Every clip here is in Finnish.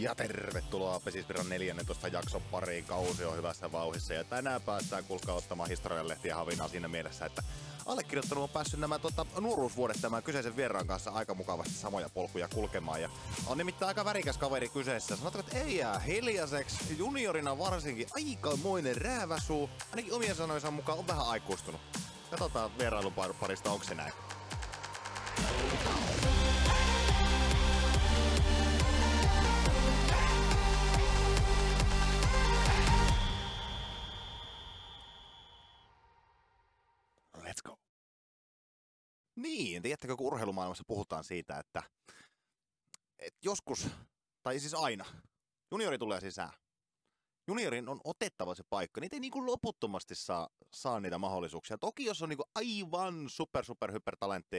Ja tervetuloa Pesisvirran 14 jakson pariin. Kausi on hyvässä vauhissa ja tänään päästään kulkaa ottamaan historianlehtiä havinaa siinä mielessä, että allekirjoittanut on päässyt nämä tota, nuoruusvuodet tämän kyseisen vieraan kanssa aika mukavasti samoja polkuja kulkemaan. Ja on nimittäin aika värikäs kaveri kyseessä. Sanotaan, että ei jää hiljaiseksi. Juniorina varsinkin aikamoinen rääväsuu. Ainakin omien sanoinsa mukaan on vähän aikuistunut. Katsotaan vierailun parista, onko se näin. Niin, tiedättekö, kun urheilumaailmassa puhutaan siitä, että, että joskus, tai siis aina, juniori tulee sisään. Juniorin on otettava se paikka. Niitä ei niin kuin loputtomasti saa, saa niitä mahdollisuuksia. Toki jos on niin kuin aivan super, super, hyper talentti,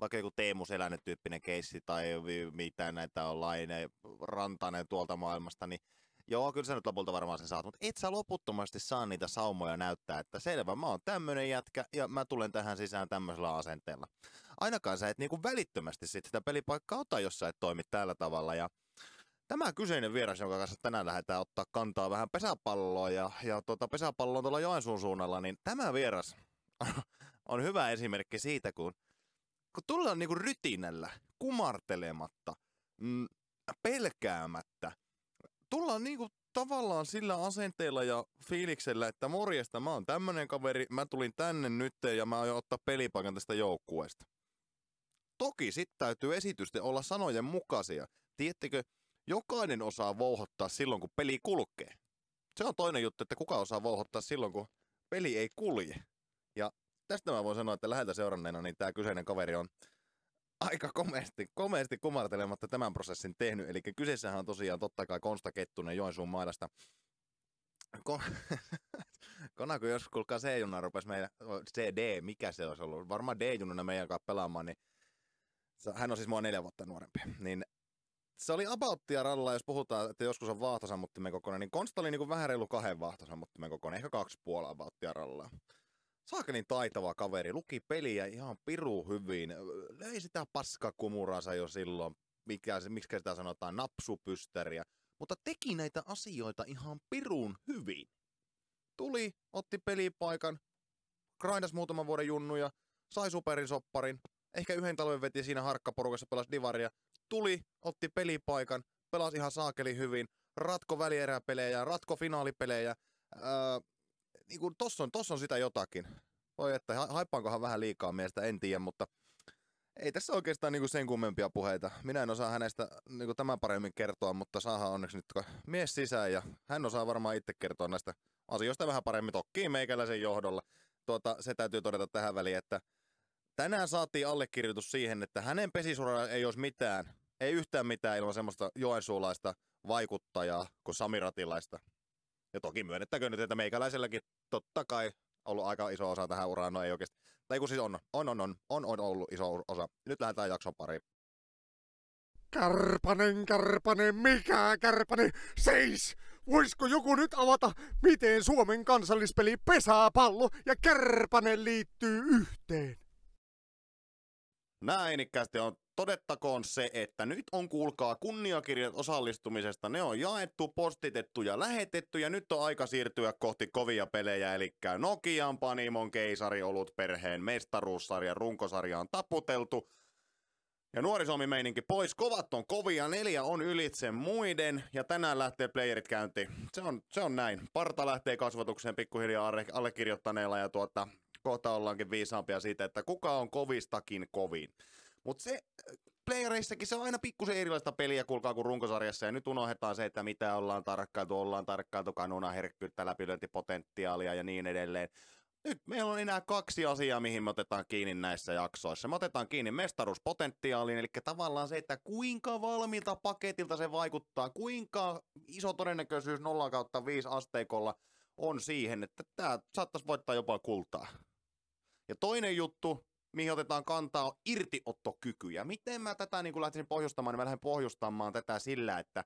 vaikka joku Teemu Selänen tyyppinen keissi tai mitä näitä on Laine, Rantanen tuolta maailmasta, niin Joo, kyllä sä nyt lopulta varmaan sen saat, mutta et sä loputtomasti saa niitä saumoja näyttää, että selvä, mä oon tämmönen jätkä ja mä tulen tähän sisään tämmöisellä asenteella. Ainakaan sä et niinku välittömästi sit sitä pelipaikkaa ota, jos sä et toimi tällä tavalla ja Tämä kyseinen vieras, jonka kanssa tänään lähdetään ottaa kantaa vähän pesäpalloa ja, ja tuota, pesäpallo on tuolla Joensuun suunnalla, niin tämä vieras on hyvä esimerkki siitä, kun, kun tullaan niinku rytinällä, kumartelematta, mm, pelkäämättä, tullaan niinku tavallaan sillä asenteella ja fiiliksellä, että morjesta, mä oon tämmönen kaveri, mä tulin tänne nyt ja mä aion ottaa pelipaikan tästä joukkueesta. Toki sit täytyy esitysten olla sanojen mukaisia. Tiedättekö, jokainen osaa vouhottaa silloin, kun peli kulkee. Se on toinen juttu, että kuka osaa vouhottaa silloin, kun peli ei kulje. Ja tästä mä voin sanoa, että läheltä seuranneena, niin tämä kyseinen kaveri on aika komeasti, komeasti kumartelematta tämän prosessin tehnyt. Eli kyseessähän on tosiaan totta kai Konsta Kettunen Joensuun mailasta. Kon... Kona, kun jos kuulkaa C-junna rupesi meidän, CD, mikä se olisi ollut, varmaan D-junnuna meidän kanssa pelaamaan, niin hän on siis mua neljä vuotta nuorempi, niin se oli abauttia ralla, jos puhutaan, että joskus on vaahtosammuttimen kokoinen, niin Konsta oli niin kuin vähän reilu kahden vaahtosammuttimen kokoinen, ehkä kaksi puolella abauttia rallaa. Saakelin taitava kaveri, luki peliä ihan piru hyvin, löi sitä paskakumuransa jo silloin, mikä, miksi sitä sanotaan, napsupysteriä, mutta teki näitä asioita ihan pirun hyvin. Tuli, otti pelipaikan, grindas muutaman vuoden junnuja, sai superin sopparin, ehkä yhden talven veti siinä harkkaporukassa, pelasi divaria, tuli, otti pelipaikan, pelasi ihan saakeli hyvin, ratko välieräpelejä, ratko finaalipelejä, öö, niin kuin tossa on, tossa on sitä jotakin. Voi että, haippaankohan vähän liikaa miestä, en tiedä, mutta ei tässä oikeastaan niin kuin sen kummempia puheita. Minä en osaa hänestä niin kuin tämän paremmin kertoa, mutta saahan onneksi nyt mies sisään ja hän osaa varmaan itse kertoa näistä asioista vähän paremmin tokkiin meikäläisen johdolla. Tuota, se täytyy todeta tähän väliin, että tänään saatiin allekirjoitus siihen, että hänen pesisuralla ei olisi mitään, ei yhtään mitään ilman semmoista joensuulaista vaikuttajaa kuin Sami Ratilaista. Ja toki myönnettäkö nyt, että meikäläiselläkin totta kai ollut aika iso osa tähän uraan, no ei oikeasti. Tai kun siis on, on, on, on, on, on ollut iso osa. Nyt lähdetään jakson pariin. Kärpänen, kärpänen, mikä kärpänen, seis! Voisiko joku nyt avata, miten Suomen kansallispeli pesäpallo ja kärpänen liittyy yhteen? Näin ikkästi on todettakoon se, että nyt on kuulkaa kunniakirjat osallistumisesta. Ne on jaettu, postitettu ja lähetetty ja nyt on aika siirtyä kohti kovia pelejä. Eli Nokian Panimon keisari ollut perheen mestaruussarja, runkosarja on taputeltu. Ja nuori meininki pois. Kovat on kovia, neljä on ylitse muiden ja tänään lähtee playerit käyntiin. Se on, se on näin. Parta lähtee kasvatukseen pikkuhiljaa allekirjoittaneella ja tuota, kohta ollaankin viisaampia siitä, että kuka on kovistakin kovin. Mutta se playereissakin se on aina pikkusen erilaista peliä, kuulkaa kuin runkosarjassa, ja nyt unohdetaan se, että mitä ollaan tarkkailtu, ollaan tarkkailtu kanuna, herkkyyttä, läpilöintipotentiaalia ja niin edelleen. Nyt meillä on enää kaksi asiaa, mihin me otetaan kiinni näissä jaksoissa. Me otetaan kiinni mestaruuspotentiaaliin, eli tavallaan se, että kuinka valmiilta paketilta se vaikuttaa, kuinka iso todennäköisyys 0 kautta 5 asteikolla on siihen, että tämä saattaisi voittaa jopa kultaa. Ja toinen juttu, mihin otetaan kantaa, on irtiottokyky. Ja miten mä tätä niin lähtisin pohjustamaan, niin mä lähden pohjustamaan tätä sillä, että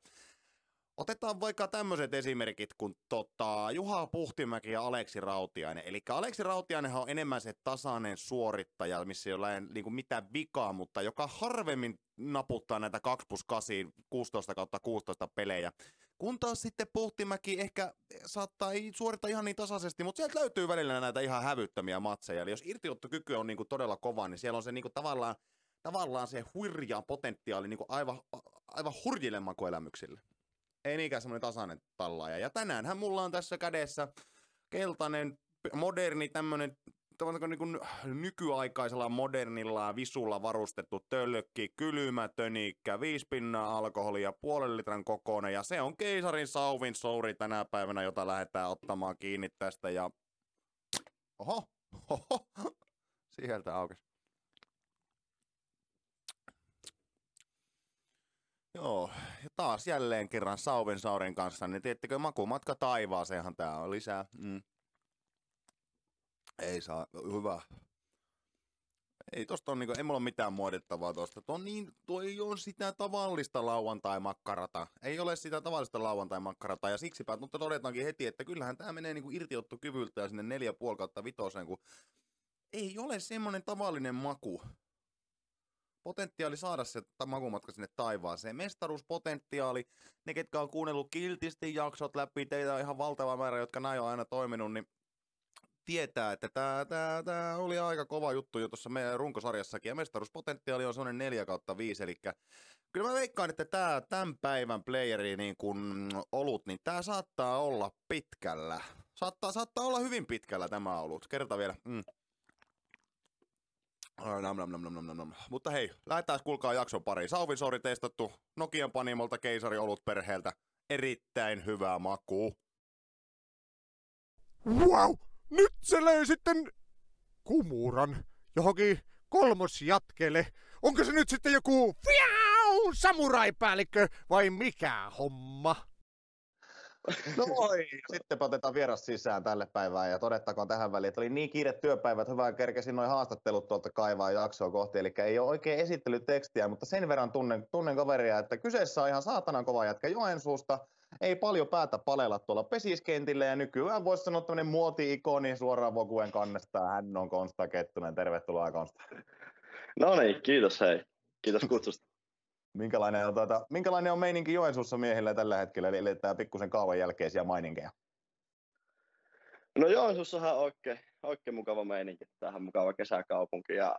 Otetaan vaikka tämmöiset esimerkit kuin tota, Juha Puhtimäki ja Aleksi Rautiainen. Eli Aleksi Rautiainenhan on enemmän se tasainen suorittaja, missä ei ole niin mitään vikaa, mutta joka harvemmin naputtaa näitä 2 plus 8, 16 kautta 16 pelejä. Kun taas sitten Puhtimäki ehkä saattaa ei suorittaa ihan niin tasaisesti, mutta sieltä löytyy välillä näitä ihan hävyttömiä matseja. Eli jos irtiottokyky on niin kuin todella kova, niin siellä on se niin kuin tavallaan, tavallaan se hurjaa potentiaali niin kuin aivan, aivan hurjille makoelämyksille ei niinkään semmoinen tasainen tallaaja. Ja tänäänhän mulla on tässä kädessä keltainen, moderni tämmöinen niin kuin nykyaikaisella modernilla visulla varustettu tölkki, kylmätönikkä, viisi pinnaa alkoholia, puolen litran kokoinen ja se on keisarin sauvin souri tänä päivänä, jota lähdetään ottamaan kiinni tästä ja oho, oho, sieltä aukesi. Joo, ja taas jälleen kerran Sauven Saurin kanssa, niin tiedättekö, makumatka taivaaseenhan tää on lisää. Mm. Ei saa, hyvä. Ei tosta on niinku, ei mulla ole mitään muodettavaa tosta. Tuo, niin, tuo ei ole sitä tavallista lauantai-makkarata. Ei ole sitä tavallista lauantai-makkarata ja siksipä mutta todetaankin heti, että kyllähän tämä menee niinku irtiottokyvyltä ja sinne 4,5 kautta vitoseen, kun ei ole semmonen tavallinen maku potentiaali saada se makumatka sinne taivaaseen. Mestaruuspotentiaali, ne ketkä on kuunnellut kiltisti jaksot läpi, teitä on ihan valtava määrä, jotka näin on aina toiminut, niin tietää, että tämä, tämä, tämä oli aika kova juttu jo tuossa meidän runkosarjassakin, ja mestaruuspotentiaali on sellainen 4 kautta 5, eli kyllä mä veikkaan, että tämä tämän päivän playeri niin kun olut, niin tämä saattaa olla pitkällä. Saattaa, saattaa olla hyvin pitkällä tämä olut. Kerta vielä. Mm. Mutta hei, lähdetään kuulkaa jakson pariin. Sauvisori testattu Nokian panimolta keisari olut perheeltä. Erittäin hyvää makuu. Wow! Nyt se löi sitten kumuran johonkin kolmosjatkele. Onko se nyt sitten joku fiau, samuraipäällikkö vai mikä homma? No voi, sitten otetaan vieras sisään tälle päivään ja todettakoon tähän väliin, että oli niin kiire työpäivä, että hyvä kerkesin noin haastattelut tuolta kaivaa jaksoa kohti, eli ei ole oikein esittelytekstiä, mutta sen verran tunnen, tunnen kaveria, että kyseessä on ihan saatanan kova jätkä Joensuusta, ei paljon päätä palella tuolla pesiskentillä ja nykyään voisi sanoa tämmöinen muoti-ikoni suoraan Vokuen kannesta. Hän on Konsta Kettunen. Tervetuloa Konsta. No niin, kiitos hei. Kiitos kutsusta. Minkälainen on, tuota, minkälainen on meininki Joensuussa miehillä tällä hetkellä, eli tämä pikkusen kauan jälkeisiä maininkeja? No Joensuussahan on oikein, oikein mukava meininki, tähän mukava kesäkaupunki. Ja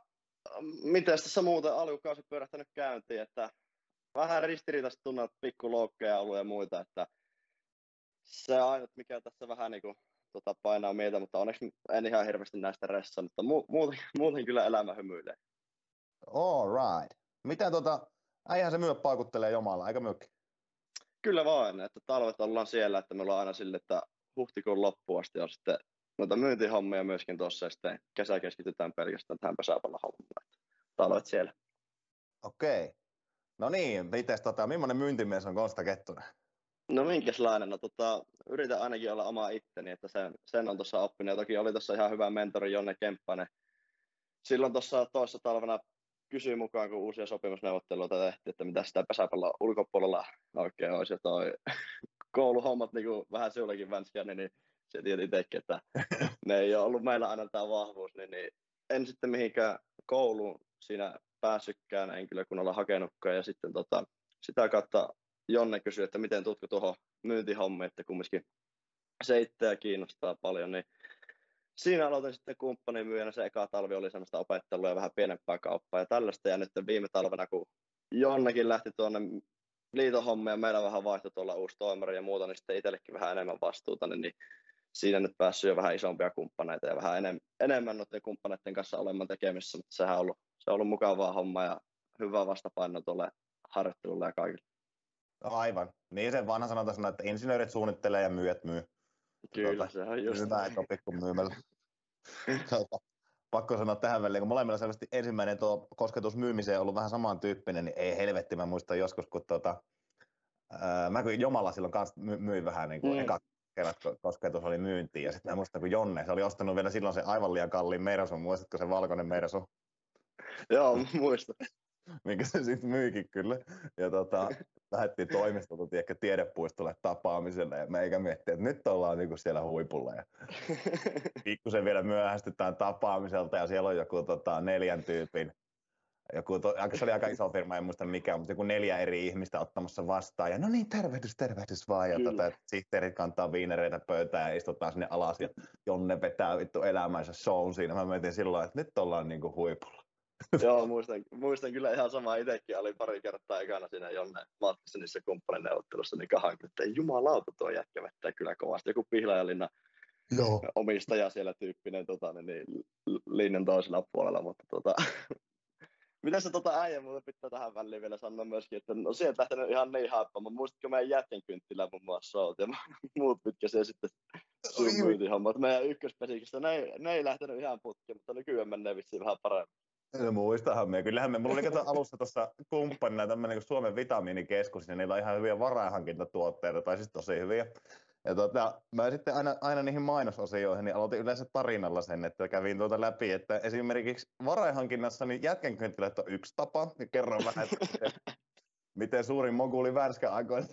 miten tässä muuten alkukausi pyörähtänyt käyntiin, että vähän ristiriitaisesti tunnet pikku loukkeja ollut ja muita, että se ainut mikä tässä vähän niin kuin, tota, painaa mieltä, mutta onneksi en ihan hirveästi näistä ressa, mutta mu- muuten, muuten kyllä elämä hymyilee. All right. Miten tota, Äihän se myö paikuttelee jomalla, aika myökki? Kyllä vain, että talvet ollaan siellä, että me ollaan aina sille, että huhtikuun loppuun asti on sitten noita myyntihommia myöskin tuossa ja sitten kesä keskitytään pelkästään tähän pesäpallon Talvet siellä. Okei. Okay. No niin, mites tota, millainen myyntimies on Konsta Kettunen? No minkälainen? No tota, yritän ainakin olla oma itteni, että sen, sen on tuossa oppinut. Ja toki oli tuossa ihan hyvä mentori Jonne Kemppanen. Silloin tuossa toissa talvena kysyi mukaan, kun uusia sopimusneuvotteluita tehtiin, että mitä sitä pesäpallon ulkopuolella oikein olisi. Ja toi kouluhommat niin kuin vähän sinullekin vänskiä, niin, niin se tiedät itsekin, että ne ei ole ollut meillä aina tämä vahvuus. Niin, niin en sitten mihinkään kouluun siinä päässytkään, en kyllä kun olla hakenutkaan. Ja sitten tota, sitä kautta Jonne kysyi, että miten tutko tuohon myyntihommiin, että kumminkin se itseä kiinnostaa paljon, niin siinä aloitin sitten kumppanimyyjänä. Se eka talvi oli semmoista opettelua ja vähän pienempää kauppaa ja tällaista. Ja nyt viime talvena, kun Jonnekin lähti tuonne liiton ja meillä vähän vaihtui tuolla uusi toimari ja muuta, niin sitten itsellekin vähän enemmän vastuuta, niin, niin siinä nyt päässyt jo vähän isompia kumppaneita ja vähän enem, enemmän noiden kumppaneiden kanssa olemaan tekemissä, mutta sehän on ollut, se on ollut mukavaa homma ja hyvä vastapaino tuolle harjoittelulle ja kaikille. No aivan. Niin se vanha sanota sanoo, että insinöörit suunnittelee ja myyjät myy. Kyllä, tuota, se on just. Hyvä, että opittu myymällä. tuota, pakko sanoa tähän väliin, kun molemmilla selvästi ensimmäinen tuo kosketus myymiseen on ollut vähän samantyyppinen, niin ei helvetti, mä muistan joskus, kun tuota, ää, mä kun Jomalla silloin kanssa my, myin vähän niin kuin mm. eka kerrat kosketus oli myyntiin, ja sitten mä muistan, kun Jonne, se oli ostanut vielä silloin se aivan liian kalliin Mersun, muistatko se valkoinen Mersu? Joo, muistan. minkä se sitten myykin kyllä. Ja tota, lähdettiin toimistolta tiedätkö, tiedepuistolle tapaamiselle ja meikä miettii, että nyt ollaan niinku siellä huipulla. Ja pikkusen vielä myöhästytään tapaamiselta ja siellä on joku tota, neljän tyypin joku, to, se oli aika iso firma, en muista mikä, mutta joku neljä eri ihmistä ottamassa vastaan. Ja no niin, tervehdys, tervehdys vaan. Ja tota, sihteerit kantaa viinereitä pöytään ja istutaan sinne alas. Ja Jonne vetää vittu elämänsä shown siinä. Mä mietin silloin, että nyt ollaan niinku huipulla. Joo, muistan, muistan kyllä ihan sama itsekin. Oli pari kertaa ekana siinä Jonne Mattisonissa kumppaneneuvottelussa, niin kahan, että jumalauta tuo jätkä vettää kyllä kovasti. Joku Pihlajalinna Joo. omistaja siellä tyyppinen tota, niin, niin linjan toisella puolella, mutta tota, Miten se tota äijä muuten pitää tähän väliin vielä sanoa myöskin, että no sieltä lähtenyt ihan niin haippaamaan. Muistatko meidän jätken kynttilä muun muassa sout ja muut, mitkä se sitten sun myyntihommat. Meidän ykköspesiksessä, ne, ei, ne ei lähtenyt ihan putkeen, mutta nykyään menee vissiin vähän paremmin. No muistahan me. Kyllähän me, mulla oli kato alussa tuossa kumppanina tämmöinen niin Suomen vitamiinikeskus, ja niillä on ihan hyviä varainhankintatuotteita, tai siis tosi hyviä. Ja tota, mä sitten aina, aina niihin mainososioihin niin aloitin yleensä tarinalla sen, että kävin tuota läpi, että esimerkiksi varainhankinnassa niin jätkenkynttilät on yksi tapa, ja kerron vähän, että miten, miten suurin moguli värskä aikoina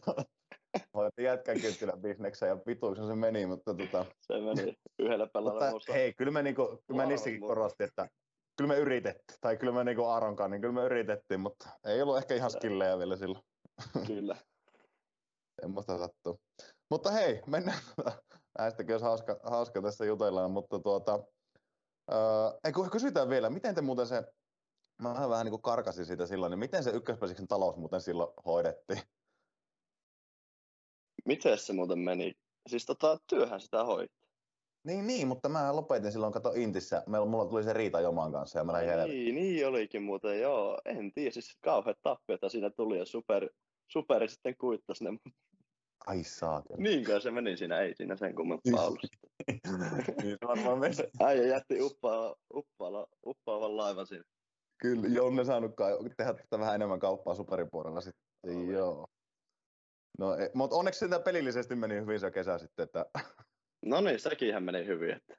hoiti jätkänkynttilän bisneksen ja vituiksi se meni, mutta tota... Se meni yhdellä pelalla mutta, hei, kyllä me, niinku, kyllä mä niissäkin korostin, että kyllä me yritettiin, tai kyllä me niinku Aaronkaan, niin kyllä me yritettiin, mutta ei ollut ehkä ihan skillejä vielä silloin. Kyllä. Semmoista sattuu. Mutta hei, mennään. Näistäkin olisi hauska, hauska tässä jutella, mutta tuota, äh, kysytään vielä, miten te muuten se, mä vähän niin kuin karkasin siitä silloin, niin miten se ykköspesiksen talous muuten silloin hoidettiin? Miten se muuten meni? Siis tota, työhän sitä hoitti. Niin, niin, mutta mä lopetin silloin, kato Intissä, meillä, mulla tuli se riita Joman kanssa ja mä lähdin Niin, niin olikin muuten, joo. En tiedä, siis kauheat tappiota siinä tuli ja super, super sitten kuittasi ne. Ai saakeli. Niinkö se meni siinä, ei siinä sen kummempaa ollut. niin. Äijä jätti uppaava, uppaava, uppaavan laivan siinä. Kyllä, Jonne saanut tehdä tätä vähän enemmän kauppaa superin puolella sitten, joo. No, e, mutta onneksi sitä pelillisesti meni hyvin se kesä sitten, että... No niin, sekin meni hyvin, että...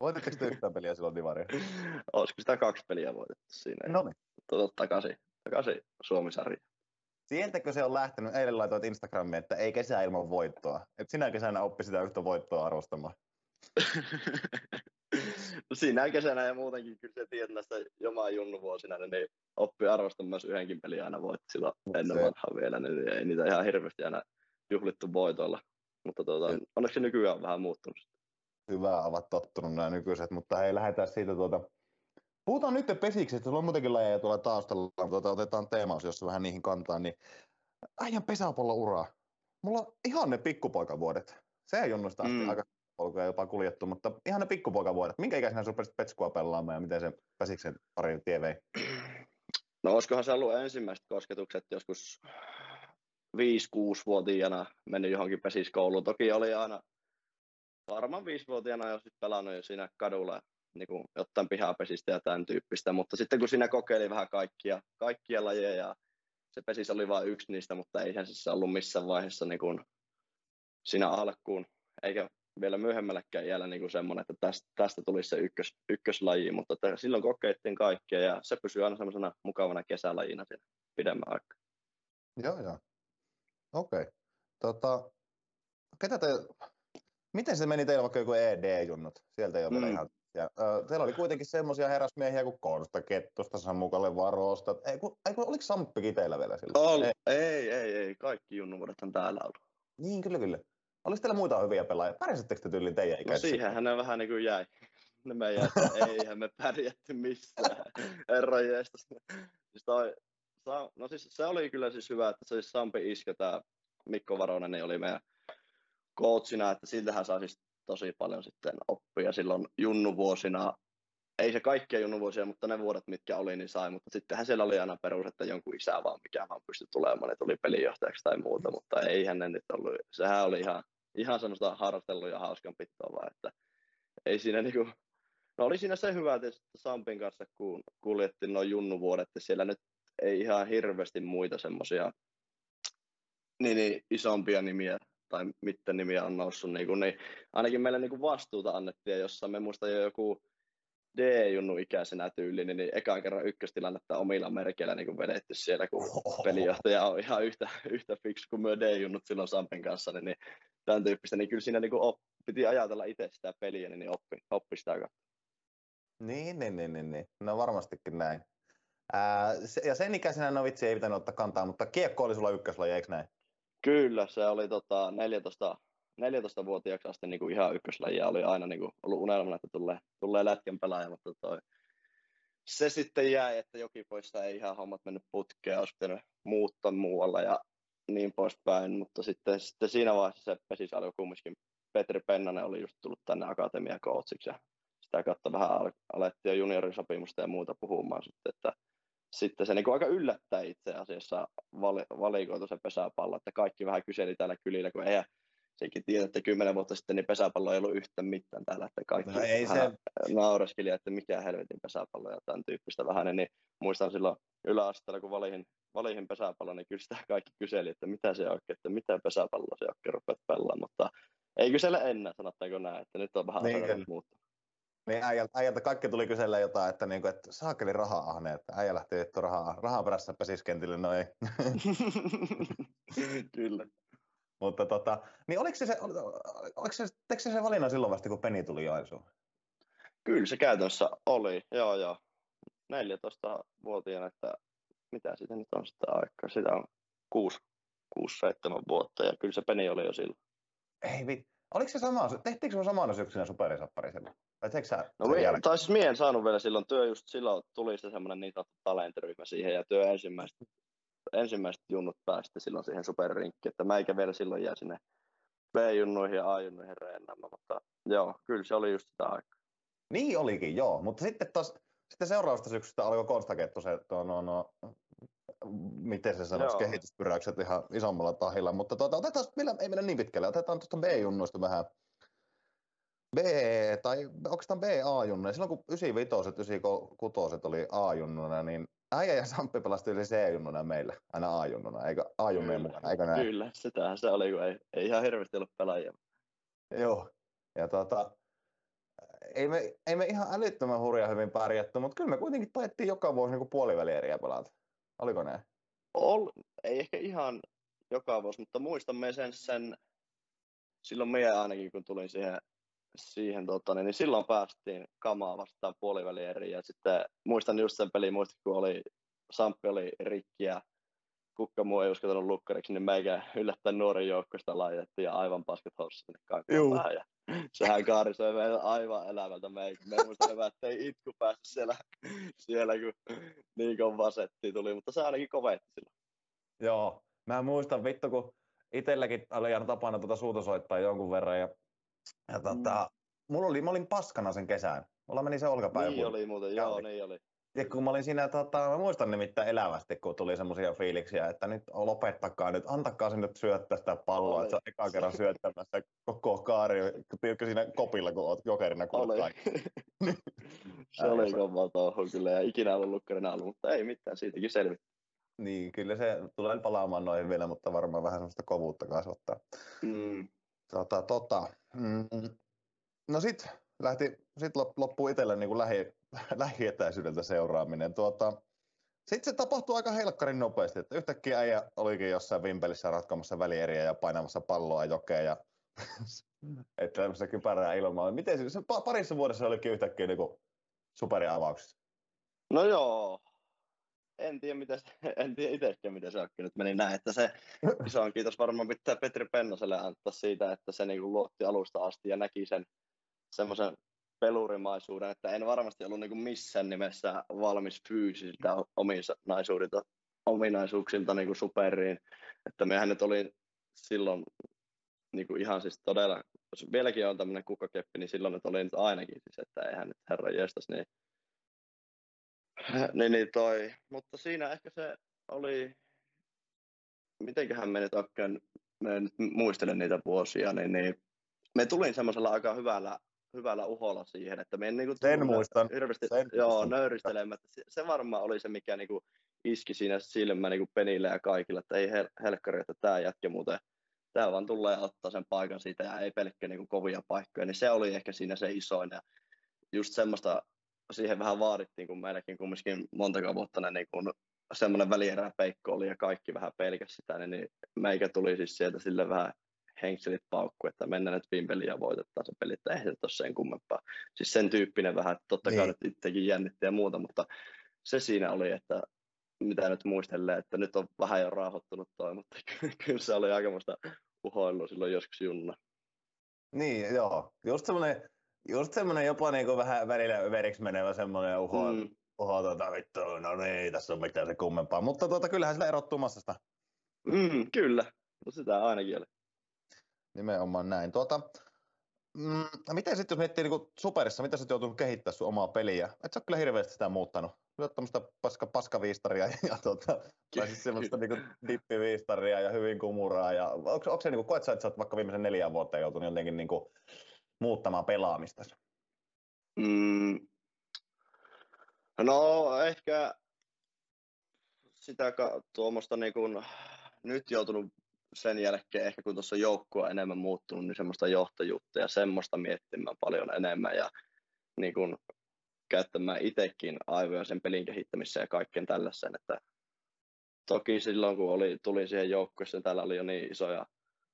Voititteko te yhtään peliä silloin Divaria? Olisiko sitä kaksi peliä voitettu siinä? No niin. Takaisin, takaisin Suomi-sarja. Sieltäkö se on lähtenyt, eilen laitoit Instagramiin, että ei kesä ilman voittoa. Et sinä kesänä oppi sitä yhtä voittoa arvostamaan. no siinä kesänä ja muutenkin kyllä se tiedät näistä jomaa junnuvuosina, niin oppi arvostamaan myös yhdenkin pelin aina voitti silloin ennen vanhaa vielä, niin ei niitä ihan hirveästi aina juhlittu voitoilla. Mutta tuota, onneksi nykyään on vähän muuttunut. Hyvä, ovat tottunut nämä nykyiset, mutta ei lähdetään siitä tuota, Puhutaan nyt pesiksi, että sulla on muutenkin lajeja tuolla taustalla, tuota, otetaan teemaus, jossa vähän niihin kantaa, niin äijän pesäpallo-uraa. Mulla on ihan ne pikkupoikavuodet. Se ei junnusta mm. aika polkuja jopa kuljettu, mutta ihan ne pikkupoikavuodet. Minkä ikäisenä rupesit petskua pelaamaan ja miten se pesiksen pari tie vei? No olisikohan se ollut ensimmäiset kosketukset joskus 5-6-vuotiaana mennyt johonkin pesiskouluun. Toki oli aina varmaan 5-vuotiaana jo sit pelannut jo siinä kadulla niin kuin jotain pihapesistä ja tämän tyyppistä, mutta sitten kun siinä kokeili vähän kaikkia, kaikkia lajeja ja se pesis oli vain yksi niistä, mutta eihän se ollut missään vaiheessa niin kuin siinä alkuun, eikä vielä myöhemmälläkään iällä niin semmoinen, että tästä, tästä tulisi se ykkös, ykköslaji, mutta että silloin kokeiltiin kaikkea ja se pysyy aina semmoisena mukavana kesälajina siinä pidemmän aikaa. Joo, joo. Okei. Okay. Tota, ketä te, miten se meni teillä vaikka joku ED-junnut? Sieltä ei ole mm. ihan ja äh, teillä oli kuitenkin semmoisia herrasmiehiä kuin Konsta Kettusta, Samukalle Varosta. Ei, kun, ei, kun, oliko Samppikin teillä vielä silloin? Ol, ei. ei, ei, ei. Kaikki junnuvuodethan täällä ollut. Niin, kyllä, kyllä. Oliko teillä muita hyviä pelaajia? Pärjäsittekö te tyyliin teidän ikäisiä? No siihenhän ne vähän niin kuin jäi. Ne me jäi, eihän me pärjätty missään. Herran siis toi, no siis se oli kyllä siis hyvä, että se siis Sampi Iskö, tämä Mikko Varonen, niin oli meidän coachina, että siltähän saa siis tosi paljon sitten oppia silloin junnuvuosina. Ei se kaikkia junnuvuosia, mutta ne vuodet, mitkä oli, niin sai. Mutta sittenhän siellä oli aina perus, että jonkun isä vaan, mikä vaan pystyi tulemaan, että tuli pelinjohtajaksi tai muuta. Mutta eihän ne nyt ollut. Sehän oli ihan, ihan semmoista harrastelua ja hauskan pittoa että ei siinä niinku, No oli siinä se hyvä että Sampin kanssa, kun kuljettiin noin junnuvuodet, että siellä nyt ei ihan hirveästi muita semmoisia niin, niin, isompia nimiä tai miten nimiä on noussut, niin, kuin, niin ainakin meille niin kuin vastuuta annettiin, jossa me muista jo joku D-junnu ikäisenä tyyliin, niin ekan kerran ykköstilannetta omilla merkeillä niin vedetty siellä, kun pelijohtaja on ihan yhtä, yhtä fiksu kuin me D-junnut silloin Sampen kanssa, niin, niin tämän tyyppistä, niin kyllä siinä niin op, piti ajatella itse sitä peliä, niin oppi, oppi sitä kautta. Niin, niin, niin, niin, niin. No varmastikin näin. Se, ja sen ikäisenä no vitsi ei pitänyt ottaa kantaa, mutta kiekko oli sulla ykköslaji, eikö näin? Kyllä, se oli tota 14, 14-vuotiaaksi asti niin kuin ihan ykköslajia. Oli aina niin kuin ollut unelmana, että tulee, tulee lätkän pelaaja, mutta toi, se sitten jäi, että Jokipoissa ei ihan hommat mennyt putkeen, olisi pitänyt muuttaa muualla ja niin poispäin, mutta sitten, sitten siinä vaiheessa se pesis alkoi kumminkin. Petri Pennanen oli just tullut tänne akatemia coachiksi ja sitä kautta vähän alettiin jo juniorin sopimusta ja muuta puhumaan sitten, että sitten se niin kuin aika yllättää itse asiassa valikoitu se pesäpallo, että kaikki vähän kyseli täällä kylillä, kun eihän sekin tiedä, että kymmenen vuotta sitten niin pesäpallo ei ollut yhtä mitään täällä, että kaikki no ei se... naureskeli, että mikä helvetin pesäpallo ja tämän tyyppistä vähän, niin muistan silloin yläasteella, kun valihin, valihin pesäpallo, niin kyllä sitä kaikki kyseli, että mitä se oikein, että mitä pesäpalloa se oikein rupeat pelaamaan, mutta ei kysellä ennen, sanottaako näin, että nyt on vähän niin, muuttunut. Niin äijältä, äijältä kaikki tuli kysellä jotain, että, niinku, että saakeli rahaa ahne, että äijä lähti vittu rahaa, rahaa perässä pesiskentille, no ei. Kyllä. Mutta tota, niin oliko se, se, oliko se, se, se valinnan silloin vasta, kun Peni tuli Joensuun? Kyllä se käytännössä oli, joo joo. 14-vuotiaana, että mitä siitä nyt on sitä aikaa, sitä on 6-7 vuotta ja kyllä se Peni oli jo silloin. Ei vittu. Oliko se sama, tehtiinkö se samana syksynä superisappari silloin? Vai sä no, mie, tai siis mie en saanut vielä silloin työ, just silloin tuli se semmoinen niin sanottu talentryhmä siihen ja työ ensimmäiset, ensimmäiset junnut päästi silloin siihen superrinkkiin, että mä eikä vielä silloin jää sinne B-junnuihin ja A-junnuihin reenaamaan, mutta joo, kyllä se oli just sitä aikaa. Niin olikin, joo, mutta sitten taas sitten seuraavasta syksystä alkoi Konstakettu se, tuo, no, no, miten se sanoisi, kehityspyräykset ihan isommalla tahilla, mutta tuota, otetaan, millä, ei mennä niin pitkälle, otetaan tuosta B-junnuista vähän, B, tai oikeastaan B-A-junnuja. Silloin kun 95 96 oli A-junnuna, niin äijä ja Samppi pelasti yli C-junnuna meillä, aina A-junnuna, eikö A-junnujen mukana, eikö näin? Kyllä, sitähän se oli, kun ei, ei ihan hirveästi ollut pelaajia. Joo, ja tota, ei me, ei me ihan älyttömän hurja hyvin pärjätty, mutta kyllä me kuitenkin taettiin joka vuosi niin puolivälieriä pelata. Oliko näin? Ol, ei ehkä ihan joka vuosi, mutta muistamme sen, sen silloin meidän ainakin, kun tulin siihen, siihen tota, niin, niin silloin päästiin kamaa vastaan puolivälieriin. Ja sitten muistan just sen pelin, muistin, kun oli, Samppi oli rikki ja kukka muu ei uskaltanut lukkariksi, niin meikä yllättäen nuoren joukkoista laitettiin ja aivan paskat hossut sinne kankaan ja sehän kaarisoi meitä aivan elävältä. Me ei, me muista hyvä, että ei itku päässyt siellä, siellä kun niin kovaa tuli, mutta se ainakin kovetti silloin. Joo, mä muistan vittu, kun itselläkin oli aina tapana tuota suuta soittaa jonkun verran ja, ja tota, mm. mulla oli, mä olin paskana sen kesän. Mulla meni se olkapää. Niin oli muuten, joo, niin oli. Ja kun mä olin siinä, tota, mä muistan nimittäin elävästi, kun tuli semmoisia fiiliksiä, että nyt lopettakaa nyt, antakaa sen nyt syöttää sitä palloa, että on eka kerran syöttämässä koko kaari, tiedätkö siinä kopilla, kun oot jokerina kuullut se oli kova touhu kyllä, ja ikinä ollut lukkarina ollut, mutta ei mitään, siitäkin selvitty. Niin, kyllä se tulee palaamaan noihin vielä, mutta varmaan vähän semmoista kovuutta kasvattaa. Mm. Tota, tota, mm, no sit lähti, sit loppuu itselle niin kuin lähi, lähietäisyydeltä seuraaminen. Tuota, sitten se tapahtui aika helkkarin nopeasti, että yhtäkkiä äijä olikin jossain vimpelissä ratkomassa välieriä ja painamassa palloa jokeen ja että tämmöistä kypärää ilmaa. Miten se, se parissa vuodessa olikin yhtäkkiä niin superiavauksessa? No joo, en tiedä, se, en tiedä itsekään, miten se nyt meni näin, että se iso kiitos varmaan pitää Petri Pennoselle antaa siitä, että se niin luotti alusta asti ja näki sen semmoisen pelurimaisuuden, että en varmasti ollut niin missään nimessä valmis fyysisiltä ominaisuudelta, ominaisuuksilta niin kuin superiin. Että mehän nyt oli silloin niin kuin ihan siis todella, jos vieläkin on tämmöinen kukkakeppi, niin silloin nyt oli nyt ainakin siis, että eihän nyt herra jestas, niin, niin, niin toi. Mutta siinä ehkä se oli, mitenköhän me nyt oikein, me nyt muistelen niitä vuosia, niin, niin me tulin semmoisella aika hyvällä hyvällä uholla siihen, että me en niin kuin Sen muistan. Hirveästi, Sen joo, muistan. nöyristelemättä. Se, se varmaan oli se, mikä niin kuin iski siinä silmä niin kuin penille ja kaikilla, että ei hel- helkkari, että tämä jätkä muuten, tämä vaan tulee ottaa sen paikan siitä ja ei pelkkä niin kuin kovia paikkoja, niin se oli ehkä siinä se isoin. Ja just semmoista siihen vähän vaadittiin, kun meilläkin kumminkin monta vuotta ne niin kun semmoinen välierä peikko oli ja kaikki vähän pelkäs sitä, niin, niin meikä tuli siis sieltä sille vähän henkselit paukku, että mennään nyt vimpeliin ja voitetaan se peli, että eihän se ole sen kummempaa. Siis sen tyyppinen vähän, että totta kai Niin. itsekin jännitti ja muuta, mutta se siinä oli, että mitä nyt muistelee, että nyt on vähän jo rauhoittunut toi, mutta kyllä se oli aikamoista uhoilua silloin joskus junnuna. Niin, joo. Just semmoinen, just semmoinen jopa niinku vähän välillä överiksi menevä semmoinen uho, mm. Uho tota vittu, no niin, tässä on mitään se kummempaa. Mutta tuota, kyllähän sillä erottuu massasta. mm, kyllä, no sitä ainakin oli. Nimenomaan näin. Tuota, mm, miten sitten jos miettii niin Superissa, mitä sä joutunut kehittämään sun omaa peliä? Et sä ole kyllä hirveästi sitä muuttanut. Lyöt tämmöistä paska, paskaviistaria ja tuota, tai siis semmoista niinku dippiviistaria ja hyvin kumuraa. Ja onko, onko se niinku, koet sä, että sä oot vaikka viimeisen neljän vuotta joutunut jotenkin niinku muuttamaan pelaamista? Mm. No ehkä sitä tuommoista niin kun, nyt joutunut sen jälkeen, ehkä kun tuossa joukkue on enemmän muuttunut, niin semmoista johtajuutta ja semmoista miettimään paljon enemmän ja niin kun, käyttämään itsekin aivoja sen pelin kehittämiseen ja kaikkeen tällaiseen, että toki silloin kun oli, tuli siihen joukkueeseen, täällä oli jo niin isoja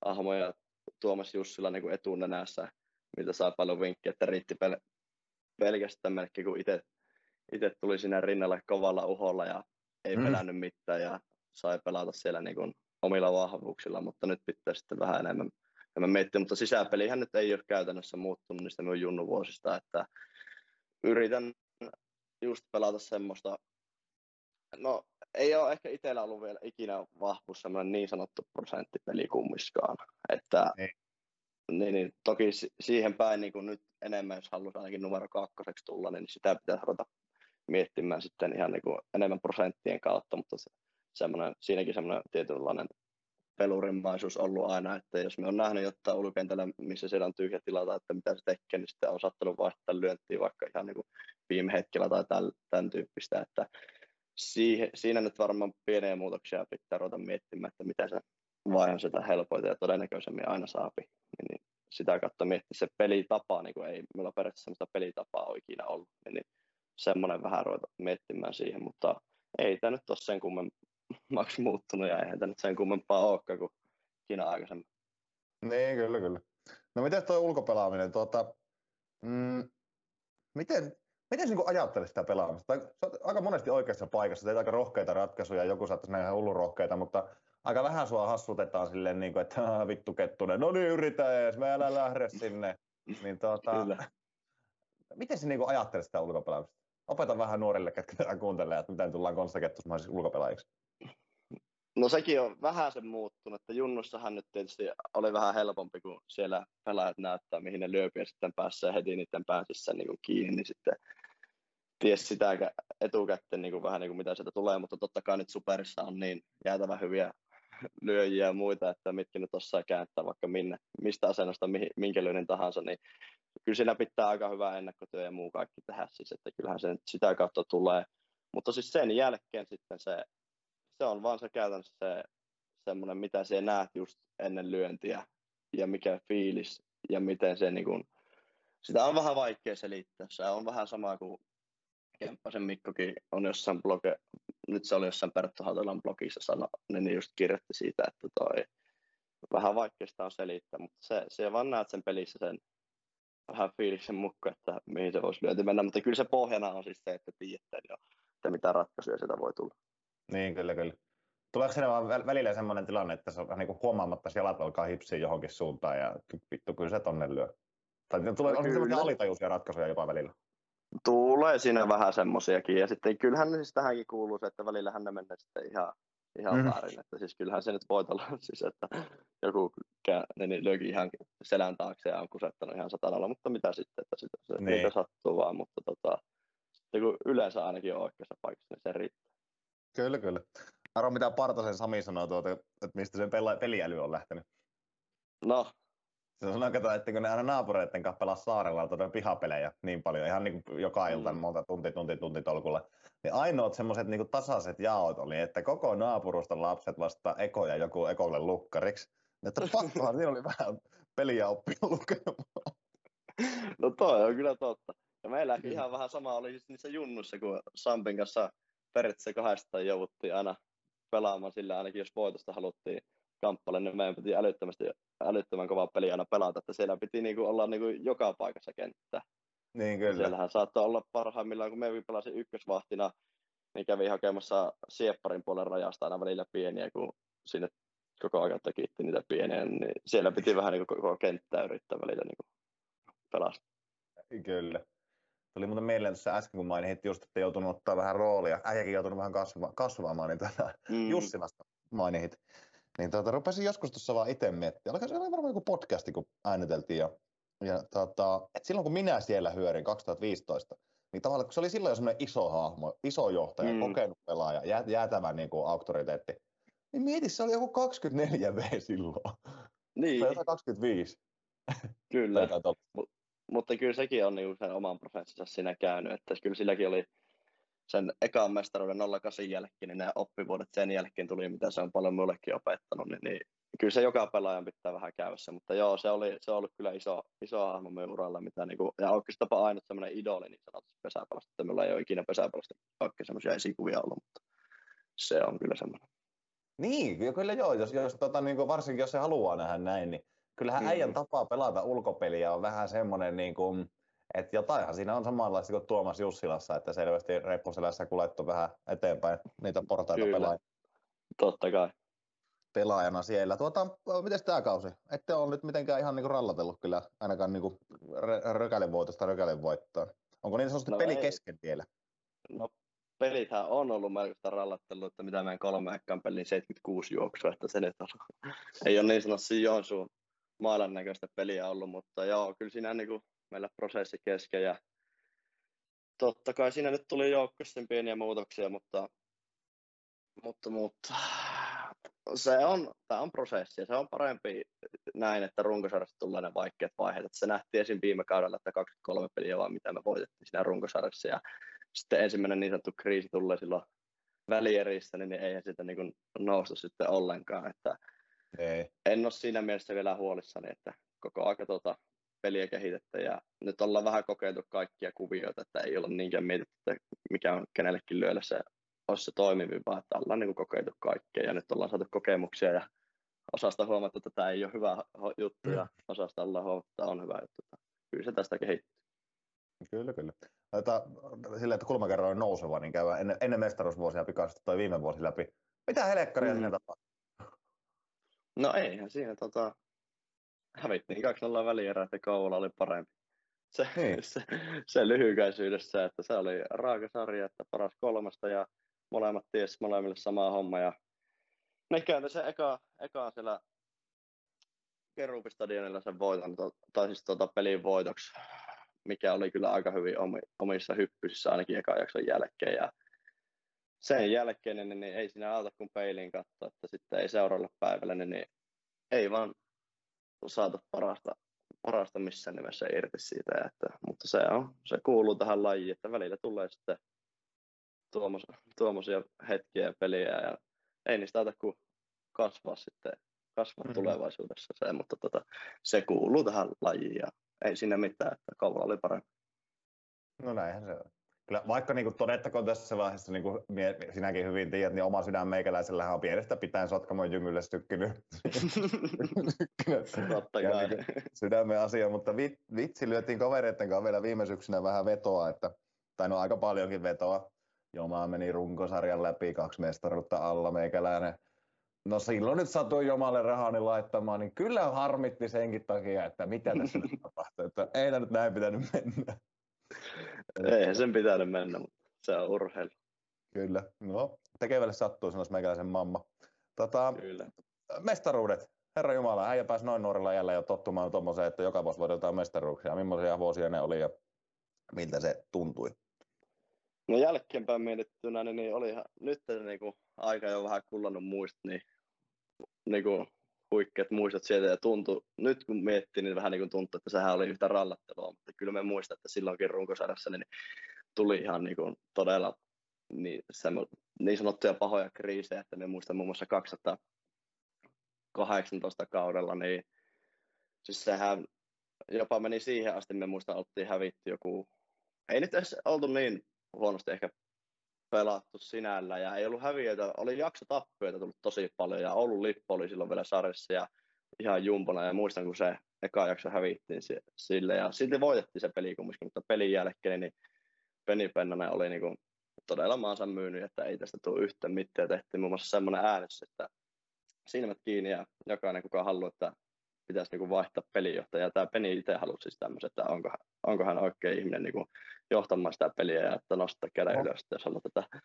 ahmoja Tuomas Jussila niin kuin etunenässä, mitä saa paljon vinkkejä, että riitti pel- pelkästään melkein, kun itse itse tuli sinne rinnalle kovalla uholla ja ei Mm. mm. pelännyt mitään ja sai pelata siellä niin kuin omilla vahvuuksilla, mutta nyt pitää sitten vähän enemmän, enemmän miettiä, mutta sisäpelihän nyt ei ole käytännössä muuttunut niistä minun junnuvuosista, että yritän just pelata semmoista, no ei ole ehkä itsellä ollut vielä ikinä vahvuus semmoinen niin sanottu prosenttipeli kummiskaan, että Ei. niin, niin, toki si- siihen päin niin kuin nyt enemmän, jos haluaisi ainakin numero kakkoseksi tulla, niin sitä pitäisi ruveta miettimään sitten ihan niin kuin enemmän prosenttien kautta, mutta se, semmoinen, siinäkin semmoinen tietynlainen pelurimaisuus ollut aina, että jos me on nähnyt jotain ulkokentällä, missä siellä on tyhjä tilata, että mitä se tekee, niin sitten on sattunut vaihtaa lyöntiä vaikka ihan niin kuin viime hetkellä tai tämän, tämän tyyppistä, että siihen, siinä nyt varmaan pieniä muutoksia pitää ruveta miettimään, että mitä se vaihan sitä helpoita ja todennäköisemmin aina saapi, niin, sitä kautta miettiä. Se pelitapa, niin kuin ei meillä periaatteessa sellaista pelitapaa ole ikinä ollut, niin, semmoinen vähän ruveta miettimään siihen, mutta ei tämä nyt ole sen kummemmaksi muuttunut ja eihän tämä nyt sen kummempaa olekaan kuin siinä aikaisemmin. Niin, kyllä, kyllä. No miten tuo ulkopelaaminen, tuota, mm, miten, miten sä niin ajattelet sitä pelaamista? Tai, sä aika monesti oikeassa paikassa, teet aika rohkeita ratkaisuja, joku saattaisi nähdä ihan hullun rohkeita, mutta aika vähän sua hassutetaan silleen, niin kuin, että "Ah, vittu kettunen, no niin yritä ees, me älä lähde sinne. Niin, tuota, Kyllä. miten sä niin ajattelet sitä ulkopelaamista? Opeta vähän nuorille, ketkä tätä kuuntelee, että miten tullaan konstakettusmaisiksi ulkopelaajiksi. No sekin on vähän sen muuttunut, että Junnussahan nyt tietysti oli vähän helpompi, kun siellä pelaajat näyttää, mihin ne lyöpi ja sitten pääsee heti niiden pääsissä niin kuin kiinni, niin sitten ties sitä kä- etukäteen niin kuin vähän niin kuin mitä sieltä tulee, mutta totta kai nyt Superissa on niin jäätävän hyviä lyöjiä ja muita, että mitkä nyt osaa kääntää vaikka minne, mistä asennosta mihin, minkä lyönnin tahansa, niin kyllä siinä pitää aika hyvää ennakkotyö ja muu kaikki tehdä siis, että kyllähän se sitä kautta tulee, mutta siis sen jälkeen sitten se, se on vaan se käytännössä se semmoinen, mitä sä näet just ennen lyöntiä ja mikä fiilis ja miten se niin kun, sitä on vähän vaikea selittää. Se on vähän sama kuin Kemppasen Mikkokin on jossain bloge, nyt se oli jossain Perttu Hautelan blogissa sano, niin just kirjoitti siitä, että toi vähän vaikea sitä on selittää, mutta se, se vaan näet sen pelissä sen vähän fiiliksen mukaan, että mihin se voisi lyönti mennä, mutta kyllä se pohjana on siis se, että tiedätte jo, että mitä ratkaisuja sieltä voi tulla. Niin, kyllä, kyllä. Tuleeko siinä vaan väl- välillä semmoinen tilanne, että se on niin kuin huomaamatta, että jalat alkaa hipsiä johonkin suuntaan ja vittu, kyllä se tonne lyö. Tai tulee, No on semmoisia kyllä. alitajuisia ratkaisuja jopa välillä. Tulee siinä vähän semmosiakin, ja sitten kyllähän ne siis tähänkin kuuluu se, että välillähän ne menee sitten ihan, ihan Mm. väärin, että siis kyllähän se nyt voi olla siis, että joku niin löikin ihan selän taakse ja on kusettanut ihan satanalla, mutta mitä sitten, että sitä, se, Niin. niin. niitä sattuu vaan, mutta tota, sitten kun yleensä ainakin on oikeassa paikassa, niin se riittää. Kyllä, kyllä. Arvo, mitä Partasen Sami sanoo tuota, että mistä sen pela- peliäly on lähtenyt. No, Se sanoo, kato, että kun ne aina naapureiden kanssa pelaa saarella tuota pihapelejä niin paljon, ihan niin kuin joka ilta Mm. monta tunti, tunti, tunti tolkulla, niin ainoat semmoiset niin tasaiset jaot oli, että koko naapuruston lapset vastaa Eko ja joku Ekolle lukkariksi. Että pakkohan siinä oli vähän peliä oppia lukemaan. no toi on kyllä totta. Ja meilläkin ihan vähän sama oli siis niissä junnuissa, kun Sampin kanssa periaatteessa kahdestaan jouduttiin aina pelaamaan sillä ainakin jos voitosta haluttiin kamppaille, niin meidän piti älyttömästi, älyttömän kova peli aina pelata, että siellä piti niinku olla niinku joka paikassa kenttä. Niin kyllä. Siellähän saattoi olla parhaimmillaan, kun Mevi pelasi ykkösvahtina, niin kävi hakemassa Siepparin puolen rajasta aina välillä pieniä, kun sinne koko ajan takitti niitä pieniä, niin siellä piti vähän niin koko kenttää yrittää välillä niin pelastaa. Kyllä. Tuli muuten mieleen tuossa äsken, kun mainitsit just, että joutunut ottaa vähän roolia. Äijäkin joutunut vähän kasva, kasvaamaan, niin tätä Mm. Jussilasta mainitsit. Niin tota, rupesin joskus tuossa vaan itse miettimään. Oliko se oli varmaan joku podcasti, kun ääniteltiin. Ja, ja tota, et silloin kun minä siellä hyörin 2015, niin tavallaan kun se oli silloin jo semmoinen iso hahmo, iso johtaja, Mm. kokenut pelaaja, jää, jäätävä niin kuin auktoriteetti. Niin mieti, se oli joku 24 V silloin. Niin, Tai jotain 25. kyllä. Mutta kyllä sekin on niin sen oman prosessinsa siinä käynyt, että kyllä silläkin oli sen ekan mestaruuden 08 jälkeen, niin nämä oppivuodet sen jälkeen tuli, mitä se on paljon mullekin opettanut, niin, niin kyllä se joka pelaajan pitää vähän käydä mutta joo, se, oli, se on ollut kyllä iso, iso hahmo meidän uralla, mitä niinku, ja oikeastaan ainut semmoinen idoli niin sanotusti pesäpallosta, että minulla ei ole ikinä pesäpallosta oikein semmoisia esikuvia ollut, mutta se on kyllä semmoinen. Niin, ky- kyllä joo, jos, jos tota, niin varsinkin jos se haluaa nähdä näin, niin kyllähän Mm. äijän tapaa pelata ulkopeliä on vähän semmoinen, niin kuin, että jotainhan siinä on samanlaista kuin Tuomas Jussilassa, että selvästi reppuselässä kuljettu vähän eteenpäin niitä portaita Kyllä. pelaa, Totta kai. pelaajana siellä. Tuota, miten tämä kausi? Ette ole nyt mitenkään ihan niin kuin rallatellut kyllä ainakaan niin kuin rö- rökälen voitosta rökälen voittoon. Onko niin sanotusti No peli ei. kesken vielä? No pelithän on ollut melkoista rallattelua, että mitä meidän kolme ekkaan pelin 76 juoksua, että se nyt on, ei ole niin sanotusti Joensuun maailman näköistä peliä ollut, mutta joo, kyllä siinä niin kuin meillä prosessi kesken ja totta kai siinä nyt tuli joukkueessa pieniä muutoksia, mutta, mutta, mutta se on, tämä on prosessi ja se on parempi näin, että runkosarjasta tulee ne vaikeat vaiheet. Että se nähtiin esim. viime kaudella, että 23 peliä vaan mitä me voitettiin siinä runkosarjassa ja sitten ensimmäinen niin sanottu kriisi tulee silloin välierissä, niin eihän sitä niin noustu sitten ollenkaan. Että Ei. en ole siinä mielessä vielä huolissani, että koko ajan tuota peliä kehitettä ja nyt ollaan vähän kokeiltu kaikkia kuvioita, että ei olla niinkään mietitty, että mikä on kenellekin lyödä se, olisi se toimivin, vaan että ollaan niin kokeiltu kaikkea ja nyt ollaan saatu kokemuksia ja osasta huomattu, että tämä ei ole hyvä juttu ja osasta ollaan huomattu, että on hyvä juttu. Kyllä se tästä kehittyy. Kyllä, kyllä. Ota, sillä, että kulmakerroin nouseva, niin käydään ennen, ennen mestaruusvuosia pikaisesti toi viime vuosi läpi. Mitä helekkaria Mm. mm. siinä tapahtui? No eihän siinä tota, hävittiin 2-0 välierä, että Kouvola oli parempi. Se, Niin. se, se lyhykäisyydessä, että se oli raaka sarja, että paras kolmesta ja molemmat ties molemmille sama homma ja ne käynti se eka, eka siellä Kerupistadionilla sen voiton, to- tai siis tuota pelin voitoksi, mikä oli kyllä aika hyvin omi, omissa hyppysissä ainakin eka jakson jälkeen ja sen jälkeen niin, niin ei siinä auta kuin peiliin katsoa, että sitten ei seuraavalle päivälle, niin, niin ei vaan saatu parasta, parasta missään nimessä irti siitä. Että, mutta se, on, se kuuluu tähän lajiin, että välillä tulee sitten tuommois, tuommoisia hetkiä ja peliä ja ei niistä auta kuin kasvaa sitten kasvaa Mhm. tulevaisuudessa se, mutta tota, se kuuluu tähän lajiin ja ei siinä mitään, että Kouvola oli parempi. No näinhän se on. Kyllä, vaikka niin todettakoon tässä vaiheessa, niin kuin mie, sinäkin hyvin tiedät, niin oma sydän meikäläisellähän on pienestä pitäen Sotkamon jymylle tykkinyt. Totta Ja kai. niin kuin sydämen asia, mutta vi, vitsi lyötiin kavereiden kanssa vielä viime syksynä vähän vetoa, että, tai no aika paljonkin vetoa. Jomaa meni runkosarjan läpi, kaksi mestaruutta alla meikäläinen. No silloin nyt satui Jomalle rahani laittamaan, niin kyllä harmitti senkin takia, että mitä tässä nyt tapahtuu, että ei tämä nyt näin pitänyt mennä. Eihän sen pitänyt mennä, mutta se on urheilu. Kyllä, no tekevälle sattuu, sanoisi meikäläisen mamma. Tota, Kyllä. mestaruudet, Herra Jumala, äijä pääsi noin nuorella jällä jo tottumaan tuommoiseen, että joka vuosi voitetaan mestaruuksia. Millaisia vuosia ne oli ja miltä se tuntui? No jälkeenpäin mietittynä, niin, niin olihan nyt niinku aika jo vähän kullannut muist, niin niinku huikeat muistot sieltä ja tuntui, nyt kun miettii, niin vähän niin kuin tuntui, että sehän oli yhtä rallattelua, mutta kyllä me muistan, että silloinkin runkosarjassa niin tuli ihan niin kuin todella niin, niin sanottuja pahoja kriisejä, että me muistan muun muassa 2018 kaudella, niin siis sehän jopa meni siihen asti, me muistan, oltiin hävitty joku ei nyt edes oltu niin huonosti ehkä pelattu sinällä ja ei ollut häviöitä, oli jaksotappioita tullut tosi paljon ja Oulun lippu oli silloin vielä sarjassa ja ihan jumpona ja muistan kun se eka jakso hävittiin sille ja silti voitettiin se peli kumminkin, mutta pelin jälkeen niin Penny Pennanen oli niin kuin todella maansa myynyt, että ei tästä tule yhtään mitään. Tehtiin muun muassa semmoinen äänestys, että silmät kiinni ja jokainen kuka haluaa, että pitäisi niin vaihtaa pelijohtajaa. Tämä Peni itse halusi siis tämmöisen, että onko, onko hän oikein ihminen niin johtamaan sitä peliä ja että nostaa käden no. ylös, jos haluaa tätä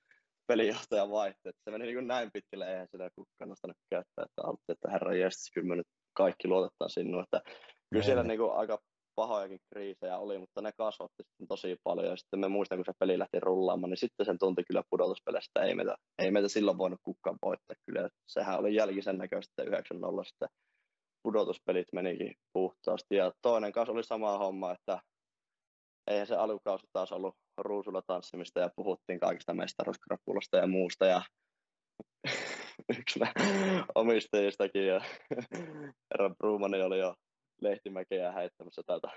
pelijohtajan vaihtaa. Se meni niin näin pitkälle, eihän sitä kukaan nostanut käyttää, että haluttiin, että herra jestas, kyllä me nyt kaikki luotetaan sinua. Että kyllä siellä niin kuin aika pahojakin kriisejä oli, mutta ne kasvatti sitten tosi paljon. Ja sitten me muistan, kun se peli lähti rullaamaan, niin sitten sen tunti kyllä pudotuspeleistä. Ei meitä, ei meitä silloin voinut kukaan voittaa. Kyllä sehän oli jälkisen näköistä 9-0 sitten pudotuspelit menikin puhtaasti. Ja toinen kanssa oli sama homma, että eihän se alukausi taas ollut ruusulla tanssimista ja puhuttiin kaikista mestaruuskrapulasta ja muusta. Ja yksi omistajistakin ja herra Brumani oli jo lehtimäkeä heittämässä täältä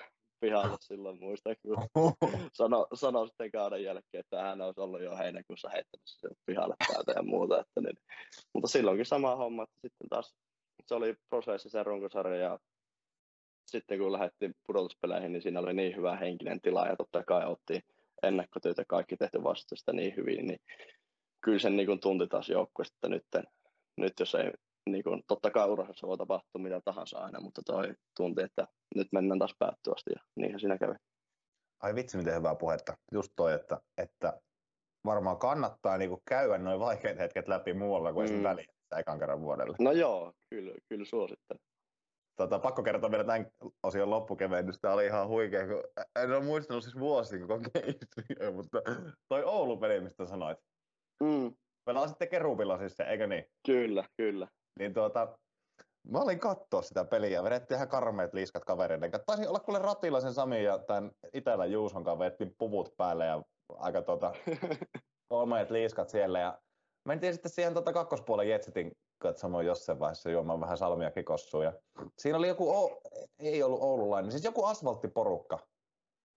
pihalle silloin muista, kun sano, sano sitten kauden jälkeen, että hän olisi ollut jo heinäkuussa heittämässä sen pihalle täältä ja muuta. Että niin. Mutta silloinkin sama homma, että sitten taas se oli prosessi se runkosarja ja sitten kun lähdettiin pudotuspeleihin, niin siinä oli niin hyvä henkinen tila ja totta kai otti ennakkotyötä kaikki tehty vastusta niin hyvin, niin kyllä sen niin tunti taas joukkueesta, että nyt, nyt jos ei niin kuin, totta kai urheilussa voi tapahtua mitä tahansa aina, mutta toi tunti, että nyt mennään taas päättyä asti ja niinhän siinä kävi. Ai vitsi, miten hyvää puhetta. Just toi, että, että varmaan kannattaa niin kuin käydä noin vaikeat hetket läpi muualla kuin mm. väliä ekan kerran vuodelle. No joo, kyllä, kyllä suosittelen. Tota, pakko kertoa vielä tämän osion loppukevennys. Tämä oli ihan huikea, kun en ole muistanut siis vuosi koko mutta toi Oulu-peli, mistä sanoit. Mm. Pelasitte Kerubilla siis se, eikö niin? Kyllä, kyllä. Niin tuota, mä olin katsoa sitä peliä ja vedettiin ihan karmeet liiskat kavereiden Taisi olla kuule Ratilaisen Sami ja tämän Itälä Juuson kanssa vedettiin puvut päälle ja aika tuota, kolmeet liiskat siellä. Ja mentiin sitten siihen tuota kakkospuolen Jetsetin katsomaan jossain vaiheessa juomaan vähän salmia. Ja siinä oli joku, o- ei ollut oululainen, siis joku asfalttiporukka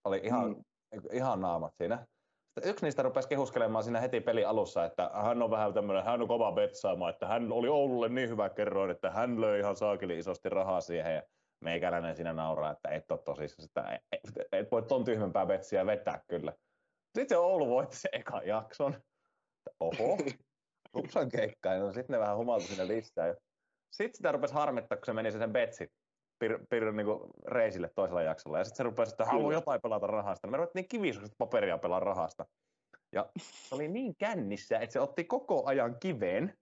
oli ihan, mm. ihan naamat siinä yksi niistä rupesi kehuskelemaan siinä heti peli alussa, että hän on vähän tämmöinen, hän on kova betsaama, että hän oli Oululle niin hyvä kerroin, että hän löi ihan saakeli isosti rahaa siihen ja meikäläinen siinä nauraa, että et ole tosissaan sitä, et, et voi ton tyhmempää betsiä vetää kyllä. Sitten Oulu voitti se eka jakson. Oho, Hupsan keikka. No, sitten ne vähän humaltu sinne lisää. Sitten sitä rupesi harmittaa, kun se meni sen betsi pir, pir, niin reisille toisella jaksolla. Ja sitten se rupesi, että haluaa jotain pelata rahasta. Me ruvettiin kivisukset paperia pelaa rahasta. Ja se oli niin kännissä, että se otti koko ajan kiveen.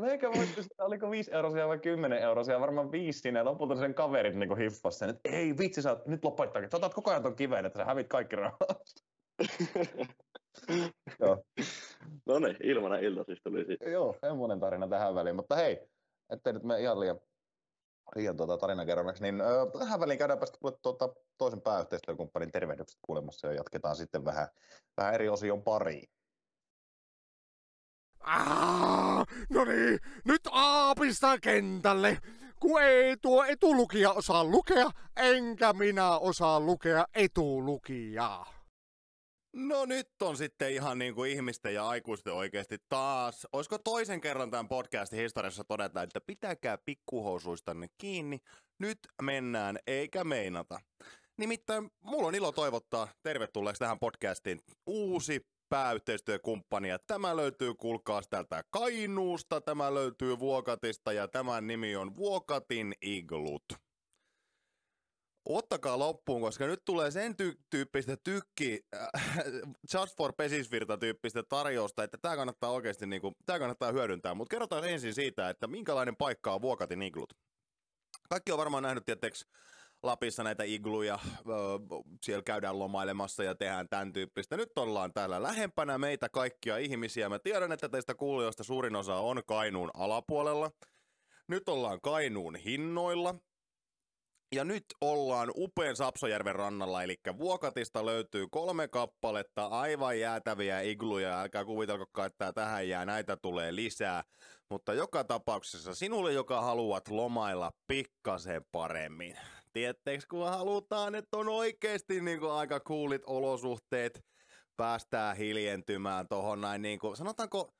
Meikä muista, että oliko 5 eurosia vai 10 eurosia, varmaan viisi siinä, ja lopulta sen kaverit niin hiffasi sen, että ei vitsi, sä nyt lopettaakin, sä otat koko ajan ton kiveen, että sä hävit kaikki rahasta. Joo. No niin, ilmanen ilta siis tuli siitä. Joo, semmoinen tarina tähän väliin, mutta hei, ettei nyt me ihan liian liian tuota tarinakerromaksi, niin ö, tähän väliin käydään päästä tuota, toisen pääyhteistyökumppanin tervehdykset kuulemassa ja jatketaan sitten vähän, vähän eri osion pariin. Ah, no niin, nyt aapista kentälle, kun ei tuo etulukija osaa lukea, enkä minä osaa lukea etulukijaa. No nyt on sitten ihan niin kuin ihmisten ja aikuisten oikeasti taas. Olisiko toisen kerran tämän podcastin historiassa todeta, että pitäkää pikkuhousuistanne kiinni. Nyt mennään eikä meinata. Nimittäin mulla on ilo toivottaa tervetulleeksi tähän podcastiin uusi pääyhteistyökumppani. Ja tämä löytyy, kuulkaa täältä Kainuusta, tämä löytyy Vuokatista ja tämän nimi on Vuokatin Iglut ottakaa loppuun, koska nyt tulee sen ty- tyyppistä tykki, äh, Just for Pesisvirta tyyppistä tarjousta, että tämä kannattaa oikeasti niinku, tää kannattaa hyödyntää. Mutta kerrotaan ensin siitä, että minkälainen paikka on Vuokatin iglut. Kaikki on varmaan nähnyt, tietysti Lapissa näitä igluja, öö, siellä käydään lomailemassa ja tehdään tämän tyyppistä. Nyt ollaan täällä lähempänä meitä kaikkia ihmisiä. Mä tiedän, että teistä kuulijoista suurin osa on Kainuun alapuolella. Nyt ollaan Kainuun hinnoilla. Ja nyt ollaan upean Sapsojärven rannalla, eli Vuokatista löytyy kolme kappaletta aivan jäätäviä igluja. Älkää kuvitelko, että tähän jää, näitä tulee lisää. Mutta joka tapauksessa sinulle, joka haluat lomailla pikkasen paremmin. tietteeksi, kun halutaan, että on oikeasti niin kuin aika kuulit olosuhteet, päästään hiljentymään tohon näin, niin kuin, sanotaanko,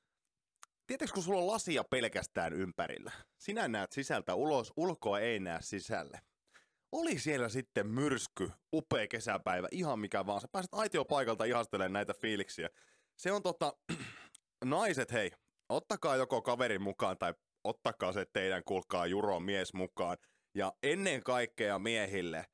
Tiedätkö, kun sulla on lasia pelkästään ympärillä? Sinä näet sisältä ulos, ulkoa ei näe sisälle. Oli siellä sitten myrsky, upea kesäpäivä, ihan mikä vaan. Sä pääset aitiopaikalta ihastelemaan näitä fiiliksiä. Se on tota, naiset hei, ottakaa joko kaverin mukaan tai ottakaa se teidän kulkaa Juron mies mukaan. Ja ennen kaikkea miehille,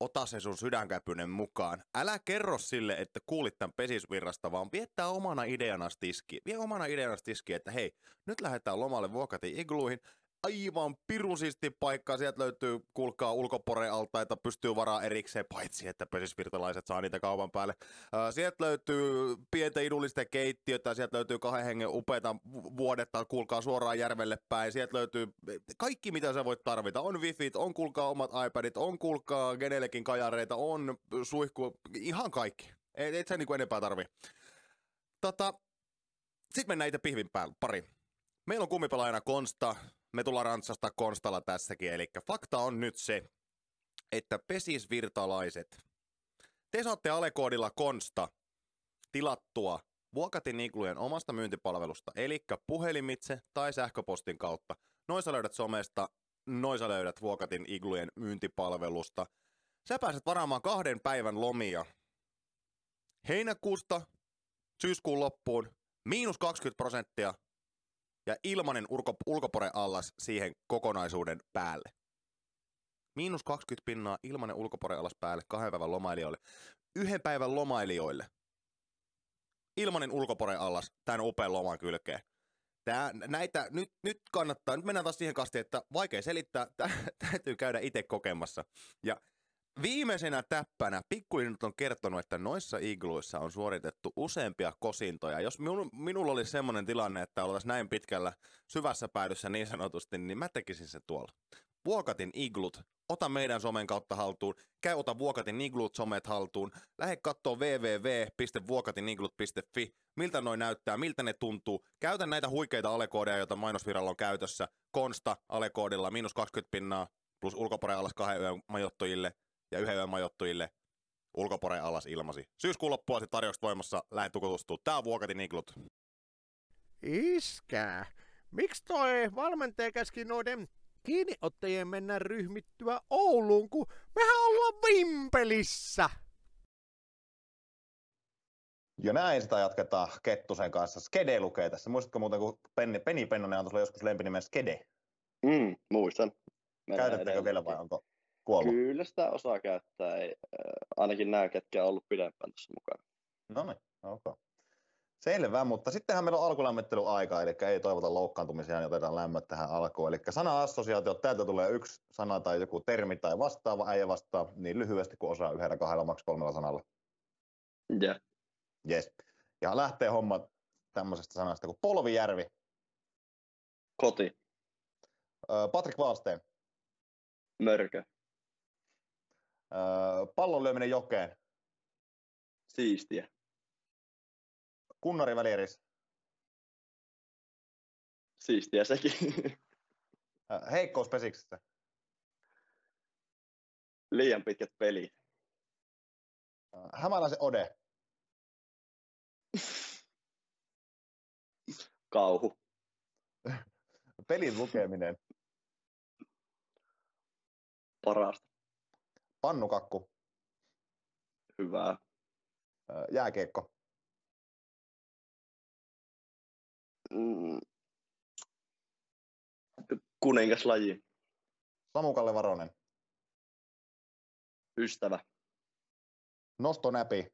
ota se sun sydänkäpynen mukaan. Älä kerro sille, että kuulit tämän pesisvirrasta, vaan viettää omana ideana tiski. Vie omana ideana että hei, nyt lähdetään lomalle Vuokatin igluihin aivan pirusisti paikka. Sieltä löytyy, kuulkaa, ulkoporealtaita, pystyy varaa erikseen, paitsi että pesisvirtalaiset saa niitä kaupan päälle. sieltä löytyy pientä idullista keittiötä, sieltä löytyy kahden hengen upeita vuodetta, kuulkaa suoraan järvelle päin. Sieltä löytyy kaikki, mitä sä voit tarvita. On wifit, on kuulkaa omat iPadit, on kuulkaa Genelekin kajareita, on suihku, ihan kaikki. Et, et sä niinku enempää tarvi. Tota, sitten mennään itse pihvin päälle, pari. Meillä on kummipelaajana Konsta, me tullaan rantsasta Konstalla tässäkin, eli fakta on nyt se, että pesisvirtalaiset, te saatte alekoodilla Konsta tilattua Vuokatin Iglujen omasta myyntipalvelusta, eli puhelimitse tai sähköpostin kautta. Noissa löydät somesta, noissa löydät Vuokatin Iglujen myyntipalvelusta. Sä pääset varaamaan kahden päivän lomia heinäkuusta syyskuun loppuun, miinus 20 prosenttia ja ilmanen ulko, ulkoporeallas siihen kokonaisuuden päälle. Miinus 20 pinnaa ilmanen ulkoporeallas päälle kahden päivän lomailijoille. Yhden päivän lomailijoille. Ilmanen ulkoporeallas tämän upean loman kylkeen. Tää, näitä, nyt, nyt kannattaa, nyt mennään taas siihen kastiin, että vaikea selittää, täytyy käydä itse kokemassa. Ja Viimeisenä täppänä pikkulinnut on kertonut, että noissa igluissa on suoritettu useampia kosintoja. Jos minu, minulla oli semmoinen tilanne, että oltaisiin näin pitkällä syvässä päädyssä niin sanotusti, niin mä tekisin se tuolla. Vuokatin iglut, ota meidän somen kautta haltuun, käy ota Vuokatin iglut somet haltuun, lähde kattoo www.vuokatiniglut.fi, miltä noin näyttää, miltä ne tuntuu. Käytä näitä huikeita alekoodeja, joita mainosviralla on käytössä. Konsta alekoodilla miinus 20 pinnaa plus ulkopuolella alas kahden yön majoittujille ja yhden yön majoittujille ulkoporeen alas ilmasi. Syyskuun loppua sitten tarjoukset voimassa, lähden tutustua. Tää on Vuokatin iglut. Iskää. Miksi toi valmentaja käski noiden kiinniottajien mennä ryhmittyä Ouluun, kun mehän ollaan Vimpelissä? Ja näin sitä jatketaan Kettusen kanssa. Skede lukee tässä. Muistatko muuten, kun Penni, Penni Pennonen antoi joskus lempinimen Skede? Mm, muistan. Käytättekö vielä vai onko kuollut? Kyllä sitä osaa käyttää, ei, äh, ainakin nämä, ketkä on ollut pidempään tässä mukana. No niin, okay. Selvä, mutta sittenhän meillä on alkulämmittelyaika, eli ei toivota loukkaantumisia, niin otetaan lämmöt tähän alkuun. Eli sana-assosiaatio, täältä tulee yksi sana tai joku termi tai vastaava, äijä vastaa niin lyhyesti kuin osaa yhdellä, kahdella, maks kolmella sanalla. Joo. Yeah. Yes. Ja lähtee homma tämmöisestä sanasta kuin Polvijärvi. Koti. Patrik Wallsten. Mörkö. Pallon lyöminen jokeen. Siistiä. Kunnari välieris. Siistiä sekin. Heikkous pesiksessä. Liian pitkät pelit. Hämäläisen Ode. Kauhu. Pelin lukeminen. Parasta. Pannukakku. Hyvää. Jääkiekko. Mm. Kuningaslaji. Samukalle Varonen. Ystävä. Nostonäpi.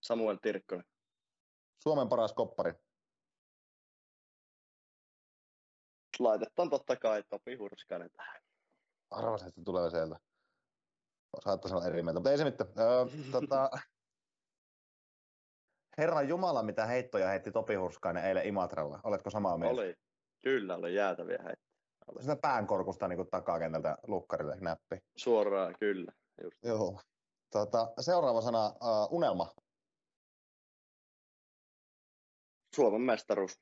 Samuel Tirkkonen. Suomen paras koppari. Laitetaan totta kai Topi Hurskainen tähän. Arvasin, että tulee sieltä. Saattaisi olla eri mieltä, mutta ei se mitään. Öö, tota, Herran Jumala, mitä heittoja heitti Topi Hurskainen eilen Imatralla. Oletko samaa mieltä? Oli. Kyllä, oli jäätäviä heittoja. Sitä päänkorkusta niin takakentältä lukkarille näppi. Suoraan, kyllä. Just. Joo. Tota, seuraava sana, uh, unelma. Suomen mestaruus.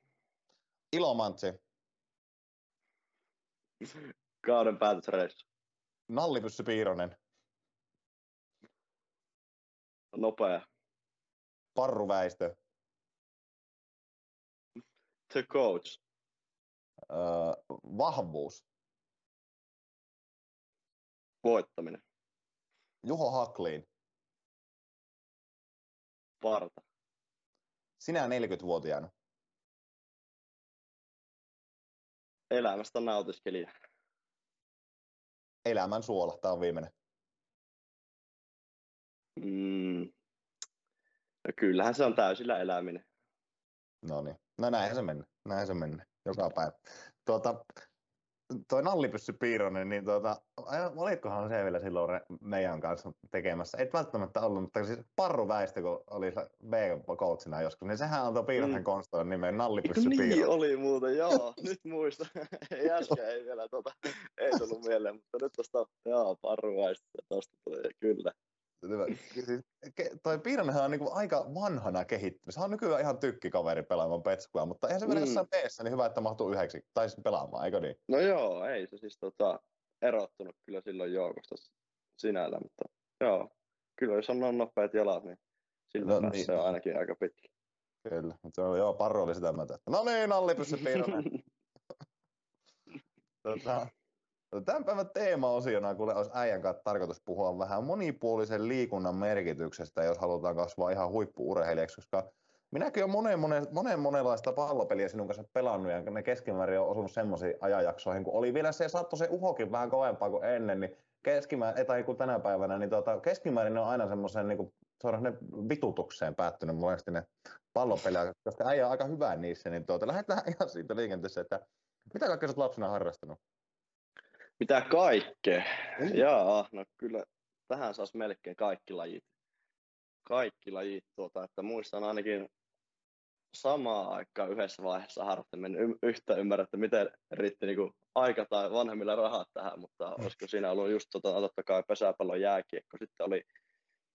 Ilomantsi. Kauden päätösreissu. Nallipyssy Piironen, Nopea. Parru Väistö, The coach. öö, Vahvuus, Voittaminen. Juho Hakliin, Parta. sinä 40-vuotiaana, Elämästä nautiskelija. elämän suola, tämä on viimeinen. Mm. No kyllähän se on täysillä eläminen. No niin, no näinhän se mennä, näinhän se mennä, joka päivä. Tuota, toi nallipyssy Piironen, niin tuota, olitkohan se vielä silloin meidän kanssa tekemässä? Et välttämättä ollut, mutta siis Parru Väistö, kun oli B-coachina joskus, niin sehän antoi Piironen Mm. konstoille nimen nallipyssy niin Piironen. oli muuten, joo. nyt muista. ei äsken ei vielä tota, ei tullut mieleen, mutta nyt tosta, joo, parruvaista tosta tuli, kyllä. Siis, toi Piironenhan on niinku aika vanhana kehittynyt. Se on nykyään ihan tykkikaveri pelaamaan petskua, mutta eihän se mm. Mm. jossain b niin hyvä, että mahtuu yhdeksi tai pelaamaan, eikö niin? No joo, ei se siis tota, erottunut kyllä silloin joukosta sinällä, mutta joo, kyllä jos on nopeat jalat, niin sillä No niin. se on ainakin aika pitkä. Kyllä, mutta se on, joo, Parru oli sitä että No niin, nallipyssy Piironen. tota, tämän päivän teema-osiona, kuule, olisi äijän kanssa tarkoitus puhua vähän monipuolisen liikunnan merkityksestä, jos halutaan kasvaa ihan huippuurheilijaksi, koska minäkin olen monen, monen, monen monenlaista pallopeliä sinun kanssa pelannut, ja ne keskimäärin on osunut semmoisiin ajanjaksoihin, kun oli vielä se, saattoi se uhokin vähän kovempaa kuin ennen, niin keskimäärin, tai kuin tänä päivänä, niin tota, keskimäärin ne on aina semmoisen niin kuin, ne vitutukseen päättynyt monesti ne pallopelejä, koska äijä on aika hyvä niissä, niin tuota, lähdetään ihan siitä liikenteessä, että mitä kaikkea oot lapsena harrastanut? Mitä kaikkea? Mm. Jaa, no kyllä tähän saisi melkein kaikki lajit. Kaikki lajit, tuota, että muistan ainakin samaan aikaan yhdessä vaiheessa harrastin. En y- yhtä ymmärrä, että miten riitti niinku aika tai vanhemmilla rahat tähän, mutta Mm. olisiko siinä ollut just tota, totta kai pesäpallo, jääkiekko, sitten oli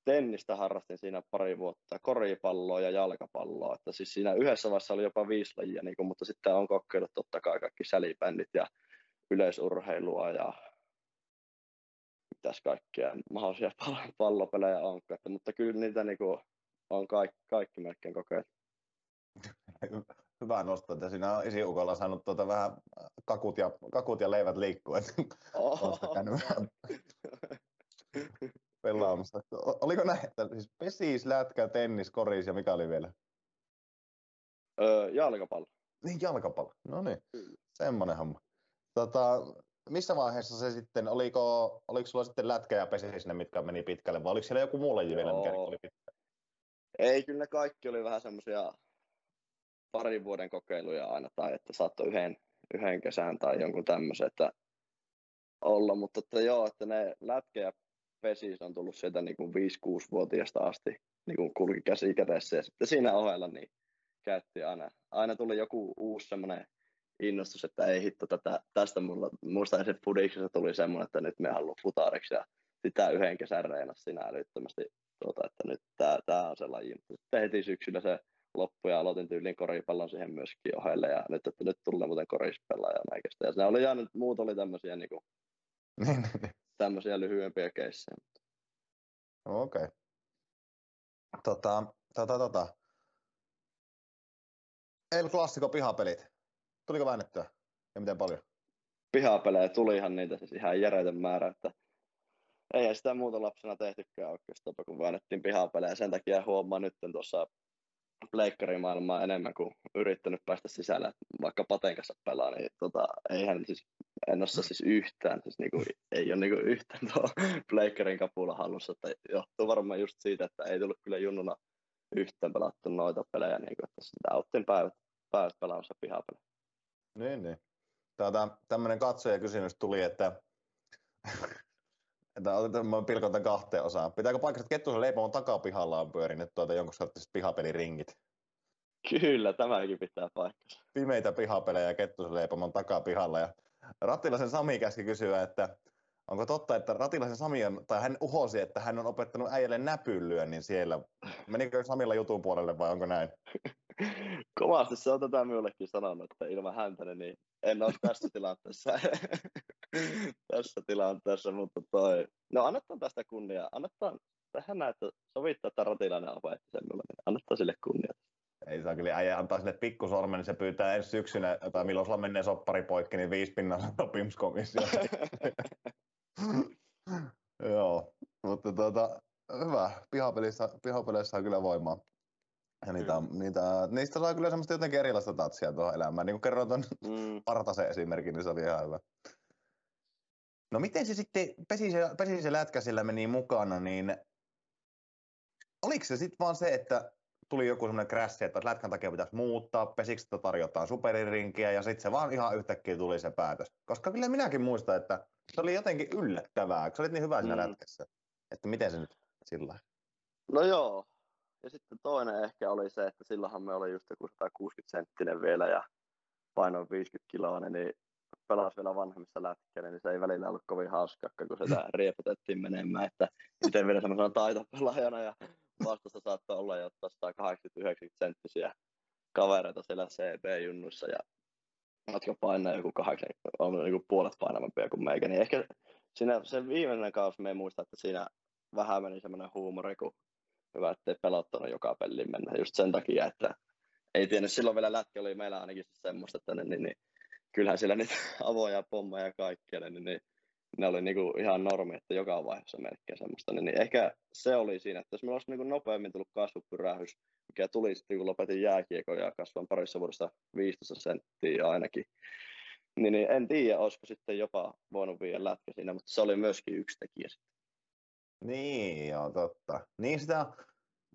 tennistä harrastin siinä pari vuotta, koripalloa ja jalkapalloa. Että siis siinä yhdessä vaiheessa oli jopa viisi lajia, niin kuin, mutta sitten on kokeillut totta kai kaikki sälibändit ja yleisurheilua ja mitäs kaikkea mahdollisia pall- pallopelejä on. Että, mutta kyllä niitä niin kuin, on kaikki, kaikki melkein kokeillut. Hyvä nosto, että siinä on isiukolla saanut tuota vähän kakut ja, kakut ja leivät liikkua, että käynyt vähän pelaamassa. Oliko näin, että siis pesis, lätkä, tennis, koris ja mikä oli vielä? Öö, jalkapallo. Niin, jalkapallo. No niin, semmoinen homma. Tota, missä vaiheessa se sitten, oliko, oliko sulla sitten lätkä ja pesis ne, mitkä meni pitkälle, vai oliko siellä joku muu laji vielä, mikä oli pitkälle? Ei, kyllä ne kaikki oli vähän semmoisia parin vuoden kokeiluja aina, tai että saattoi yhden, yhden kesän tai jonkun tämmöisen, että olla, mutta että joo, että ne lätkä ja pesis on tullut sieltä niin kuin 5-6-vuotiaasta asti, niin kuin kulki käsi kädessä, ja sitten siinä ohella niin käytti aina, aina tuli joku uusi semmoinen innostus, että ei hitto, tätä, tästä mulla, muista se fudiksessa tuli semmoinen, että nyt me haluan futariksi, ja sitä yhden kesän reenasi siinä älyttömästi tuota, että nyt tämä, tämä on se laji. Sitten heti syksyllä se loppui ja aloitin tyyliin koripallon siihen myöskin ohelle ja nyt, että nyt tulee muuten korispelaaja näköistä. Ja se oli jäänyt, muut oli tämmöisiä, niin kuin, niin, niin. tämmöisiä lyhyempiä keissejä. Okei. Okay. Tota, tota, tota. El Clasico pihapelit. Tuliko väännettyä? Ja miten paljon? Pihapelejä tulihan niitä siis ihan järjetön määrä, että ei sitä muuta lapsena tehtykään oikeastaan, kun väännettiin pihapelejä. Sen takia huomaa nyt tuossa pleikkarimaailmaa enemmän kuin yrittänyt päästä sisälle, että vaikka Paten kanssa pelaa, niin tota, eihän siis, en osaa siis yhtään, siis niinku, ei ole niinku yhtään tuo pleikkarin kapula hallussa, että johtuu varmaan just siitä, että ei tullut kyllä junnuna yhtään pelattu noita pelejä, niin kuin, että sitä auttiin päivät, päivät pelaamassa pihapelejä. Niin, niin. Tuota, tämmöinen katsojakysymys tuli, että, että otetaan, mä pilkon tämän kahteen osaan. Pitääkö paikasta, että Kettusen leipomon takapihalla on pyörinyt tuota jonkun sorttiset pihapeliringit? Kyllä, tämäkin pitää paikkansa. Pimeitä pihapelejä Kettusen leipomon takapihalla. Ja Rattilaisen Sami käski kysyä, että onko totta, että Ratilaisen Sami on, tai hän uhosi, että hän on opettanut äijälle näpynlyönnin siellä. Menikö Samilla jutun puolelle vai onko näin? Kovasti se on tätä minullekin sanonut, että ilman häntä niin en olisi tässä tilanteessa tässä tilanteessa, mutta toi, no annetaan tästä kunnia, annetaan tähän näin, että sovittaa, että Ratilainen opetti sen niin annetaan sille kunnia. Ei saa kyllä äijä antaa sille pikkusormen, niin se pyytää ensi syksynä, tai milloin sulla menee soppari poikki, niin viisi pinnalla sopimuskomissio. Joo, mutta tuota, hyvä. Pihapelissä, pihapeleissä on kyllä voimaa. Ja niitä, on, niitä, niistä saa kyllä semmoista jotenkin erilaista tatsia tuohon elämään. Niin kuin kerroin tuon Mm. Partasen esimerkin, niin se oli ihan hyvä. No miten se sitten, pesi se, pesi se lätkä sillä meni mukana, niin oliko se sitten vaan se, että tuli joku semmoinen krässi, että lätkän takia pitäisi muuttaa, pesiksestä tarjotaan superirinkiä ja sitten se vaan ihan yhtäkkiä tuli se päätös. Koska kyllä minäkin muistan, että se oli jotenkin yllättävää, kun sä olit niin hyvä siinä Mm. lätkässä. Että miten se nyt sillä? No joo. Ja sitten toinen ehkä oli se, että silloinhan me oli just joku 160 senttinen vielä ja painoin 50 kiloa, niin pelasi vielä vanhemmissa lätkällä, niin se ei välillä ollut kovin hauskaa, kun sitä riepotettiin menemään, että itse vielä semmoisena taitopelaajana ja vastassa saattoi olla jo 180-90 senttisiä kavereita siellä CB-junnuissa ja jotka painaa joku kahdeksan, on joku puolet painavampia kuin meikä, niin ehkä siinä se viimeinen kausi me ei muista, että siinä vähän meni semmoinen huumori, kun hyvä, ettei pelottanut joka peliin mennä just sen takia, että ei tiennyt, silloin vielä lätkä oli meillä ainakin semmoista, että ne, niin, niin, kyllähän siellä niitä avoja pommeja ja kaikkea, niin, niin ne oli niinku ihan normi, että joka vaiheessa melkein semmoista, niin, niin ehkä se oli siinä, että jos meillä olisi niinku nopeammin tullut kasvupyrähys, mikä tuli sitten, kun lopetin jääkiekon ja kasvan parissa vuodessa 15 senttiä ainakin, niin, niin en tiedä, olisiko sitten jopa voinut viedä lätkä siinä, mutta se oli myöskin yksi tekijä sitten. Niin, joo, totta. Niin sitä,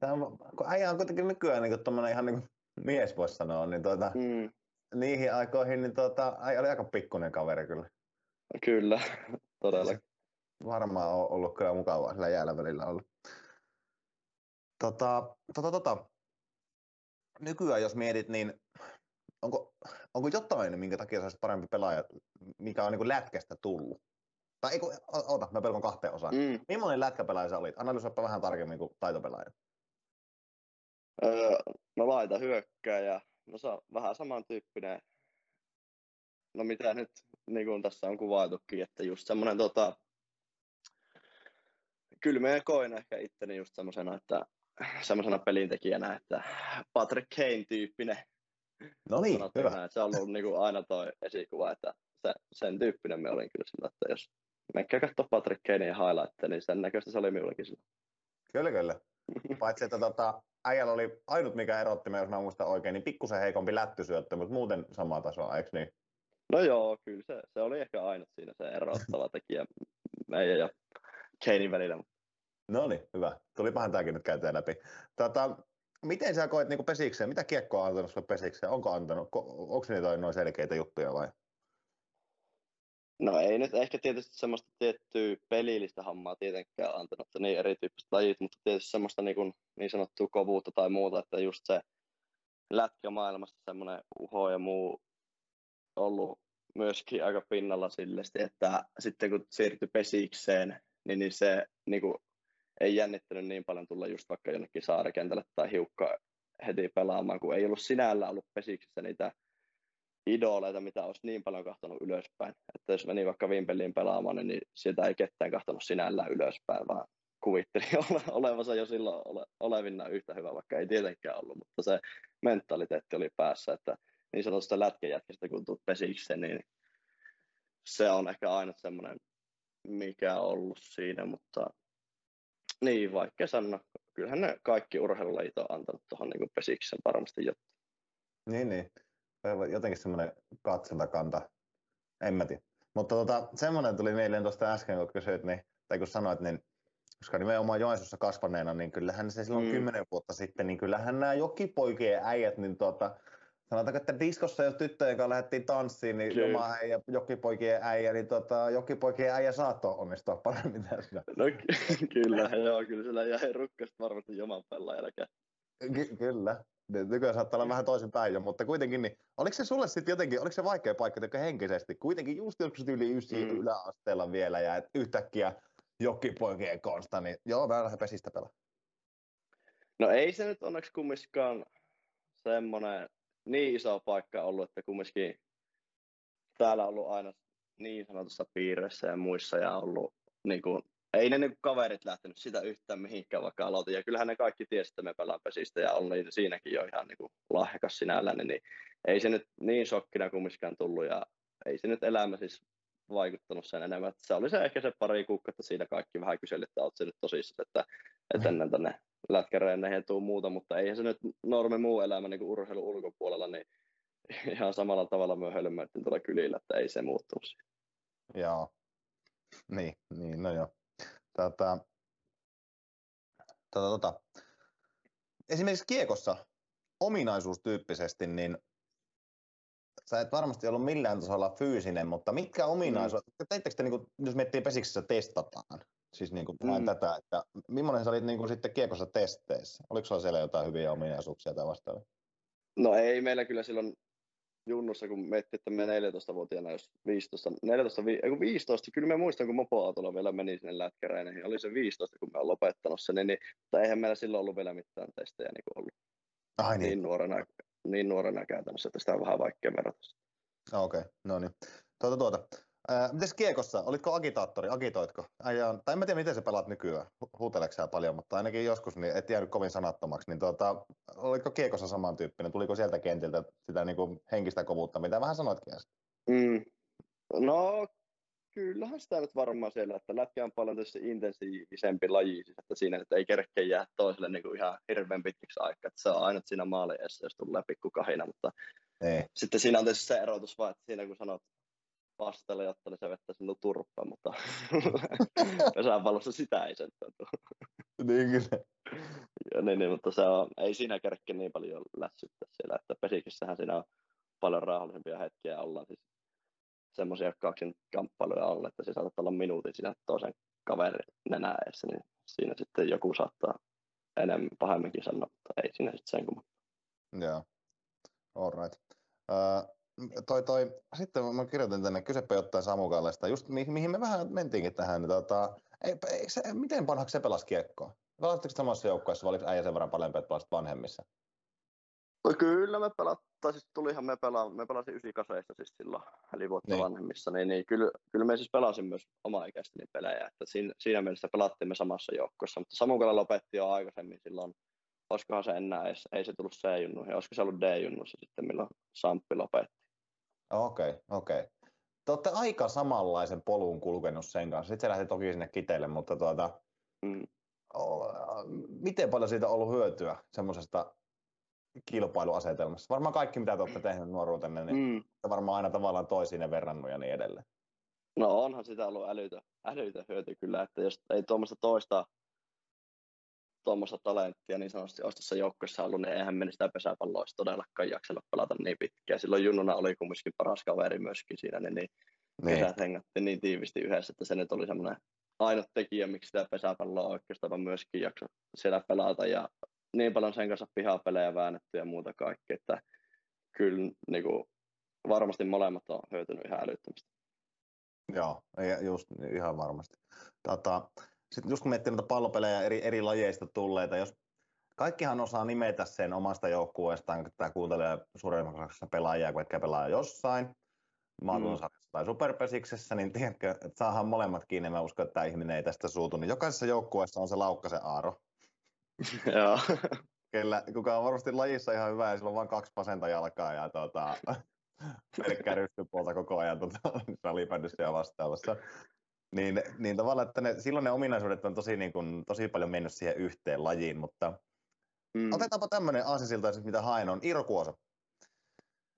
tämä on, kun äijä on kuitenkin nykyään niin kuin ihan niin kuin mies voisi sanoa, niin tuota, Mm, niihin aikoihin niin tuota, äijä oli aika pikkuinen kaveri kyllä. kyllä, todella. Varmaan on ollut kyllä mukavaa sillä jäällä välillä ollut. Tota, tota, tota. Nykyään jos mietit, niin onko, onko jotain, minkä takia sä parempi pelaaja, mikä on niin kuin lätkästä tullut? Tai ei kun, oota, mä pelkon kahteen osaan. Mm. Millainen lätkäpelaaja sä olit? Analysoipa vähän tarkemmin kuin taitopelaaja. Öö, no laita hyökkääjä, no se on vähän samantyyppinen, no mitä nyt niin kuin tässä on kuvailtukin, että just semmoinen tota, kyllä mä koin ehkä itteni just semmoisena, että semmoisena pelintekijänä, että Patrick Kane-tyyppinen, No niin, hyvä. näin, se on ollut niin kuin aina toi esikuva, että se, sen tyyppinen me olin kyllä sillä, että jos menkää katsoa Patrick Kanein highlightteja, niin sen näköistä se oli minullekin sillä. Kyllä, kyllä. Paitsi, että tota, äijällä oli ainut, mikä erotti me, jos mä muistan oikein, niin pikkusen heikompi lättysyöttö, mutta muuten sama taso, eikö niin? No joo, kyllä se, se oli ehkä ainut siinä se erottava tekijä meidän ja Kanein välillä. No niin, hyvä. Tulipahan tämäkin nyt käytyä läpi. Tota, miten sä koet niin pesikseen? Mitä kiekkoa on antanut sulle pesikseen? Onko antanut? Ko- onko niitä noin selkeitä juttuja vai? No ei nyt ehkä tietysti semmoista tiettyä pelillistä hommaa tietenkään antanut, että niin erityyppiset lajit, mutta tietysti semmoista niin, kuin, niin sanottua kovuutta tai muuta, että just se lätkämaailmassa semmoinen uho ja muu ollut myöskin aika pinnalla sillesti, että sitten kun siirtyi pesikseen, niin, niin se niin kuin, ei jännittänyt niin paljon tulla just vaikka jonnekin saarikentälle tai hiukka heti pelaamaan, kun ei ollut sinällä ollut pesiksessä niitä idoleita, mitä olisi niin paljon kahtonut ylöspäin. Että jos meni vaikka Vimpeliin pelaamaan, niin, sieltä ei ketään kahtonut sinällään ylöspäin, vaan kuvitteli ole, olevansa jo silloin ole, olevinna yhtä hyvä, vaikka ei tietenkään ollut, mutta se mentaliteetti oli päässä, että niin sanotusta lätkäjätkästä, kun tulet pesikseen, niin se on ehkä aina semmoinen, mikä on ollut siinä, mutta niin, vaikka sanoa, kyllähän ne kaikki urheilulajit on antanut tuohon niin pesiksen varmasti jotain. Niin, niin. Jotenkin semmoinen katsontakanta. En mä tiedä. Mutta tota, semmoinen tuli mieleen tuosta äsken, kun kysyit, niin, tai kun sanoit, niin koska nimenomaan Joensuussa kasvaneena, niin kyllähän se silloin Mm. kymmenen vuotta sitten, niin kyllähän nämä jokipoikien äijät, niin tuota, sanotaanko, että diskossa, jos tyttöjen kanssa lähdettiin tanssiin, niin Kyllä. Ja jokipoikien äijä, niin tota, jokipoikien äijä saattoi onnistua paremmin tässä. No ky- kyllä, joo, kyllä sillä jäi rukkasta varmasti joman pelaajallakin. Ky- kyllä. Nyt Nykyään saattaa olla vähän toisin päin jo, mutta kuitenkin, niin, oliko se sulle sitten jotenkin, oliko se vaikea paikka teikö henkisesti? Kuitenkin just joskus yli ysi Mm. yläasteella vielä ja et yhtäkkiä jokipoikien kanssa, niin joo, mä lähden pesistä pelaa. No ei se nyt onneksi kumminkaan semmoinen niin iso paikka ollut, että kumminkin täällä on ollut aina niin sanotussa piirissä ja muissa ja ollut niin kuin, ei ne niin kaverit lähtenyt sitä yhtään mihinkään vaikka aloitin. Ja kyllähän ne kaikki tiesi, että me pelaan pesistä ja niin siinäkin jo ihan niin kuin lahjakas sinällään, niin ei se nyt niin shokkina kumminkaan tullut ja ei se nyt elämä siis vaikuttanut sen enemmän. Että se oli se ehkä se pari kuukautta siinä kaikki vähän kyseli, että se nyt tosissaan, että, että ennen tänne lätkäreeneihin tuu muuta, mutta eihän se nyt normi muu elämä niin kuin urheilun ulkopuolella, niin ihan samalla tavalla me hölmöittiin tuolla kylillä, että ei se muuttunut. Joo. Niin, niin, no joo. Tätä, tätä, tätä. Esimerkiksi kiekossa ominaisuustyyppisesti, niin sä et varmasti ollut millään tasolla fyysinen, mutta mitkä ominaisuudet, mm. teittekö te, niin kuin, jos miettii pesiksessä testataan, siis niin kuin mm. tätä, että millainen sä olit niin kuin sitten kiekossa testeissä? Oliko sulla siellä jotain hyviä ominaisuuksia tai vastaavia? No ei meillä kyllä silloin junnussa, kun miettii, että me 14-vuotiaana, jos 15, 14, 15, kyllä me muistan, kun mopoautolla vielä meni sinne lätkäreen, niin oli se 15, kun me on lopettanut sen, niin, tai eihän meillä silloin ollut vielä mitään testejä niin ollut. Ai niin. niin. nuorena, niin nuorena käytännössä, että sitä on vähän vaikea verrata. Okei, okay, no niin. Tuota, tuota. Ää, mites kiekossa? Olitko agitaattori? Agitoitko? Äijä tai en mä tiedä, miten sä pelaat nykyään. Huuteleksää paljon, mutta ainakin joskus niin et jäänyt kovin sanattomaksi. Niin tuota, olitko kiekossa samantyyppinen? Tuliko sieltä kentiltä sitä niin kuin henkistä kovuutta, mitä vähän sanoitkin äsken? Mm. No, kyllähän sitä nyt varmaan siellä, että lätkä on paljon tietysti intensiivisempi laji, siis että siinä että ei kerkeä jää toiselle niin kuin ihan hirveän pitkiksi aikaa, että se on aina siinä maaliessa, jos tulee pikku kahina, mutta ei. sitten siinä on tietysti se erotus vaan, että siinä kun sanot vastelle, jotta se vettä sinun turppa, mutta pesäpallossa sitä ei sen Niin kyllä. Ja niin, niin, mutta se on, ei siinä kerkeä niin paljon lässyttää siellä, että pesikissähän siinä on paljon rauhallisempia hetkiä olla siis semmoisia kaksin kamppailuja olla, että se saattaa olla minuutin siinä toisen kaverin nenä eessä, niin siinä sitten joku saattaa enemmän pahemminkin sanoa, mutta ei siinä sitten sen kumman. Joo, all right. Uh, toi, toi, sitten mä kirjoitin tänne kysypä jotain Samukallesta, just mi- mihin me vähän mentiinkin tähän. Niin tota, ei, ei se, miten vanhaksi se pelasi kiekkoa? Pelasitteko samassa joukkueessa vai oliko äijä sen verran paljon pelasit vanhemmissa? No kyllä me pelattiin, siis tulihan me pelaa, me pelasin 98 siis silloin, eli vuotta niin. vanhemmissa, niin, niin kyllä, kyllä me siis pelasin myös oma ikäisteni pelejä, että siinä, siinä mielessä pelattiin me samassa joukkueessa, mutta Samukalla lopetti jo aikaisemmin silloin, olisikohan se enää edes, ei se tullut C-junnuihin, olisiko se ollut D-junnuissa sitten, milloin Samppi lopetti. Okei, okay, okei. Okay. Te olette aika samanlaisen polun kulkenut sen kanssa. Sitten se lähti toki sinne kiteille, mutta tuota, mm. miten paljon siitä on ollut hyötyä semmoisesta kilpailuasetelmassa? Varmaan kaikki, mitä te olette tehneet nuoruutenne, niin mm. varmaan aina tavallaan toisiin verrannut ja niin edelleen. No onhan sitä ollut älytön, älytön hyöty kyllä, että jos ei tuommoista toista tuommoista talenttia niin sanotusti ostassa joukkueessa ollut, niin eihän meni sitä pesäpalloa olisi todellakaan jaksella pelata niin pitkään. Silloin Junnuna oli kumminkin paras kaveri myöskin siinä, niin, niin, niin. kesät hengattiin niin tiivisti yhdessä, että se nyt oli semmoinen ainut tekijä, miksi sitä pesäpalloa oikeastaan myöskin jakso siellä pelata ja niin paljon sen kanssa pihapelejä väännetty ja muuta kaikkea, että kyllä niin kuin, varmasti molemmat on hyötynyt ihan älyttömästi. Joo, just ihan varmasti. Tota, sitten just kun miettii noita pallopelejä eri, eri lajeista tulleita, jos kaikkihan osaa nimetä sen omasta joukkueestaan, kun tämä kuuntelee suuremmassa pelaajia, ketkä pelaa jossain, maakunnasarjassa mm. tai superpesiksessä, niin tiedätkö, että saadaan molemmat kiinni, mä uskon, että tämä ihminen ei tästä suutu, niin jokaisessa joukkueessa on se laukkasen Aaro. Joo. Kellä, kuka on varmasti lajissa ihan hyvä ja sillä on vain kaksi pasenta jalkaa ja tuota, pelkkää rystypuolta koko ajan tuota, salibändyssä ja vastaavassa. Niin, niin tavallaan, että ne, silloin ne ominaisuudet on tosi, niin kuin, tosi paljon mennyt siihen yhteen lajiin, mutta mm. otetaanpa tämmöinen aasisilta, mitä haen on. Iiro Kuosa.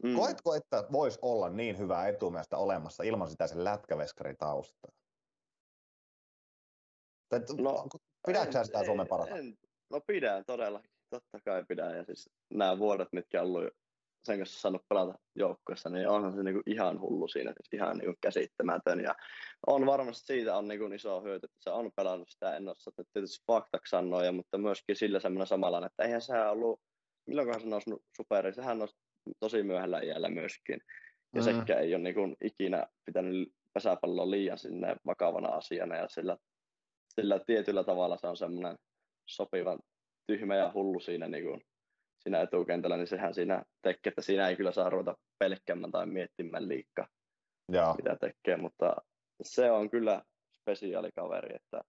Mm. Koetko, että voisi olla niin hyvää etumiestä olemassa ilman sitä sen lätkäveskarin taustaa? No, Pidätkö sitä Suomen parasta? No pidän todellakin, totta kai pidän. Ja siis nämä vuodet, mitkä on ollut sen kanssa saanut pelata joukkueessa, niin onhan se niinku ihan hullu siinä, siis ihan niinku käsittämätön. Ja on varmasti siitä on niinku iso hyöty, että se on pelannut sitä, en ole tietysti faktaksi sanoa, mutta myöskin sillä semmoinen samanlainen, että eihän se ollut, milloinkohan se nousi superi, sehän nousi tosi myöhällä iällä myöskin. Ja mm. sekä ei ole niinku ikinä pitänyt pesäpalloa liian sinne vakavana asiana ja sillä, sillä tietyllä tavalla se on semmoinen sopivan tyhmä ja hullu siinä niin siinä etukentällä, niin sehän siinä tekee, että siinä ei kyllä saa ruveta pelkkäämään tai miettimään liikkaa. Joo. mitä tekee, mutta se on kyllä spesiaalikaveri, että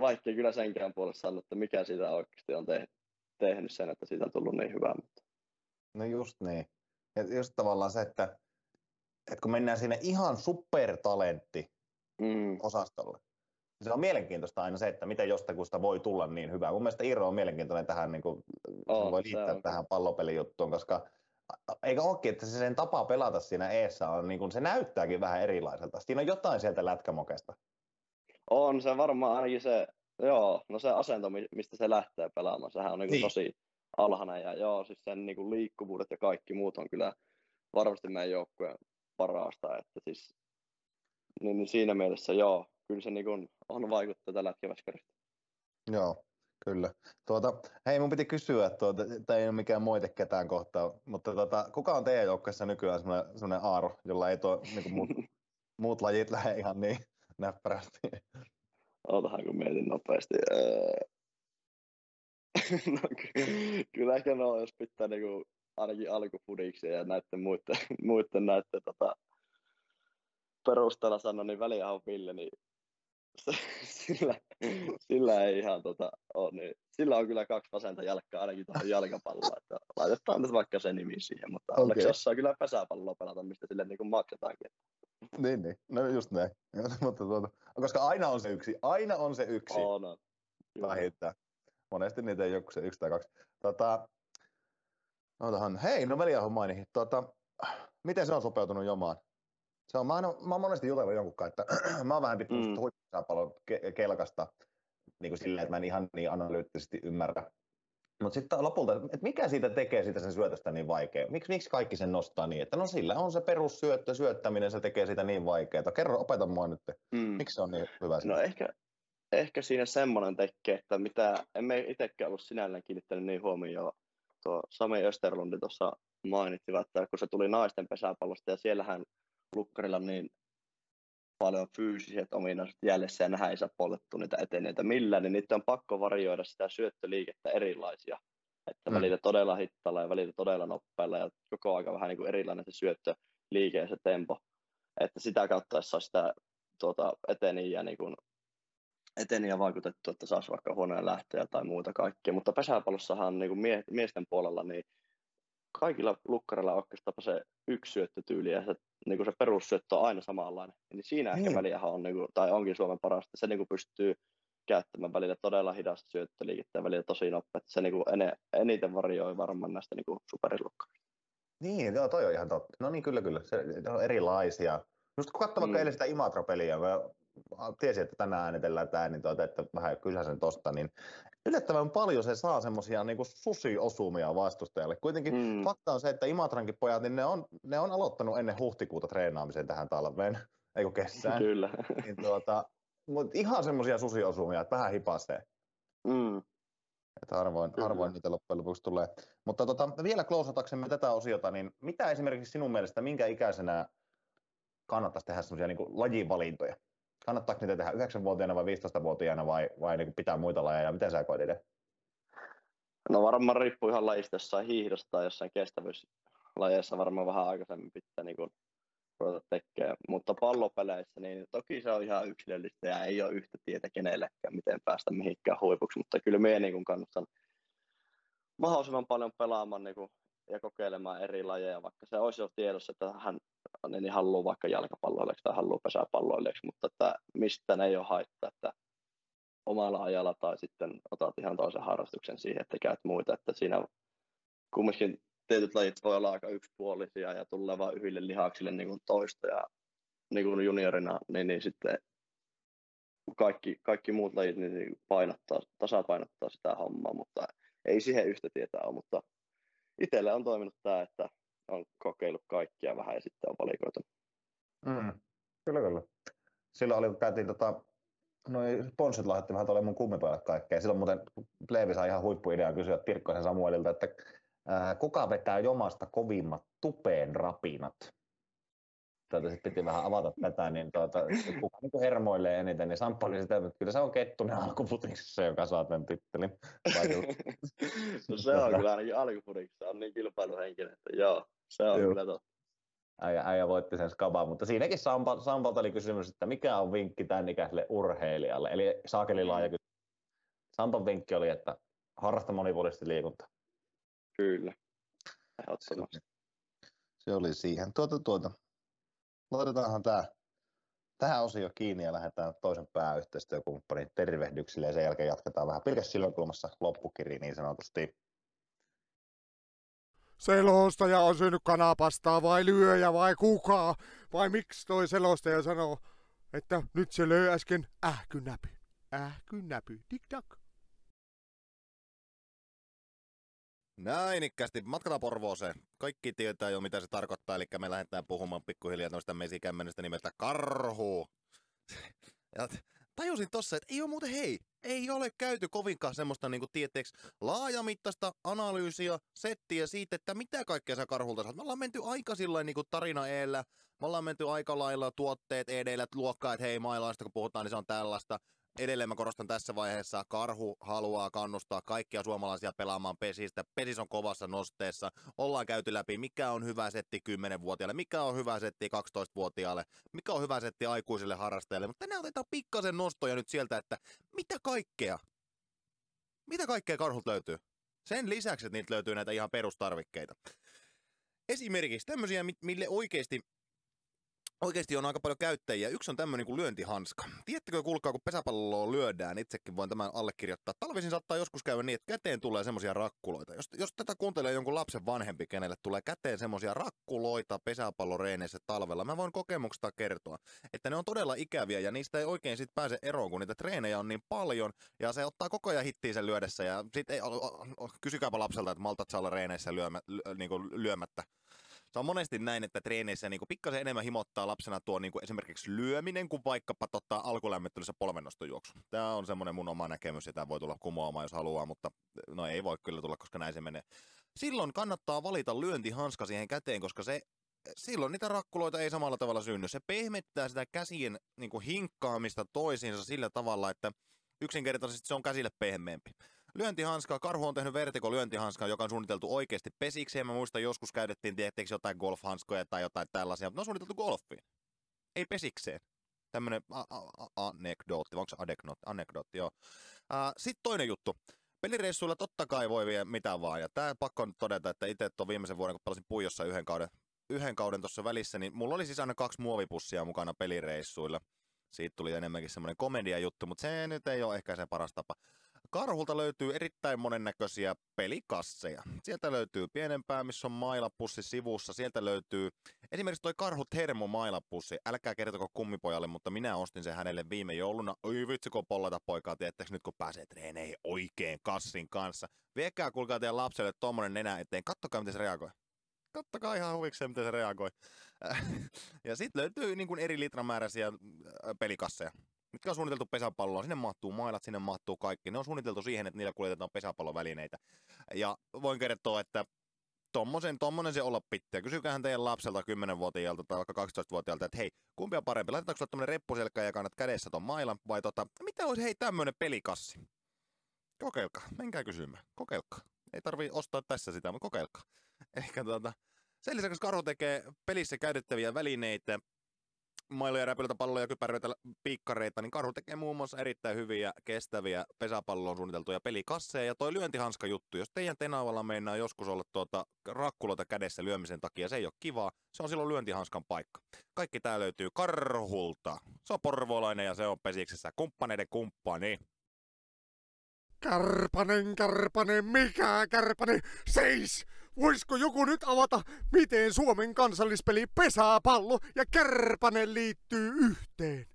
vaikka kyllä senkään puolesta sanoa, että mikä siitä oikeasti on tehnyt, tehnyt sen, että siitä on tullut niin hyvä. Mutta... No just niin. Ja just tavallaan se, että, että kun mennään sinne ihan supertalentti Mm, osastolle, se on mielenkiintoista aina se, että miten jostakusta voi tulla niin hyvää. Mun mielestä Irro on mielenkiintoinen tähän, niin kuin, se voi liittää on. tähän pallopelijuttuun, koska eikö olekin, että se sen tapa pelata siinä eessä on, niin kuin, se näyttääkin vähän erilaiselta. Siinä on jotain sieltä lätkämokesta. on se varmaan ainakin se, joo, no se asento, mi- mistä se lähtee pelaamaan, sehän on niin Niin. tosi alhainen ja joo, siis sen niin liikkuvuudet ja kaikki muut on kyllä varmasti meidän joukkueen parasta, että siis niin, niin siinä mielessä joo, kyllä se niin kuin on vaikuttaa tällä lätkäväskäristä. Joo, kyllä. Tuota, hei, mun piti kysyä, tuota, tämä ei ole mikään moite ketään kohtaa, mutta tuota, kuka on teidän joukkueessa nykyään semmoinen, semmoinen aaro, jolla ei tuo niin muut, muut lajit lähde ihan niin näppärästi? Ootahan kun mietin nopeasti. Öö... no, ky- kyllä ehkä no, jos pitää niinku ainakin alkufudiksi ja näiden muiden, muiden näiden tota, perusteella sanoa, niin väliahan Ville, niin sillä, sillä, ei ihan tota, ole, niin sillä on kyllä kaksi vasenta jalkaa ainakin tuohon jalkapalloon, että laitetaan nyt vaikka se nimi siihen, mutta okay. onneksi osaa kyllä pesäpalloa pelata, mistä sille niin maksetaankin. niin, niin, no just näin. mutta tuota, koska aina on se yksi, aina on se yksi On, on. Kyllä. vähintään. Monesti niitä ei joku se yksi tai kaksi. Tota, otahan, hei, no Veliaho mainihin. Tota, miten se on sopeutunut jomaan? Se on, mä, aina, mä oon monesti jutellut jonkun kanssa, että mä oon vähän tippunut Mm. Huippusääpallon ke- kelkasta niin kuin silleen, että mä en ihan niin analyyttisesti ymmärrä. Mutta sitten lopulta, että mikä siitä tekee siitä sen syötöstä niin vaikea? Miks, miksi kaikki sen nostaa niin, että no sillä on se perussyöttö, syöttäminen, se tekee sitä niin vaikeaa. Kerro, opeta mua nyt, Mm. miksi se on niin hyvä? No ehkä, ehkä siinä semmoinen tekee, että mitä emme itsekään ollut sinällään kiinnittänyt niin huomioon. Tuo Sami Österlundi tuossa mainitsi, että kun se tuli naisten pesäpallosta ja siellähän lukkarilla niin paljon fyysiset ominaisuudet jäljessä ja nähdään ei saa poltettua niitä eteneitä millään, niin niitä on pakko varjoida sitä syöttöliikettä erilaisia. Että Mm. välillä todella hittaalla ja välillä todella nopealla ja koko aika vähän niin kuin erilainen se syöttöliike ja se tempo. Että sitä kautta jos saa sitä tuota, eteniä niin kuin eteni ja vaikutettu, että saisi vaikka huoneen lähtöjä tai muuta kaikkea. Mutta pesäpallossahan niin kuin mie- miesten puolella niin kaikilla lukkareilla on oikeastaan se yksi syöttötyyli ja se, niin kuin se perussyöttö on aina samanlainen. Eli siinä ehkä Niin. väliähän on, niin kuin, tai onkin Suomen parasta. Se niin kuin pystyy käyttämään välillä todella hidasta syöttöliikettä ja välillä tosi nopea. Se niin kuin ene, eniten varjoi varmaan näistä niin kuin superilukkareista. Niin, joo, toi on ihan totta. No niin, kyllä, kyllä. Se, ne on erilaisia. Just kun katsoo vaikka Mm. eilen sitä Imatra-peliä, mä tiesin, että tänään äänitellään tämä, niin tuota, että vähän kysäsen tosta, niin yllättävän paljon se saa semmoisia niin susiosumia vastustajalle. Kuitenkin Mm. fakta on se, että Imatrankin pojat, niin ne on, ne on aloittanut ennen huhtikuuta treenaamisen tähän talveen, ei kun kesään. Kyllä. niin tuota, mutta ihan semmoisia susiosumia, että vähän hipasee. mm. Että harvoin, Kyllä. harvoin niitä loppujen lopuksi tulee. Mutta tota, vielä klousataksemme tätä osiota, niin mitä esimerkiksi sinun mielestä, minkä ikäisenä kannattaisi tehdä semmoisia niin lajivalintoja? Kannattaako niitä tehdä 9-vuotiaana vai 15-vuotiaana vai, vai niin pitää muita lajeja? Miten sä koet itse? No varmaan riippuu ihan lajista, jossain hiihdossa tai jossain kestävyyslajeissa varmaan vähän aikaisemmin pitää niin kuin ruveta tekemään. Mutta pallopeleissä, niin toki se on ihan yksilöllistä ja ei ole yhtä tietä kenellekään, miten päästä mihinkään huipuksi, mutta kyllä minä niin kuin kannustan mahdollisimman paljon pelaamaan niin kuin, ja kokeilemaan eri lajeja, vaikka se olisi jo tiedossa, että hän niin haluaa vaikka jalkapalloilijaksi tai haluaa pesäpalloilijaksi, mutta että mistä ne ei ole haittaa, että omalla ajalla tai sitten otat ihan toisen harrastuksen siihen, että käyt muita, että siinä kumminkin tietyt lajit voi olla aika yksipuolisia ja tulee vain yhdelle lihaksille niin kuin toista ja niin kuin juniorina, niin, niin sitten kaikki, kaikki muut lajit niin niin painottaa, tasapainottaa sitä hommaa, mutta ei siihen yhtä tietää ole, mutta itselle on toiminut tämä, että on vähän ja sitten on valikoitu. Mm. Kyllä, kyllä. Silloin oli, kun käytiin tota, noin sponssit lahjoitti vähän tuolle mun kummipojalle kaikkea. Silloin muuten Leevi sai ihan huippuidea kysyä Pirkkosen Samuelilta, että ää, kuka vetää jomasta kovimmat tupeen rapinat? Tuota, sit piti vähän avata tätä, niin tuota, kuka niin hermoilee eniten, niin Samppa oli sitä, että kyllä se on Kettunen alkuputiksessa, joka saa tämän tittelin. no se on kyllä ainakin alkupudiksi, on niin kilpailuhenkinen, että joo, se on Joo. kyllä totta. Äijä, äijä voitti sen skaban, mutta siinäkin Sampa, Sampalta oli kysymys, että mikä on vinkki tämän ikäiselle urheilijalle, eli saakeli laaja kysymys. Sampan vinkki oli, että harrasta monipuolisesti liikuntaa. Kyllä. Ehdottomasti. Se oli siihen. Tuota, tuota. Laitetaanhan tämä tähän osio kiinni ja lähdetään toisen pääyhteistyökumppanin tervehdyksille ja sen jälkeen jatketaan vähän pilkäs silmäkulmassa loppukiri niin sanotusti. Selostaja on syönyt kanapastaa vai lyöjä vai kuka? Vai miksi toi selostaja sanoo, että nyt se löi äsken ähkynäpy. Ähkynäpy. Tik tak. Näin ikkästi. Matkataan Porvooseen. Kaikki tietää jo, mitä se tarkoittaa, eli me lähdetään puhumaan pikkuhiljaa noista mesikämmenestä nimeltä Karhu. tajusin tossa, että ei ole muuten hei, ei ole käyty kovinkaan semmoista niinku tieteeksi laajamittaista analyysiä, settiä siitä, että mitä kaikkea sä karhulta saat. Me ollaan menty aika sillä niinku tarina eellä, me ollaan menty aika lailla tuotteet edellä, luokkaa, että hei mailaista kun puhutaan, niin se on tällaista edelleen mä korostan tässä vaiheessa, Karhu haluaa kannustaa kaikkia suomalaisia pelaamaan pesistä. Pesis on kovassa nosteessa. Ollaan käyty läpi, mikä on hyvä setti 10-vuotiaalle, mikä on hyvä setti 12-vuotiaalle, mikä on hyvä setti aikuisille harrastajille. Mutta tänään otetaan pikkasen nostoja nyt sieltä, että mitä kaikkea, mitä kaikkea Karhulta löytyy? Sen lisäksi, että niitä löytyy näitä ihan perustarvikkeita. Esimerkiksi tämmöisiä, mille oikeasti oikeasti on aika paljon käyttäjiä. Yksi on tämmöinen kuin lyöntihanska. Tiedättekö, kuulkaa, kun pesäpalloa lyödään, itsekin voin tämän allekirjoittaa. Talvisin saattaa joskus käydä niin, että käteen tulee semmoisia rakkuloita. Jos, jos tätä kuuntelee jonkun lapsen vanhempi, kenelle tulee käteen semmoisia rakkuloita pesäpalloreeneissä talvella, mä voin kokemuksesta kertoa, että ne on todella ikäviä ja niistä ei oikein sit pääse eroon, kun niitä treenejä on niin paljon ja se ottaa koko ajan hittiin sen lyödessä ja sit ei, kysykääpä lapselta, että maltat saa olla reeneissä lyömä, niin lyömättä se on monesti näin, että treeneissä niin pikkasen enemmän himottaa lapsena tuo niin kuin esimerkiksi lyöminen kuin vaikkapa tota, alkulämmittelyssä polvennostojuoksu. Tämä on semmoinen mun oma näkemys ja tämä voi tulla kumoamaan, jos haluaa, mutta no ei voi kyllä tulla, koska näin se menee. Silloin kannattaa valita lyöntihanska siihen käteen, koska se silloin niitä rakkuloita ei samalla tavalla synny. Se pehmettää sitä käsien niin kuin hinkkaamista toisiinsa sillä tavalla, että yksinkertaisesti se on käsille pehmeämpi. Lyöntihanska, Karhu on tehnyt vertiko lyöntihanskan, joka on suunniteltu oikeasti pesikseen. Mä muistan, joskus käytettiin tietysti jotain golfhanskoja tai jotain tällaisia, mutta ne on suunniteltu golfiin. Ei pesikseen. Tämmönen anekdootti, onko se anekdootti? Anekdootti, joo. Sitten toinen juttu. Pelireissuilla totta kai voi vielä mitä vaan, ja tää pakko nyt todeta, että itse tuon viimeisen vuoden, kun pelasin Puijossa yhden kauden, yhden kauden tuossa välissä, niin mulla oli siis aina kaksi muovipussia mukana pelireissuilla. Siitä tuli enemmänkin semmoinen komedia juttu, mutta se nyt ei ole ehkä se paras tapa. Karhulta löytyy erittäin monennäköisiä pelikasseja. Sieltä löytyy pienempää, missä on mailapussi sivussa. Sieltä löytyy esimerkiksi toi Karhu Termo mailapussi. Älkää kertoko kummipojalle, mutta minä ostin sen hänelle viime jouluna. Oi vitsi, kun pollata poikaa, tiettäks nyt kun pääsee treeneihin oikein kassin kanssa. Viekää kuulkaa teidän lapselle tommonen nenä eteen. Kattokaa, miten se reagoi kattokaa ihan huvikseen, miten se reagoi. ja sitten löytyy niin kuin eri litramääräisiä pelikasseja mitkä on suunniteltu pesäpalloon. Sinne mahtuu mailat, sinne mahtuu kaikki. Ne on suunniteltu siihen, että niillä kuljetetaan pesäpallovälineitä. Ja voin kertoa, että tommosen, tommonen se olla pitää. Kysykähän teidän lapselta 10-vuotiaalta tai vaikka 12-vuotiaalta, että hei, kumpi on parempi? Laitetaanko sulla tommonen reppuselkä ja kannat kädessä ton mailan vai tota, mitä olisi hei tämmönen pelikassi? Kokeilkaa, menkää kysymään, kokeilkaa. Ei tarvii ostaa tässä sitä, mutta kokeilkaa. Ehkä tota, sen lisäksi Karhu tekee pelissä käytettäviä välineitä mailoja, räpylöitä, palloja, kypäröitä, piikkareita, niin Karhu tekee muun muassa erittäin hyviä, kestäviä pesäpalloon suunniteltuja pelikasseja. Ja toi lyöntihanska juttu, jos teidän tenavalla meinaa joskus olla tuota rakkuloita kädessä lyömisen takia, se ei ole kivaa, se on silloin lyöntihanskan paikka. Kaikki tää löytyy Karhulta. Se on porvolainen ja se on pesiksessä kumppaneiden kumppani. Kärpänen, kärpänen, mikä kärpänen, seis! Voisiko joku nyt avata, miten Suomen kansallispeli pesäpallo ja kärpänen liittyy yhteen?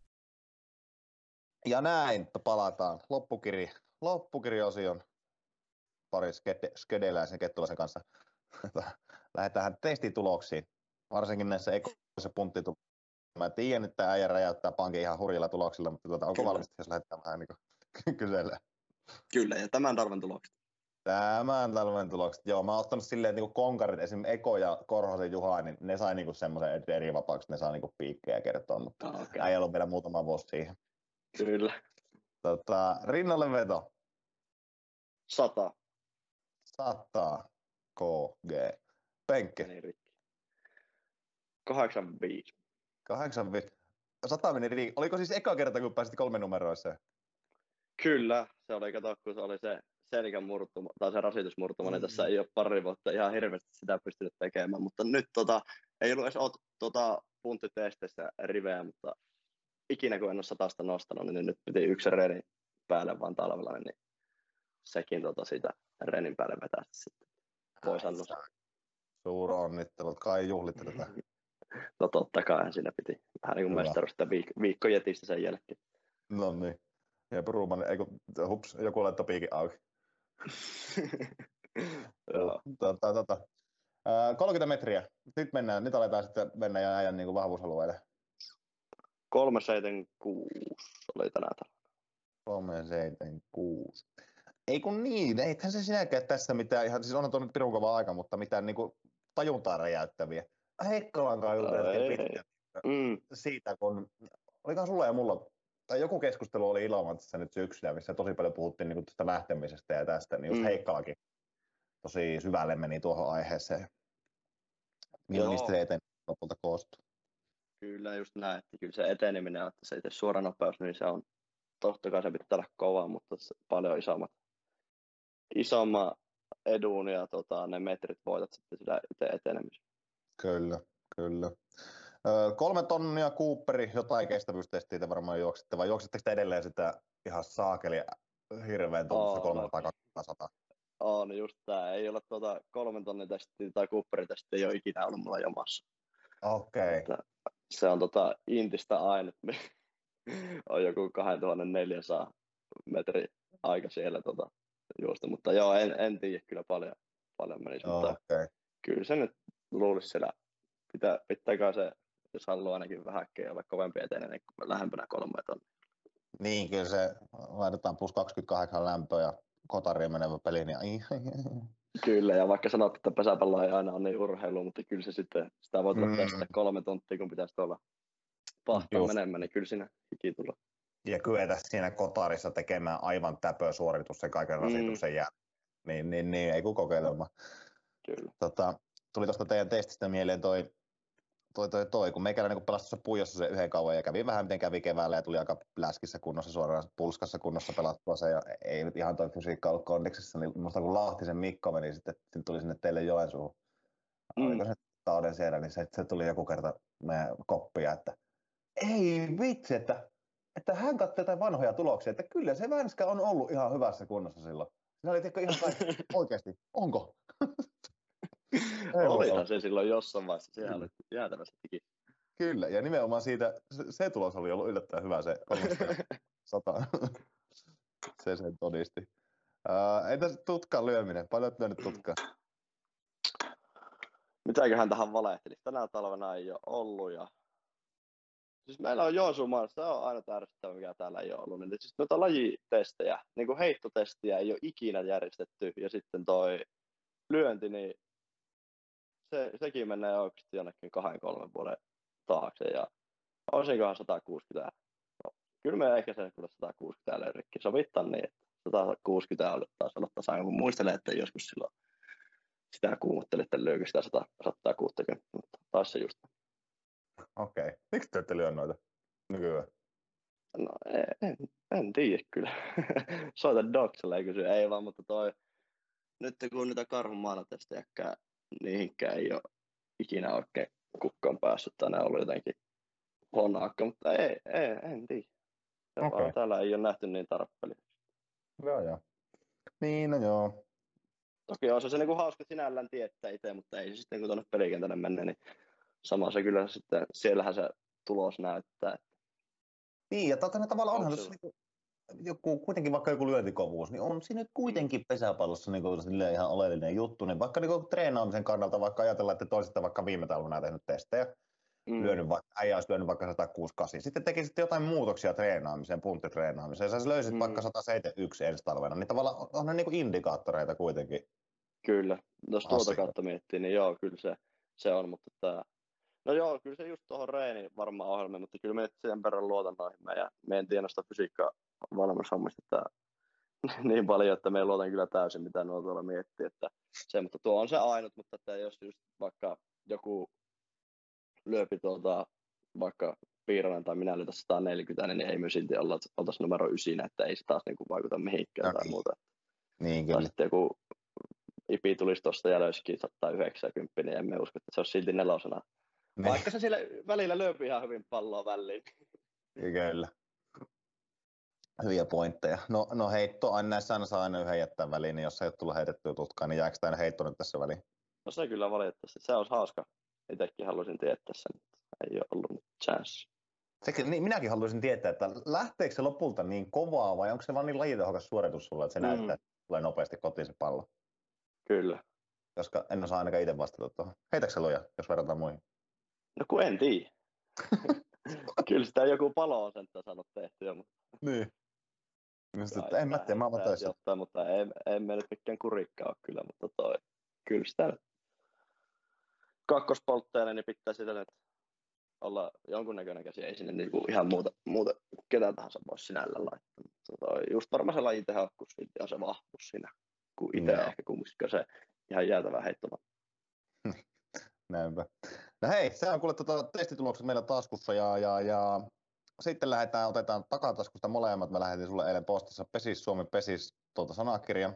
Ja näin palataan loppukiri, loppukiriosion pari skedeläisen kettulaisen kanssa. Lähdetään testituloksiin, varsinkin näissä ekoissa punttituloksissa. Mä tiedän, että äijä räjäyttää pankin ihan hurjilla tuloksilla, mutta tuota, onko valmis, jos lähdetään vähän niin kysellä? Kyllä, ja tämän talven tulokset. Tämän talven tulokset, joo. Mä oon ottanut silleen, että niin konkarit, esimerkiksi Eko ja Korhosen Juha, niin ne sai niin semmoisen eri vapaaksi, ne saa niin piikkejä kertoa, mutta okay. ei ollut vielä muutama vuosi siihen. Kyllä. Tota, rinnalle veto. Sata. Sata. KG. Penkke. Niin 85. 85. Sata meni ri- Oliko siis eka kerta, kun pääsit kolme numeroissa? Kyllä, se oli, kato, kun se oli se selkän murtuma, tai se rasitusmurtuma, niin tässä Mm. ei ole pari vuotta ihan hirveästi sitä pystynyt tekemään, mutta nyt tota, ei ollut edes ot, tota, punttitesteissä riveä, mutta ikinä kun en ole satasta nostanut, niin nyt piti yksi reeni päälle vaan talvella, niin sekin tota siitä renin päälle vetää sitten. Voi sanoa. Suur onnittelut. Kai juhlitte tätä. No totta kai siinä piti vähän niin kuin mestarusta viik- viikko sen jälkeen. No niin. Ja Bruman, ei kun, hups, joku laittoi piikin auki. Joo. Tota, tota. Ää, 30 metriä. Nyt mennään, nyt aletaan sitten mennä ja ajan niin vahvuusalueelle. 376 oli tänään talvella. 376. Ei kun niin, eihän se sinäkään tässä mitään, ihan, siis onhan tuo nyt pirun kova aika, mutta mitään niin kuin tajuntaa räjäyttäviä. Heikkolan kanssa No Mm, siitä, kun olikohan sulla ja mulla, tai joku keskustelu oli Ilomantsissa nyt syksyllä, missä tosi paljon puhuttiin niin tästä lähtemisestä ja tästä, niin just Mm. Heikkalakin tosi syvälle meni tuohon aiheeseen. Joo. Mistä se eteni lopulta koostuu? kyllä just näin, että kyllä se eteneminen, että se itse suora nopeus, niin se on, totta kai se pitää olla kova, mutta se paljon isommat, isomman edun ja tota, ne metrit voitat sitten sitä itse etenemistä. Kyllä, kyllä. Öö, kolme tonnia Cooperi, jotain kestävyystestiä te varmaan juoksitte, vai juoksitteko te edelleen sitä ihan saakeli hirveän Oo, 300 200 On just tää, ei ole tuota kolmen tonnin testiä tai kupperitestiä ei ole ikinä ollut mulla jomassa. Okei, Että se on tota Intistä ainut, on joku 2400 metri aika siellä tota, juosta, mutta joo, en, en tiedä kyllä paljon, paljon menisi, mutta okei. kyllä se nyt luulisi siellä, pitää, pitääkö se, jos haluaa ainakin vähänkin olla kovempi eteinen, niin lähempänä kolme tonnia. Niin, kyllä se laitetaan plus 28 lämpöä ja kotariin menevä peli, niin. Kyllä, ja vaikka sanot, että pesäpallo ei aina ole niin urheilu, mutta kyllä se sitten, sitä voit Mm. mm. kolme tuntia, kun pitäisi tuolla pahtaa menemään, niin kyllä siinä hiki tulee. ja kyetä siinä kotarissa tekemään aivan täpö suoritus sen kaiken Mm. rasituksen jälkeen. Niin, niin, niin, ei kun kokeilema. Kyllä. Tota, tuli tuosta teidän testistä mieleen toi, toi, toi, toi kun meikäläinen kun pelasi tuossa puijossa se yhden kauan ja kävi vähän miten kävi keväällä ja tuli aika läskissä kunnossa suoraan pulskassa kunnossa pelattua se ja ei nyt ihan toi fysiikka ollut kondiksessa, niin musta kun Lahtisen Mikko meni sitten, sitten tuli sinne teille Joensuuhun, Mm. oliko se tauden siellä, niin se, se tuli joku kerta meidän koppia, että ei vitsi, että, että hän katsoi jotain vanhoja tuloksia, että kyllä se Vänskä on ollut ihan hyvässä kunnossa silloin. Se oli tiedätkö, ihan kaikki, oikeasti, onko? Olihan se silloin jossain vaiheessa, sehän Kyllä. oli jäätävästi. Kyllä, ja nimenomaan siitä, se, se tulos oli ollut yllättäen hyvä, se 300. se sen todisti. Uh, entäs tutkan lyöminen? Paljon olet lyönyt tutkaa? Mitäköhän tähän valehtelisi? Tänä talvena ei ole ollut ja Siis meillä on Joensuun maassa, se on aina ärsyttävä, mikä täällä ei ole ollut. Niin siis noita lajitestejä, niin kuin heittotestiä ei ole ikinä järjestetty. Ja sitten toi lyönti, niin se, sekin menee oikeasti jonnekin kahden, kolmen vuoden taakse. Ja olisinkohan 160. No, kyllä me ehkä se kyllä 160 löydäkin. Sovittaan niin, että 160 on taas olla tasaan, kun muistelen, että joskus silloin sitä kuumottelin, että löykö sitä 100, 160, mutta taas se just. Okei. Okay. Miksi te ette lyö noita nykyään? No en, en, en tiedä kyllä. Soita Dokselle ja kysy. Ei vaan, mutta toi, nyt kun niitä karhun maanatestejäkään, niihinkään ei ole ikinä oikein kukkaan päässyt, on ollut jotenkin honnaakka, mutta ei, ei en tiedä. Se vaan Täällä ei ole nähty niin tarpeellista. Joo, joo. Niin, no joo. Toki on se, se niinku hauska sinällään tietää itse, mutta ei se sitten kun tuonne pelikentälle menne, niin sama se kyllä sitten, siellähän se tulos näyttää. Niin, ja tota, tavallaan onhan se se- niinku, joku, kuitenkin vaikka joku lyöntikovuus, niin on siinä nyt kuitenkin pesäpallossa niinku silleen ihan oleellinen juttu, niin vaikka niinku treenaamisen kannalta, vaikka ajatellaan, että toisesta vaikka viime talvena tehnyt testejä, Mm. lyönyt vaikka, äijä olisi lyönyt vaikka 168, sitten tekisitte jotain muutoksia treenaamiseen, punttitreenaamiseen, sä löysit Mm. vaikka 171 ensi talvena, niin tavallaan on- ne niinku indikaattoreita kuitenkin. Kyllä, jos tuota kautta miettii, niin joo, kyllä se, se on, mutta tää, no joo, kyllä se just tuohon reeniin varmaan ohjelmiin, mutta kyllä me sen verran luotan noihin meidän, me en tiedä noista fysiikkaa valmennushommista tää, niin paljon, että me luotan kyllä täysin, mitä nuo tuolla miettii, että se, mutta tuo on se ainut, mutta että jos just vaikka joku lyöpi tuota, vaikka Piiranen tai minä lyötä 140, niin ei me silti olla, oltaisiin numero 9, että ei se taas niin kuin vaikuta mihinkään No tai niin. muuta. Niin Tai kyllä. sitten joku Ipi tulisi tuosta ja löysikin 190, niin emme usko, että se olisi silti nelosena. Niin, Vaikka se siellä välillä löypi ihan hyvin palloa väliin. kyllä. Hyviä pointteja. No, no heitto, aina näissä aina saa aina yhden jättää väliin, niin jos ei ole tullut heitettyä tutkaan, niin jääkö tämä heitto nyt tässä väliin? No se kyllä valitettavasti. Se olisi hauska. Itsekin haluaisin tietää sen, ei ole ollut chance. Sekin, niin minäkin haluaisin tietää, että lähteekö se lopulta niin kovaa vai onko se vaan niin lajitehokas suoritus sulla, että se Mm. näyttää, että tulee nopeasti kotiin se pallo? Kyllä. Koska en osaa ainakaan itse vastata tuohon. Heitäkö se luja, jos verrataan muihin? No kun en tiedä. kyllä sitä joku palo on sen saanut tehtyä, mutta Niin. Kai että en mä tiedä, mä oon jotain, mutta ei, ei me nyt mikään kurikka ole kyllä, mutta toi, kyllä sitä nyt kakkospoltteelle, niin pitää sitä nyt olla jonkunnäköinen käsi, ei sinne niinku ihan muuta, muuta ketä tahansa voi sinällä laittaa. Mutta toi, just varmaan se lajitehokkuus silti on se vahvuus siinä, kun itse Joo. ehkä kumminkin se ihan jäätävä heittoma. Näinpä. No hei, se on kuule tota, testitulokset meillä taskussa ja, ja, ja sitten lähdetään, otetaan takataskusta molemmat. Mä lähetin sulle eilen postissa Pesis Suomi Pesis tuolta sanakirjan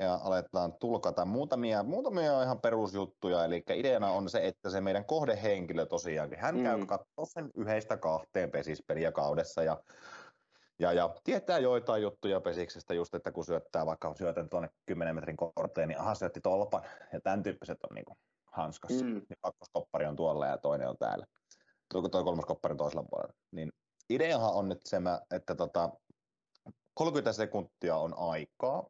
ja aletaan tulkata muutamia, muutamia ihan perusjuttuja. Eli ideana on se, että se meidän kohdehenkilö tosiaankin, hän mm. käy katsoa sen yhdestä kahteen pesispeliä kaudessa ja ja, ja tietää joitain juttuja pesiksestä just, että kun syöttää vaikka syötän tuonne 10 metrin korteen, niin aha, syötti tolpan. Ja tämän tyyppiset on niin hanskassa. Mm. Mm. Ja kakkoskoppari on tuolla ja toinen on täällä. Tuo toi kolmas koppari on toisella puolella. Niin ideahan on nyt se, että tota, 30 sekuntia on aikaa.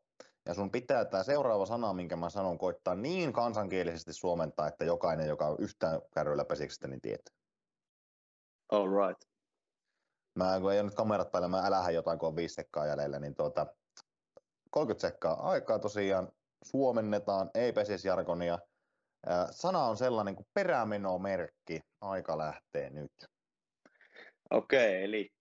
Ja sun pitää tämä seuraava sana, minkä mä sanon, koittaa niin kansankielisesti suomentaa, että jokainen, joka on yhtään kärryillä pesiksestä, niin tietää. All right. Mä kun ei ole nyt kamerat päällä, mä älähän jotain, kun on viisi sekkaa jäljellä, niin tuota, 30 sekkaa aikaa tosiaan, suomennetaan, ei pesisjargonia. Sana on sellainen kuin perämenomerkki, aika lähtee nyt. Okei, eli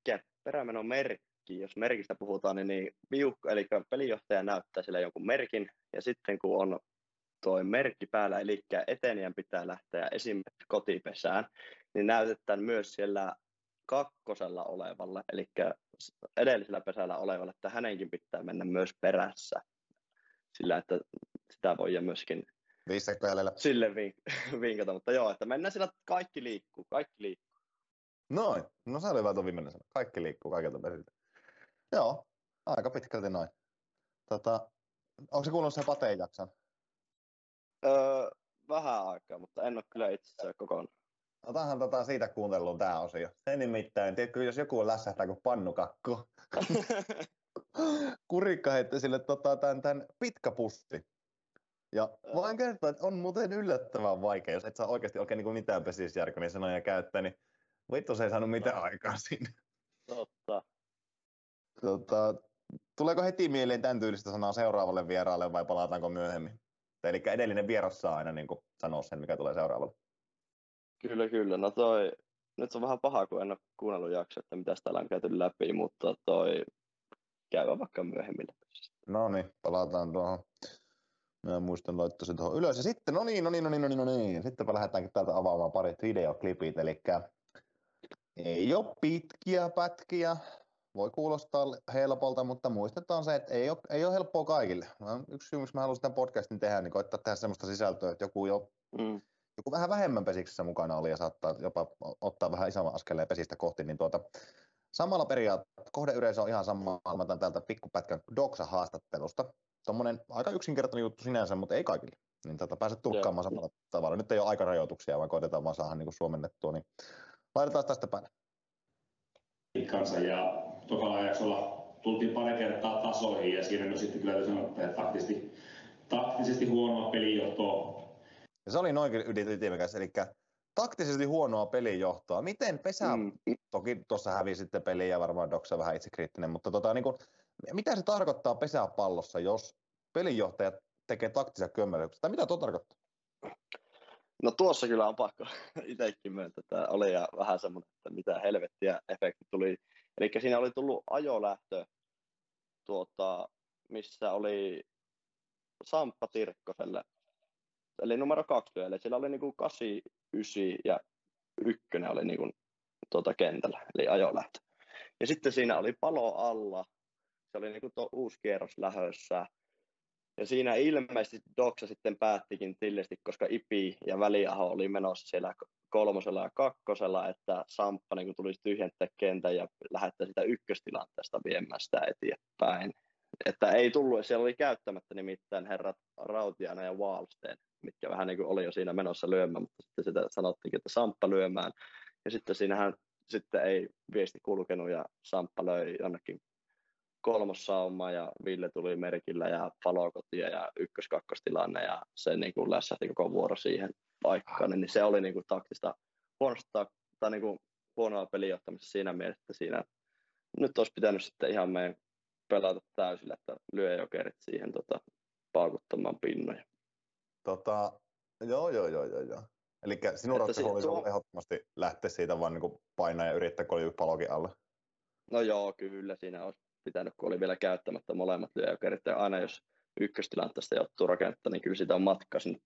perämenon merkki, jos merkistä puhutaan, niin, niin viukko, eli pelijohtaja näyttää sille jonkun merkin, ja sitten kun on tuo merkki päällä, eli etenijän pitää lähteä esimerkiksi kotipesään, niin näytetään myös siellä kakkosella olevalle, eli edellisellä pesällä olevalle, että hänenkin pitää mennä myös perässä. Sillä, että sitä voi myöskin Viisi jäljellä. sille vink- vinkata, mutta joo, että mennään sillä, että kaikki liikkuu, kaikki liikkuu. Noin, no se oli hyvä tuo viimeinen sana. Kaikki liikkuu kaikilta pesiltä. Joo, aika pitkälti noin. Tota, onko se kuulunut sen pateen jakson? Öö, vähän aikaa, mutta en ole kyllä itse asiassa kokonaan. Otahan tota siitä kuunteluun tää osio. Se nimittäin, tiedätkö, jos joku lässähtää kuin pannukakku. Kurikka heitti sille tota, tämän, tämän pitkä pussi. Ja voin kertoa, että on muuten yllättävän vaikea, jos et saa oikeasti oikein niin mitään pesisjärkonia sanoja käyttää, niin vittu se ei saanut mitään aikaa siinä. Totta. Tota, tuleeko heti mieleen tämän tyylistä sanaa seuraavalle vieraalle vai palataanko myöhemmin? Eli edellinen vieras saa aina niin kuin, sanoa sen, mikä tulee seuraavalle. Kyllä, kyllä. No toi, nyt on vähän paha, kun en ole kuunnellut jakso, että mitä täällä on käyty läpi, mutta toi käydään vaikka myöhemmin. No niin, palataan tuohon. Mä muistan laittaa sen tuohon ylös. Ja sitten, no niin, no niin, no niin, no niin, no niin. Sittenpä lähdetäänkin täältä avaamaan parit videoklipit. Eli ei ole pitkiä pätkiä. Voi kuulostaa helpolta, mutta muistetaan se, että ei ole, ei ole helppoa kaikille. Yksi syy, miksi mä haluan tämän podcastin tehdä, niin koittaa tehdä semmoista sisältöä, että joku, jo, Mm. joku vähän vähemmän pesiksessä mukana oli ja saattaa jopa ottaa vähän isomman askeleen pesistä kohti, niin tuota, samalla periaatteella kohdeyleisö on ihan sama. Mä otan täältä pikkupätkän Doksa-haastattelusta. Tuommoinen aika yksinkertainen juttu sinänsä, mutta ei kaikille. Niin tätä pääset tulkkaamaan samalla tavalla. Nyt ei ole aikarajoituksia, vaan koitetaan vaan saada niin suomennettua. Niin laitetaan tästä päälle. kanssa ja tokalla jaksolla tultiin pari kertaa tasoihin ja siinä myös sitten kyllä sanoa, että taktisesti, taktisesti huonoa pelijohtoa. Ja se oli noinkin ydin- ytimekäs, eli taktisesti huonoa pelijohtoa. Miten pesä, mm. Mm. toki tuossa hävisi sitten peliä ja varmaan Doksa vähän itsekriittinen, mutta tota, niin kuin, mitä se tarkoittaa pesäpallossa, jos pelijohtaja tekee taktisia kömmelyksiä? Tai mitä tuo tarkoittaa? No tuossa kyllä on pakko itsekin myöntää, että oli ja vähän semmoinen, että mitä helvettiä efekti tuli. Eli siinä oli tullut ajolähtö, tuota, missä oli Samppa Tirkkoselle, eli numero kaksi. Eli siellä oli niinku 8, 9 ja ykkönen oli niin kuin, tuota kentällä, eli ajolähtö. Ja sitten siinä oli palo alla, se oli niin kuin tuo uusi kierros lähössä. Ja siinä ilmeisesti Doksa sitten päättikin tillesti, koska Ipi ja Väliaho oli menossa siellä kolmosella ja kakkosella, että Samppa niin tulisi tyhjentää kentän ja lähettää sitä ykköstilanteesta viemään sitä eteenpäin. Että ei tullut, siellä oli käyttämättä nimittäin herrat Rautiana ja Wallsten, mitkä vähän niin kuin oli jo siinä menossa lyömään, mutta sitten sitä sanottiin, että Samppa lyömään. Ja sitten siinähän sitten ei viesti kulkenut ja Samppa löi jonnekin kolmossauma ja Ville tuli merkillä ja palokotia ja ykkös-kakkostilanne ja se niin kuin lässähti koko vuoro siihen paikkaan, niin se oli niin kuin taktista huonosta tai niin kuin huonoa pelijohtamista siinä mielessä, että siinä nyt olisi pitänyt sitten ihan meidän pelata täysillä, että lyö jokerit siihen tota, paukuttamaan pinnoja. Tota, joo, joo, joo, joo, joo. Eli sinun ratkaisu olisi tuo... ehdottomasti lähteä siitä vaan niin painaa ja yrittää kolju palokin alle. No joo, kyllä siinä olisi pitänyt, kun oli vielä käyttämättä molemmat lyöjokerit. Ja aina jos ykköstilanteesta joutuu rakentaa, niin kyllä sitä on matka sinne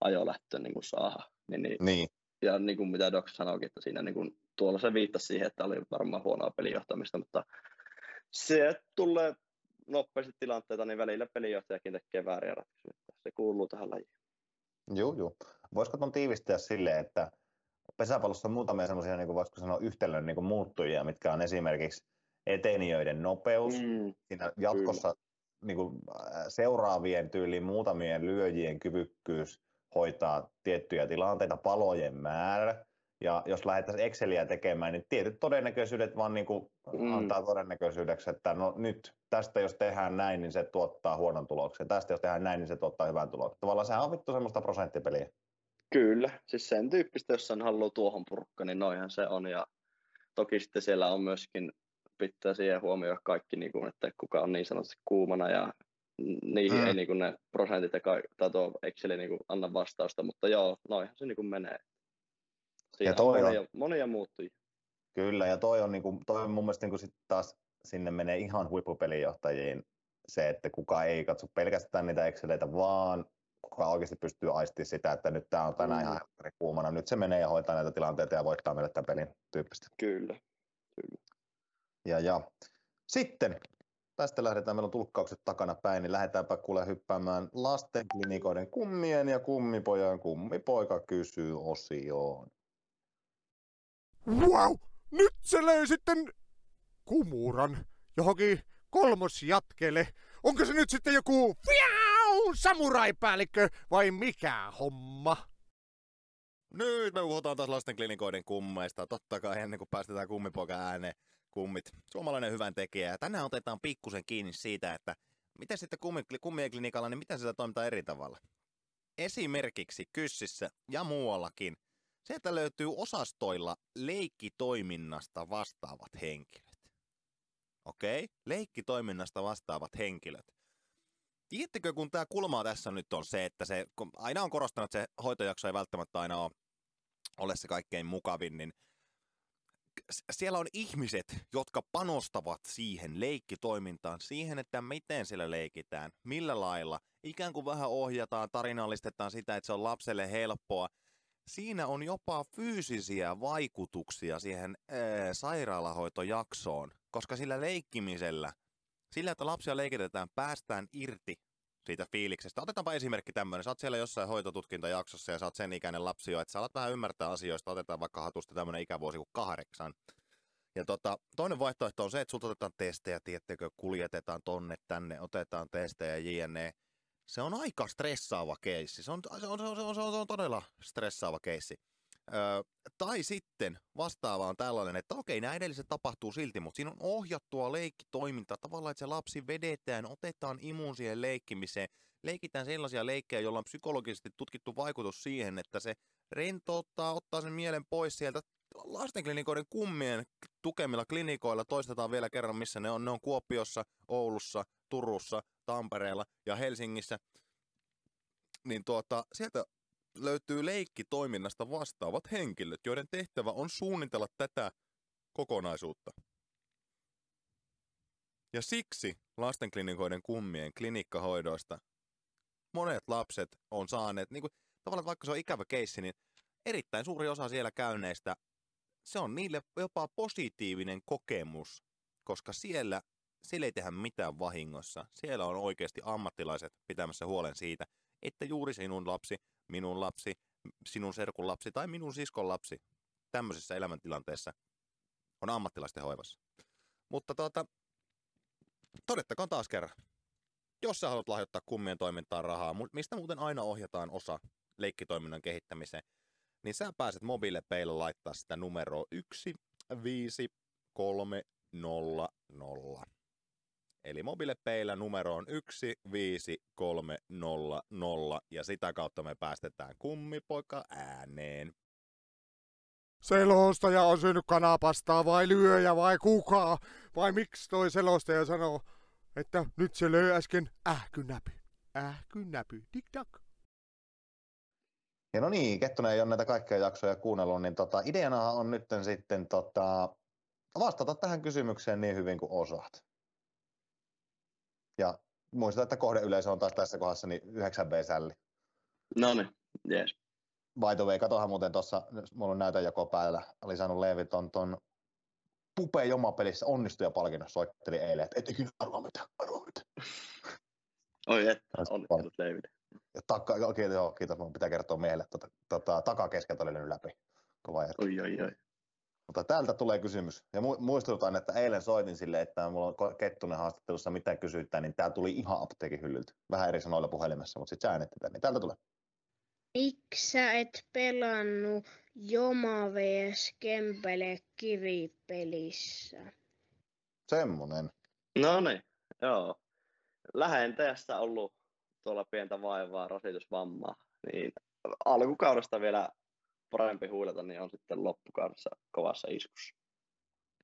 ajolähtöön niin saada. Niin, niin, niin. Ja niin kuin mitä Doc sanoikin, että siinä niin kuin, tuolla se viittasi siihen, että oli varmaan huonoa pelijohtamista, mutta se tulee nopeasti tilanteita, niin välillä pelijohtajakin tekee vääriä ratkaisuja. Se kuuluu tähän lajiin. Joo, joo. Voisiko tuon tiivistää silleen, että pesäpallossa on muutamia semmoisia, niin voisiko sanoa, yhtälön niin muuttujia, mitkä on esimerkiksi etenijöiden nopeus, mm, siinä jatkossa niin kuin, seuraavien tyyliin muutamien lyöjien kyvykkyys hoitaa tiettyjä tilanteita, palojen määrä, ja jos lähdettäisiin Exceliä tekemään, niin tietyt todennäköisyydet vaan niin kuin mm. antaa todennäköisyydeksi, että no nyt tästä jos tehdään näin, niin se tuottaa huonon tuloksen. Tästä jos tehdään näin, niin se tuottaa hyvän tuloksen. Tavallaan sehän on vittu semmoista prosenttipeliä. Kyllä, siis sen tyyppistä, jos sen haluaa tuohon purkka, niin noinhan se on. Ja toki sitten siellä on myöskin, pitää siihen huomioida kaikki, niin kuin, että kuka on niin sanotusti kuumana ja niihin mm. ei niin kuin ne prosentit ja ka- tai tuo Excel niin kuin anna vastausta, mutta joo, noinhan se niin kuin menee. Siinä ja toi on monia, on, monia muuttujia. Kyllä, ja toi on, niin kuin, toi on mun mielestä niin kuin sit taas sinne menee ihan huippupelijohtajiin se, että kuka ei katso pelkästään niitä Exceleitä, vaan kuka oikeasti pystyy aistimaan sitä, että nyt tämä on tänään mm. ihan kuumana, nyt se menee ja hoitaa näitä tilanteita ja voittaa meille tämän pelin tyyppistä. Kyllä. Kyllä. Ja, ja. Sitten tästä lähdetään, meillä on tulkkaukset takana päin, niin lähdetäänpä kuule hyppäämään lastenklinikoiden kummien ja kummipojan kummipoika kysyy osioon. Wow! Nyt se löi sitten kumuran johonkin kolmosjatkeelle. Onko se nyt sitten joku fiau, samuraipäällikkö vai mikä homma? Nyt me puhutaan taas lastenklinikoiden kummeista. Totta kai ennen kuin päästetään kummipoika ääneen kummit. Suomalainen hyvän tekijä. Tänään otetaan pikkusen kiinni siitä, että miten sitten kummi, kummien klinikalla, niin miten sitä toimitaan eri tavalla. Esimerkiksi Kyssissä ja muuallakin – Sieltä löytyy osastoilla leikkitoiminnasta vastaavat henkilöt. Okei, okay? leikkitoiminnasta vastaavat henkilöt. Tiedättekö, kun tämä kulma tässä nyt on se, että se, kun aina on korostanut, että se hoitojakso ei välttämättä aina ole, ole se kaikkein mukavin, niin siellä on ihmiset, jotka panostavat siihen leikkitoimintaan, siihen, että miten siellä leikitään, millä lailla. Ikään kuin vähän ohjataan, tarinallistetaan sitä, että se on lapselle helppoa siinä on jopa fyysisiä vaikutuksia siihen ää, sairaalahoitojaksoon, koska sillä leikkimisellä, sillä, että lapsia leikitetään, päästään irti siitä fiiliksestä. Otetaanpa esimerkki tämmöinen. Sä oot siellä jossain hoitotutkintajaksossa ja sä oot sen ikäinen lapsi jo, että sä alat vähän ymmärtää asioista. Otetaan vaikka hatusta tämmöinen ikävuosi kuin kahdeksan. Ja tota, toinen vaihtoehto on se, että sulta otetaan testejä, tiettekö, kuljetetaan tonne, tänne, otetaan testejä, jne se on aika stressaava keissi. Se on, se on, se on, se on, se on, todella stressaava keissi. Öö, tai sitten vastaava on tällainen, että okei, nämä edelliset tapahtuu silti, mutta siinä on ohjattua leikkitoimintaa. Tavallaan, että se lapsi vedetään, otetaan imuun siihen leikkimiseen. Leikitään sellaisia leikkejä, joilla on psykologisesti tutkittu vaikutus siihen, että se rentouttaa, ottaa sen mielen pois sieltä lastenklinikoiden kummien tukemilla klinikoilla. Toistetaan vielä kerran, missä ne on. Ne on Kuopiossa, Oulussa, Turussa, Tampereella ja Helsingissä, niin tuota, sieltä löytyy leikkitoiminnasta vastaavat henkilöt, joiden tehtävä on suunnitella tätä kokonaisuutta. Ja siksi lastenklinikoiden kummien klinikkahoidoista monet lapset on saaneet, niin kuin, tavallaan vaikka se on ikävä keissi, niin erittäin suuri osa siellä käyneistä, se on niille jopa positiivinen kokemus, koska siellä, siellä ei tehdä mitään vahingossa. Siellä on oikeasti ammattilaiset pitämässä huolen siitä, että juuri sinun lapsi, minun lapsi, sinun serkun lapsi tai minun siskon lapsi tämmöisessä elämäntilanteessa on ammattilaisten hoivassa. Mutta tuota, todettakoon taas kerran. Jos sä haluat lahjoittaa kummien toimintaan rahaa, mistä muuten aina ohjataan osa leikkitoiminnan kehittämiseen, niin sä pääset mobiilepeillä laittaa sitä numeroa 15300. Eli mobiilepeillä numero on 15300 ja sitä kautta me päästetään kummipoika ääneen. Selostaja on syönyt kanapastaa vai lyöjä vai kuka? Vai miksi toi selostaja sanoo, että nyt se löi äsken ähkynäpy. Ähkynäpy, tik-tak. Ja no niin, Kettunen ei ole näitä kaikkia jaksoja kuunnellut, niin tota, ideana on nyt sitten tota, vastata tähän kysymykseen niin hyvin kuin osaat. Ja muista, että kohdeyleisö on taas tässä kohdassa niin 9B-sälli. No niin, jees. By the way, katohan muuten tuossa, mulla on näytön joko päällä, oli saanut Leevi ton, ton Pupe Joma-pelissä onnistujapalkinnon soitteli eilen, että et ikinä arvaa mitään, arvaa mitään. Oi et, onnittelut Leeville. Ja takka, kiitos, joo, kiitos, mun pitää kertoa miehelle, tota, tota, takakeskeltä oli läpi. Kova jätkä. Oi, oi, oi. Mutta täältä tulee kysymys. Ja muistutan, että eilen soitin sille, että mulla on Kettunen haastattelussa mitä kysyttää, niin tämä tuli ihan apteekin hyllyltä. Vähän eri sanoilla puhelimessa, mutta sitten sä tämän, niin täältä tulee. Miksi sä et pelannut Joma vs Kempele kiripelissä? Semmonen. No niin, joo. Lähenteessä ollut tuolla pientä vaivaa, rasitusvammaa, niin alkukaudesta vielä parempi huilata, niin on sitten loppukaudessa kovassa iskussa.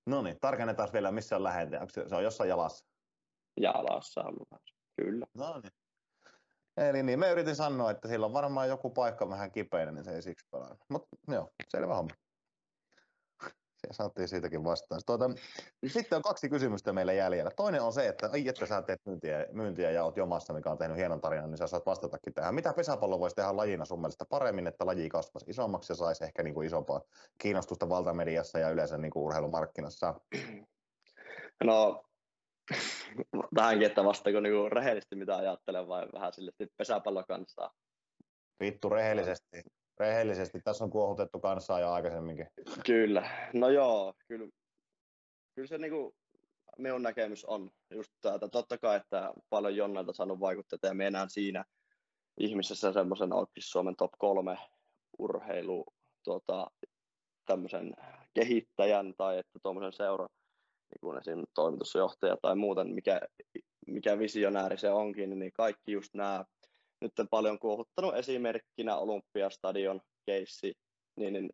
No niin, tarkennetaan vielä, missä on. Onko se, se on jossain jalassa? Jalassa on kyllä. No niin. Eli niin, me yritin sanoa, että sillä on varmaan joku paikka vähän kipeänä, niin se ei siksi pelaa. Mutta joo, selvä homma. Saatiin siitäkin vastaan. Tuota, sitten on kaksi kysymystä meillä jäljellä. Toinen on se, että ai että sä teet myyntiä, myyntiä ja oot jomassa, mikä on tehnyt hienon tarinan, niin sä saat vastatakin tähän. Mitä pesäpallo voisi tehdä lajina sun mielestä paremmin, että laji kasvaisi isommaksi ja saisi ehkä niin kuin isompaa kiinnostusta valtamediassa ja yleensä niin kuin urheilumarkkinassa? No, tähänkin, että vastaako niinku rehellisesti mitä ajattelen vai vähän sille pesäpallo kanssa? Vittu rehellisesti. Rehellisesti. Tässä on kuohutettu kansaa jo aikaisemminkin. Kyllä. No joo, kyllä, kyllä se niinku minun näkemys on just tätä. Totta kai, että paljon Jonnelta saanut vaikuttaa ja me enää siinä ihmisessä semmoisen Suomen top kolme urheilu tuota, tämmöisen kehittäjän tai että tuommoisen seuran niin kuin esim. toimitusjohtaja tai muuten, mikä, mikä visionääri se onkin, niin kaikki just nämä nyt paljon kuohuttanut esimerkkinä Olympiastadion keissi, niin, niin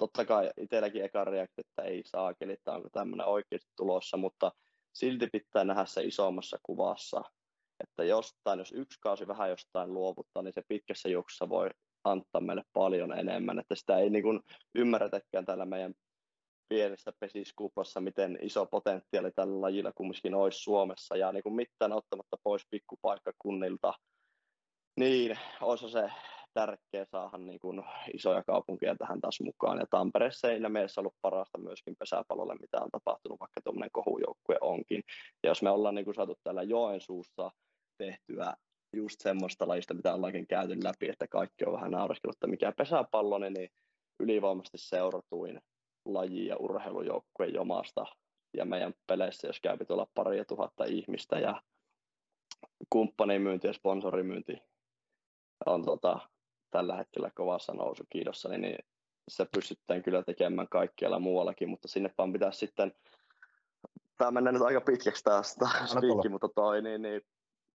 totta kai itselläkin eka reaktio, että ei saa, että onko tämmöinen oikeasti tulossa, mutta silti pitää nähdä se isommassa kuvassa, että jostain, jos yksi kausi vähän jostain luovuttaa, niin se pitkässä juoksussa voi antaa meille paljon enemmän, että sitä ei niin kuin ymmärretäkään täällä meidän pienessä pesiskuplassa, miten iso potentiaali tällä lajilla kumminkin olisi Suomessa ja niin kuin mitään ottamatta pois pikkupaikkakunnilta, niin olisi se tärkeää saada niin kuin isoja kaupunkeja tähän taas mukaan. Ja Tampereessa ei ilmeisesti ollut parasta myöskin pesäpallolle, mitä on tapahtunut, vaikka tuommoinen kohujoukkue onkin. Ja jos me ollaan niin kuin saatu täällä Joensuussa tehtyä just semmoista lajista, mitä ollaankin käyty läpi, että kaikki on vähän naureskellut, että mikä pesäpallo, niin ylivoimaisesti seuratuin laji- ja urheilujoukkue jomasta. Ja meidän peleissä, jos käypi tuolla pari tuhatta ihmistä ja kumppanimyynti ja sponsorimyynti on tota, tällä hetkellä kovassa nousukiidossa, niin, niin se pystytään kyllä tekemään kaikkialla muuallakin, mutta sinne vaan pitäisi sitten, tämä menee nyt aika pitkäksi taas spiikki, mutta toi, niin, niin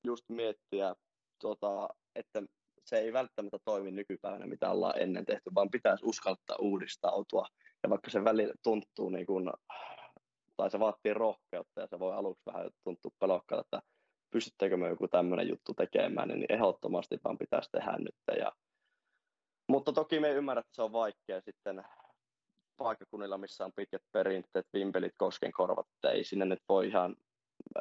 just miettiä, tota, että se ei välttämättä toimi nykypäivänä, mitä ollaan ennen tehty, vaan pitäisi uskaltaa uudistautua. Ja vaikka se välillä tuntuu niin kuin, tai se vaatii rohkeutta ja se voi aluksi vähän tuntua pelokkaalta, että pystyttekö me joku tämmöinen juttu tekemään, niin ehdottomasti vaan pitäisi tehdä nyt. Ja... Mutta toki me ymmärrä, että se on vaikea sitten paikkakunnilla, missä on pitkät perinteet, vimpelit, koskenkorvat, että ei sinne nyt voi ihan,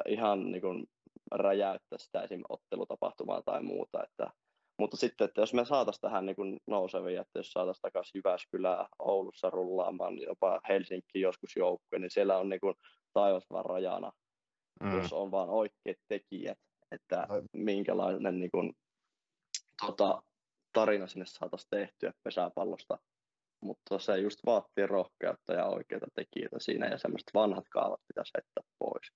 ihan niin kuin räjäyttää sitä esim. ottelutapahtumaa tai muuta, että Mutta sitten, että jos me saataisiin tähän niin kuin nousevia, että jos saataisiin takaisin Jyväskylää Oulussa rullaamaan, jopa Helsinki joskus joukkue, niin siellä on niin kuin taivas vaan rajana, mm. jos on vaan oikeat tekijät, että Ai- minkälainen niin kuin, tota, tarina sinne saataisiin tehtyä pesäpallosta. Mutta se just vaatii rohkeutta ja oikeita tekijöitä siinä ja semmoiset vanhat kaavat pitäisi heittää pois.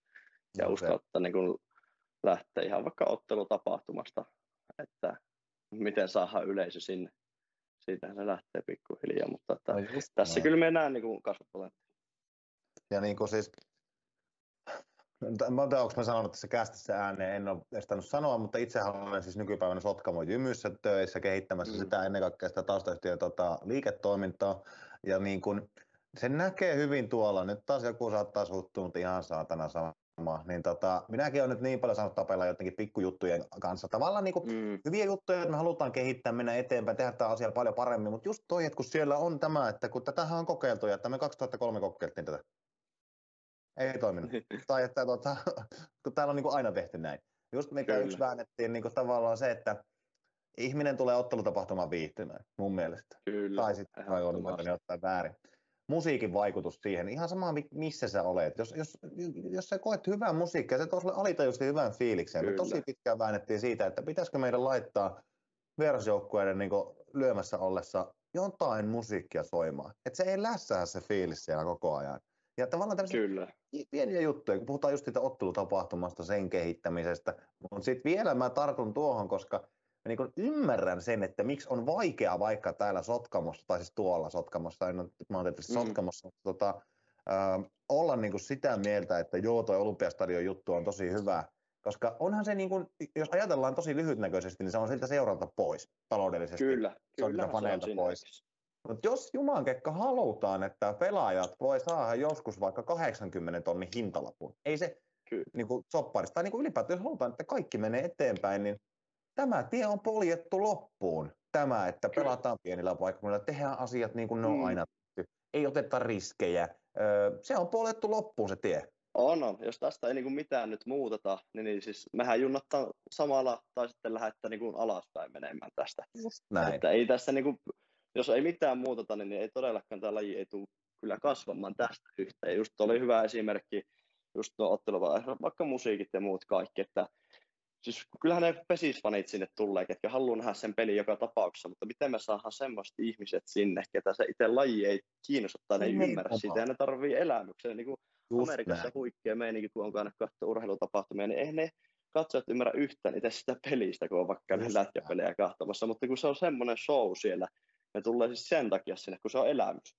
Ja se- uskaltaa niin kuin lähteä ihan vaikka ottelutapahtumasta, että miten saadaan yleisö sinne. Siitähän se lähtee pikkuhiljaa, mutta että No tässä näin. kyllä me näen niin kasvupotentiaalia. Ja niin kuin siis, tiedä, onko mä sanonut tässä kästissä ääneen, en ole tainnut sanoa, mutta itsehän olen siis nykypäivänä Sotkamo Jymyssä töissä kehittämässä Mm. sitä ennen kaikkea sitä taustayhtiön tota, liiketoimintaa. Ja niin kuin, se näkee hyvin tuolla, nyt taas joku saattaa suuttua, mutta ihan saatana sama. Niin tota, minäkin olen nyt niin paljon saanut tapella jotenkin pikkujuttujen kanssa. Tavallaan niin kuin Mm, hyviä juttuja, että me halutaan kehittää, mennä eteenpäin, tehdä tämä asia paljon paremmin, mutta just toi, että kun siellä on tämä, että kun tätähän on kokeiltu, ja että me 2003 kokeiltiin tätä. Ei toiminut. tai että tota, kun täällä on niin kuin aina tehty näin. Just mikä Kyllä. yksi väännettiin niin kuin tavallaan se, että ihminen tulee ottelutapahtumaan viihtymään, mun mielestä. kyllä, Tai sitten vai on niin ottaa väärin. Musiikin vaikutus siihen, ihan sama mi- missä sä olet. Jos, jos, jos sä koet hyvää musiikkia, se tuo sulle alitajuisesti hyvän fiiliksen. Me tosi pitkään väännettiin siitä, että pitäisikö meidän laittaa vierasjoukkueiden niin lyömässä ollessa jotain musiikkia soimaan. Että se ei lässähä se fiilis siellä koko ajan. Ja tavallaan tämmöisiä Kyllä, pieniä juttuja, kun puhutaan just siitä ottelutapahtumasta, sen kehittämisestä. Mutta sitten vielä mä tartun tuohon, koska mä niin ymmärrän sen, että miksi on vaikea vaikka täällä Sotkamossa, tai siis tuolla Sotkamossa, en ole, mä oon tietysti Mm. Sotkamossa, mutta tota, äh, olla niin kuin sitä mieltä, että joo, toi Olympiastadion juttu on tosi hyvä. Koska onhan se, niin kuin, jos ajatellaan tosi lyhytnäköisesti, niin se on siltä seuralta pois taloudellisesti. kyllä, se on kyllä niitä faneilta pois. Mutta jos Jumankekka halutaan, että pelaajat voi saada joskus vaikka 80 tonnin hintalapun, ei se Kyllä. niin kuin sopparista, tai niin kuin ylipäätään jos halutaan, että kaikki menee eteenpäin, niin tämä tie on poljettu loppuun. Tämä, että Kyllä. pelataan pienillä paikkakunnilla, tehdään asiat niin kuin ne on Mm. aina tehty, ei oteta riskejä. Öö, se on poljettu loppuun se tie. On, on. Jos tästä ei niinku mitään nyt muuteta, niin, niin siis mehän junnattaa samalla tai sitten lähdetään niinku alaspäin menemään tästä. Just näin. Että ei tässä niinku, jos ei mitään muuteta, niin ei todellakaan tämä laji ei tule kyllä kasvamaan tästä yhteen. Just oli hyvä esimerkki, just tuo ottelu, vaikka musiikit ja muut kaikki, että siis kyllähän ne pesisfanit sinne tulee, ketkä haluaa nähdä sen pelin joka tapauksessa, mutta miten me saadaan semmoiset ihmiset sinne, ketä se itse laji ei kiinnosta tai ne ei Nimenomaan. ymmärrä sitä ja ne tarvii elämyksen. Niin kuin Just Amerikassa näin. huikea meininki, kun on käynyt katsoa urheilutapahtumia, niin eihän ne katsojat ymmärrä yhtään itse sitä pelistä, kun on vaikka Just lätkäpelejä kahtamassa, mutta kun se on semmoinen show siellä, ne tulee siis sen takia sinne, kun se on elämys.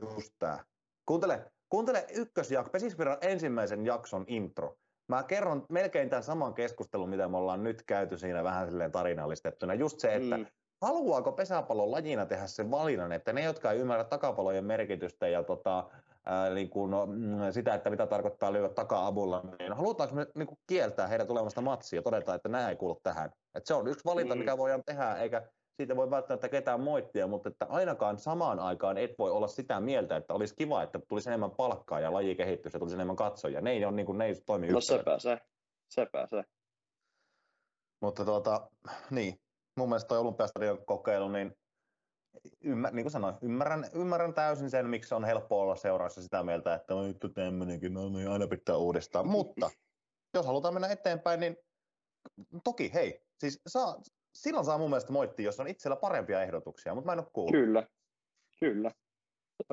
Just tää. Kuuntele, kuuntele ykkösjakso, Pesisvirran ensimmäisen jakson intro. Mä kerron melkein tämän saman keskustelun, mitä me ollaan nyt käyty siinä vähän silleen tarinallistettuna. Just se, että Mm, haluaako pesäpallon lajina tehdä sen valinnan, että ne, jotka ei ymmärrä takapalojen merkitystä ja tota, ää, niin kuin, no, mm, sitä, että mitä tarkoittaa lyödä taka-abulla, niin halutaanko me niin kuin kieltää heidän tulemasta matsia ja todeta, että nämä ei kuulu tähän. Että se on yksi valinta, Mm. mikä voidaan tehdä, eikä siitä voi välttämättä ketään moittia, mutta että ainakaan samaan aikaan et voi olla sitä mieltä, että olisi kiva, että tulisi enemmän palkkaa ja laji kehittyisi ja tulisi enemmän katsojia. Ne ei, ole, niin kuin, ne ei toimi no sepä se, sepä se. Mutta tuota, niin, mun mielestä toi Olympiastadion kokeilu, niin, ymmär, niin kuin sanoin, ymmärrän, ymmärrän täysin sen, miksi on helppo olla seurassa sitä mieltä, että no nyt tämmöinenkin, no niin aina pitää uudistaa. Mutta jos halutaan mennä eteenpäin, niin toki hei, siis saa, silloin saa mun mielestä moittia, jos on itsellä parempia ehdotuksia, mutta mä en ole kuullut. Kyllä, kyllä.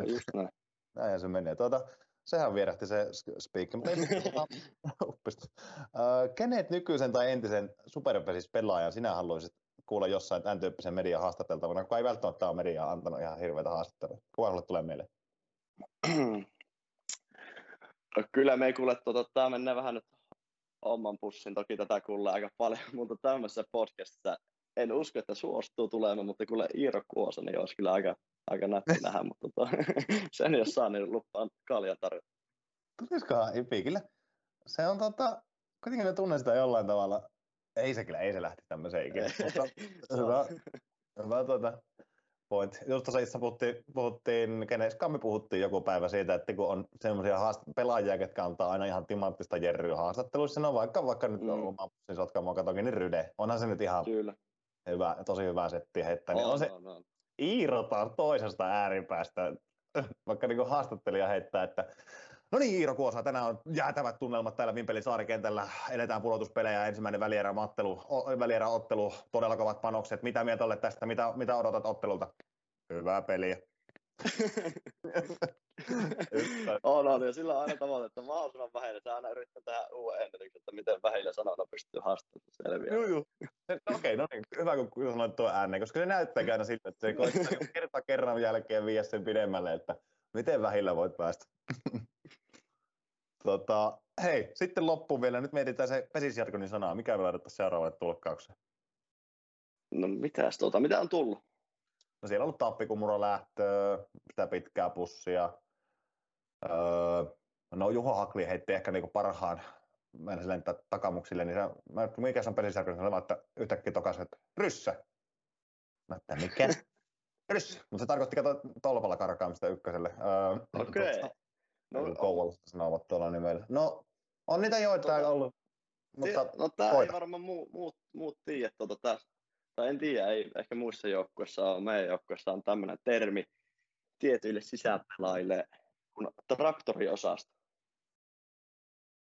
Just näin. Näin se menee. Tuota, sehän vierähti se spiikki, mutta ei. Tuota, Kenet nykyisen tai entisen superpesis pelaajan sinä haluaisit kuulla jossain tämän tyyppisen median haastateltavana, kun ei välttämättä ole mediaa antanut ihan hirveitä haastatteluja. Kuka sulle tulee mieleen? No, kyllä me ei kuule, tuota, tämä menee vähän nyt oman pussin, toki tätä kuulee aika paljon, mutta tämmöisessä podcastissa en usko, että suostuu tulemaan, mutta kuule Iiro Kuosa, niin olisi kyllä aika, aika nätti nähdä, mutta tota, sen jos saa, niin lupaan kaljan tarjota. Tulisikohan Ipi? Kyllä se on tota, kuitenkin ne tunnen sitä jollain tavalla. Ei se kyllä, ei se lähti tämmöiseen ikinä. Mutta hyvä, hyvä tuota, point. Just tuossa itse puhuttiin, puhuttiin kenestä me puhuttiin joku päivä siitä, että kun on semmoisia haast- pelaajia, ketkä antaa aina ihan timanttista jerryä haastatteluissa, no vaikka, vaikka nyt Mm. on oma pussin sotkamoa katokin, niin Ryde. Onhan se nyt ihan Kyllä. Hyvä, tosi hyvä setti heittää. Niin on, on, se on, on. Iiro taas toisesta ääripäästä, vaikka niin haastattelija heittää, että No niin, Iiro Kuosa, tänään on jäätävät tunnelmat täällä Vimpelin saarikentällä. Eletään pudotuspelejä, ensimmäinen välieräottelu, välieräottelu, todella kovat panokset. Mitä mieltä olet tästä? Mitä, mitä odotat ottelulta? Hyvää peliä. on, on, ja sillä on aina tavoite, että mahdollisimman vähillä. Se aina yrittää tehdä uuden ennätyksen, että miten vähillä sanoilla pystyy haastamaan selviä. Joo, joo. No, Okei, no niin, hyvä kun sanoit tuo ääneen, koska se näyttää aina siltä, että se koittaa niinku kerta kerran jälkeen viedä sen pidemmälle, että miten vähillä voit päästä. tota, hei, sitten loppuun vielä, nyt mietitään se pesisjargonin sanaa, mikä me laitetaan seuraavalle tulkkaukseen. No mitäs tuota, mitä on tullut? No siellä on ollut tappikumuro lähtöä, sitä pitkää pussia. Öö, no Juho Hakli heitti ehkä niinku parhaan, mä en lentää takamuksille, niin se, mä, mikä se on pelisarkassa, sanoin, että yhtäkkiä tokas, että ryssä. Mä että mikä? ryssä. Mutta se tarkoitti kato tolpalla karkaamista ykköselle. Öö, Okei. Okay. No, Kouvolasta sanovat tuolla nimellä. No, on niitä joitain Tota, ollut. Mutta no tää ei varmaan muut, muut, muut tiedä tuota tästä. Tai en tiedä, ei ehkä muissa joukkueissa ole. Meidän joukkueessa on tämmöinen termi tietyille sisäpelaajille kuin traktoriosasto.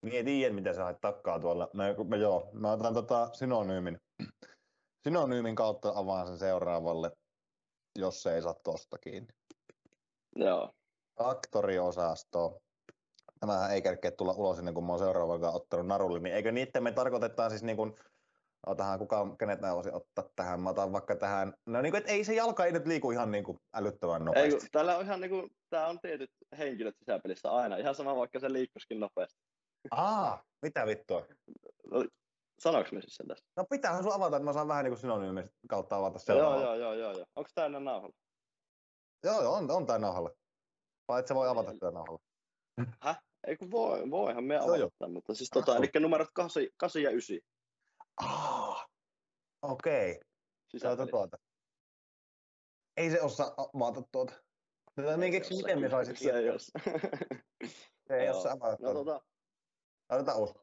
Mie tiedän, mitä sä hait takkaa tuolla. Mä, mä, joo, mä otan tota synonyymin, synonyymin kautta avaan sen seuraavalle, jos se ei saa tosta kiinni. Joo. Traktoriosasto. Tämähän ei kerkeä tulla ulos ennen kuin mä oon seuraavakaan ottanut narulle, niin eikö niitten me tarkoitetaan siis niin kuin, otahan kukaan, kenet mä voisin ottaa tähän, mä otan vaikka tähän, no niin kuin, että ei se jalka ei nyt liiku ihan niin kuin älyttömän Ei, nopeasti. kun, täällä on ihan niinku, tää on tietyt henkilöt sisäpelissä aina. Ihan sama vaikka se liikkuskin nopeasti. Aa, mitä vittua? Sanoinko mä siis sen tästä? No pitäähän sun avata, että mä saan vähän niin kuin synonyymin kautta avata Joo, seuraavaa. joo, joo, joo, joo. Onko tää ennen nauhalla? Joo, joo, on, on tää nauhalla. Vai et sä voi avata tätä nauhalla? Häh? Ei kun voi, voihan me Joo, joo. avata tämän, mutta siis tota, eli numerot 8, 8 ja 9 Ah, okei. Okay. Tuota, tuota. Ei se osaa avata tuota. Tätä minä keksin, miten me saisit Se ei os. Se ei osaa avata No tuota. tota, Otetaan uusi.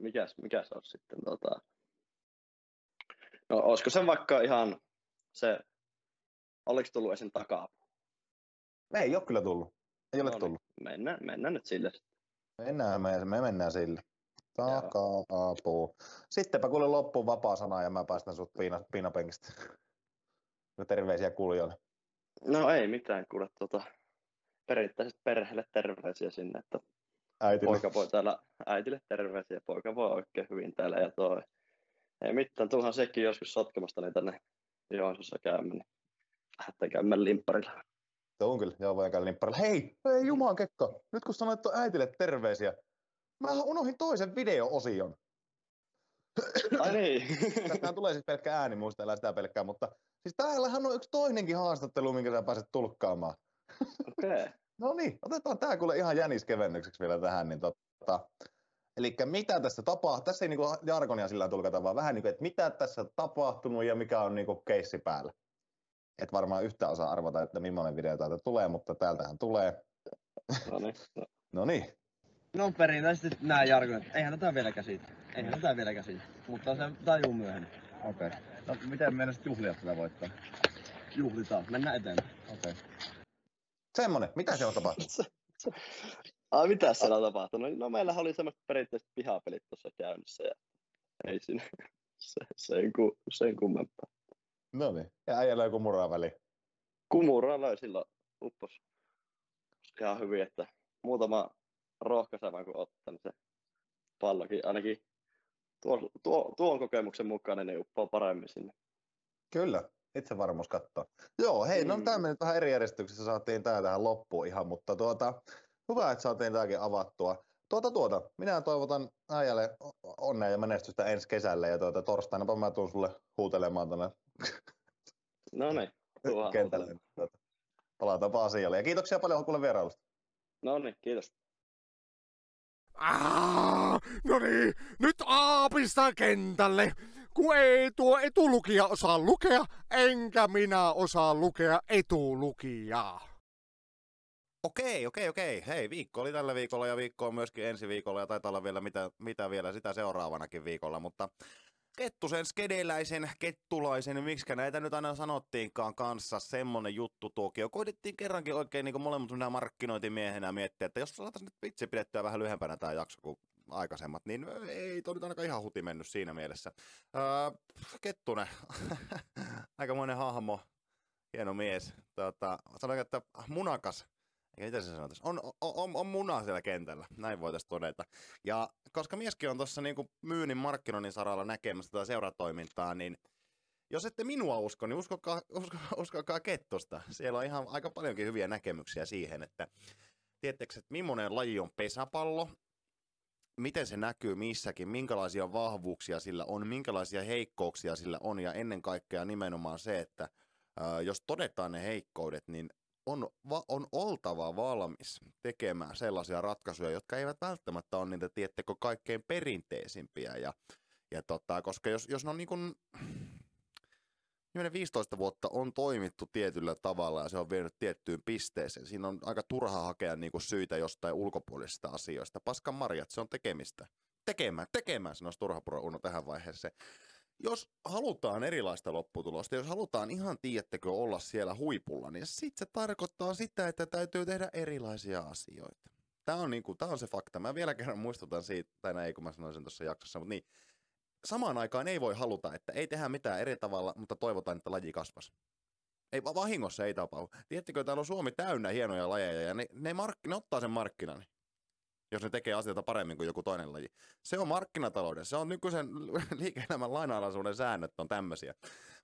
mikäs, mikäs on sitten tota... No olisiko se vaikka ihan se, oliko tullut esim. takaa? Ei ole kyllä tullut. Ei ole No niin. tullut. Mennään, mennään nyt sille. Mennään, me, me mennään sille. Joo. Taka-apu. Sittenpä kuule loppuun vapaa sana ja mä päästän sut piina, piinapenkistä. Ja terveisiä kuulijoille. No ei mitään, kuule tota, perinteisesti perheelle terveisiä sinne, että Äitille. poika voi täällä, äitille terveisiä, poika voi oikein hyvin täällä ja toi. Ei mitään, tuuhan sekin joskus sotkemasta niin tänne Joensuussa käymään, niin lähdetään käymään limpparilla. Se on kyllä, joo, voi käydä limpparilla. Hei, hei Jumalan kekko, nyt kun sanoit äitille terveisiä, mä unohdin toisen video-osion. Ai niin. Tästähän tulee siis pelkkä ääni, muistellaan sitä pelkkää, mutta siis täällähän on yksi toinenkin haastattelu, minkä sä pääset tulkkaamaan. Okei. Okay. No niin, otetaan tää kuule ihan jäniskevennykseksi vielä tähän, niin tota, Eli mitä tässä tapahtuu, tässä ei niinku jargonia sillä tulkata, vaan vähän niin kuin, että mitä tässä on tapahtunut ja mikä on niinku keissi päällä. Et varmaan yhtä osaa arvata, että millainen video täältä tulee, mutta täältähän tulee. No niin. No niin, No perinteisesti nämä jargonit. Eihän tätä vielä käsitä. Eihän tätä vielä käsitä. Mutta se tajuu myöhemmin. okei. Okay. No miten meidän sitten juhlia tätä voittaa? Juhlitaan. Mennään eteenpäin. Okei. Okay. Semmonen, mitä se on tapahtunut? Ai mitä siellä on tapahtunut? No meillähän oli semmoiset perinteiset pihapelit tuossa käynnissä ja ei siinä se, sen, ku, sen kummempaa. No niin, ja äijällä joku muraa väli. Kumuraa löi silloin uppos ihan hyvin, että muutama rohkaiseva kun ottaa, niin se pallokin ainakin tuo, tuo, tuon kokemuksen mukaan niin uppoo paremmin sinne. Kyllä, itse varmuus katsoa. Joo, hei, no Mm. tämä meni vähän eri järjestyksessä, saatiin tää tähän loppuun ihan, mutta tuota, hyvä, että saatiin tämäkin avattua. Tuota, tuota, minä toivotan äijälle onnea ja menestystä ensi kesälle ja tuota, torstaina mä tuun sulle huutelemaan tuonne No niin, kentälle. Tuota, palataanpa asialle. Ja kiitoksia paljon kuule vierailusta. No niin, kiitos. No niin, nyt aapista kentälle. Kun ei tuo etulukija osaa lukea, enkä minä osaa lukea etulukijaa. Okei, okei, okei. Hei, viikko oli tällä viikolla ja viikko on myöskin ensi viikolla ja taitaa olla vielä mitä, mitä vielä sitä seuraavanakin viikolla, mutta Kettusen, skedeläisen, kettulaisen, miksi näitä nyt aina sanottiinkaan kanssa, semmonen juttu tuokio. Koitettiin kerrankin oikein niin molemmat minä markkinointimiehenä miettiä, että jos saataisiin nyt vitsi pidettyä vähän lyhempänä tämä jakso kuin aikaisemmat, niin ei toi nyt ainakaan ihan huti mennyt siinä mielessä. Öö, Kettunen, aikamoinen hahmo, hieno mies. Tota, sanoin, että munakas, eikä mitä se sanotaan, on, on, on, on muna siellä kentällä, näin voitaisiin todeta. Ja koska mieskin on tuossa niinku myynnin markkinoinnin saralla näkemässä tätä seuratoimintaa, niin jos ette minua usko, niin uskokaa, usko, uskokaa Kettosta. Siellä on ihan aika paljonkin hyviä näkemyksiä siihen, että tiedättekö, että millainen laji on pesäpallo, miten se näkyy missäkin, minkälaisia vahvuuksia sillä on, minkälaisia heikkouksia sillä on? Ja ennen kaikkea nimenomaan se, että jos todetaan ne heikkoudet, niin on, va, on oltava valmis tekemään sellaisia ratkaisuja, jotka eivät välttämättä ole niitä, tiettekö, kaikkein perinteisimpiä. Ja, ja tota, koska jos, jos ne on niin kuin, 15 vuotta on toimittu tietyllä tavalla ja se on vienyt tiettyyn pisteeseen. Siinä on aika turha hakea niin kuin syitä jostain ulkopuolisista asioista. Paskan marjat, se on tekemistä. Tekemään, tekemään, sanoisi turha Uno tähän vaiheeseen. Jos halutaan erilaista lopputulosta, jos halutaan ihan, tiedättekö, olla siellä huipulla, niin sitten se tarkoittaa sitä, että täytyy tehdä erilaisia asioita. Tämä on, niin kuin, tämä on se fakta. Mä vielä kerran muistutan siitä, tai näin kun mä sanoin sen tuossa jaksossa, mutta niin, samaan aikaan ei voi haluta, että ei tehdä mitään eri tavalla, mutta toivotaan, että laji kasvas. Ei, vahingossa ei tapahdu. Tiedättekö, täällä on Suomi täynnä hienoja lajeja ja ne, ne, mark, ne ottaa sen markkinan jos ne tekee asioita paremmin kuin joku toinen laji. Se on markkinatalouden, se on nykyisen liike-elämän lainalaisuuden säännöt on tämmöisiä.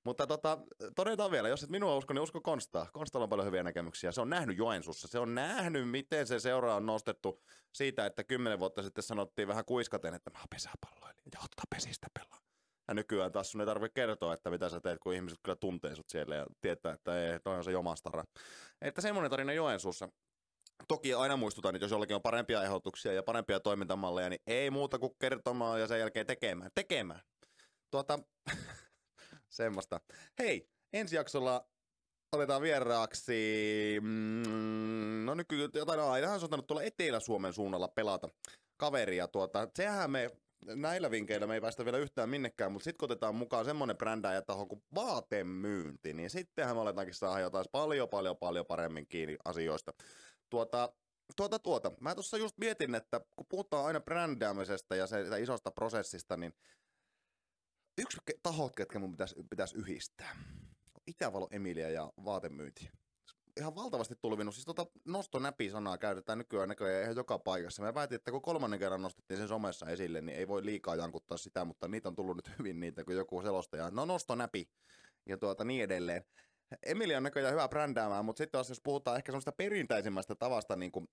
Mutta tota, todetaan vielä, jos et minua usko, niin usko Konstaa. Konstalla on paljon hyviä näkemyksiä. Se on nähnyt Joensuussa. Se on nähnyt, miten se seura on nostettu siitä, että kymmenen vuotta sitten sanottiin vähän kuiskaten, että mä oon pesäpalloilija ja ottaa pesistä pelaa. Ja nykyään taas sun ei tarvitse kertoa, että mitä sä teet, kun ihmiset kyllä tuntee sut siellä ja tietää, että ei, toi on se jomastara. Että semmoinen tarina Joensuussa. Toki aina muistutan, että jos jollakin on parempia ehdotuksia ja parempia toimintamalleja, niin ei muuta kuin kertomaan ja sen jälkeen tekemään. Tekemään. Tuota, semmoista. Hei, ensi jaksolla otetaan vieraaksi, mm, no nykyään jotain se on tulla Etelä-Suomen suunnalla pelata kaveria. Tuota, sehän me näillä vinkeillä me ei päästä vielä yhtään minnekään, mutta sitten kun otetaan mukaan semmoinen brändääjä taho kuin vaatemyynti, niin sittenhän me aletaankin saada jotain paljon, paljon, paljon paremmin kiinni asioista. Tuota, tuota, tuota. Mä tuossa just mietin, että kun puhutaan aina brändäämisestä ja se, isosta prosessista, niin yksi tahot, ketkä mun pitäisi, pitäisi yhdistää. Itävalo Emilia ja vaatemyynti. Ihan valtavasti tulvinut. Siis tota nostonäpi-sanaa käytetään nykyään näköjään ihan joka paikassa. Mä päätin, että kun kolmannen kerran nostettiin sen somessa esille, niin ei voi liikaa jankuttaa sitä, mutta niitä on tullut nyt hyvin niitä, kun joku selostaja. No nostonäpi ja tuota niin edelleen. Emilia on näköjään hyvä brändäämään, mutta sitten jos puhutaan ehkä semmoista perinteisemmästä tavasta niin kuin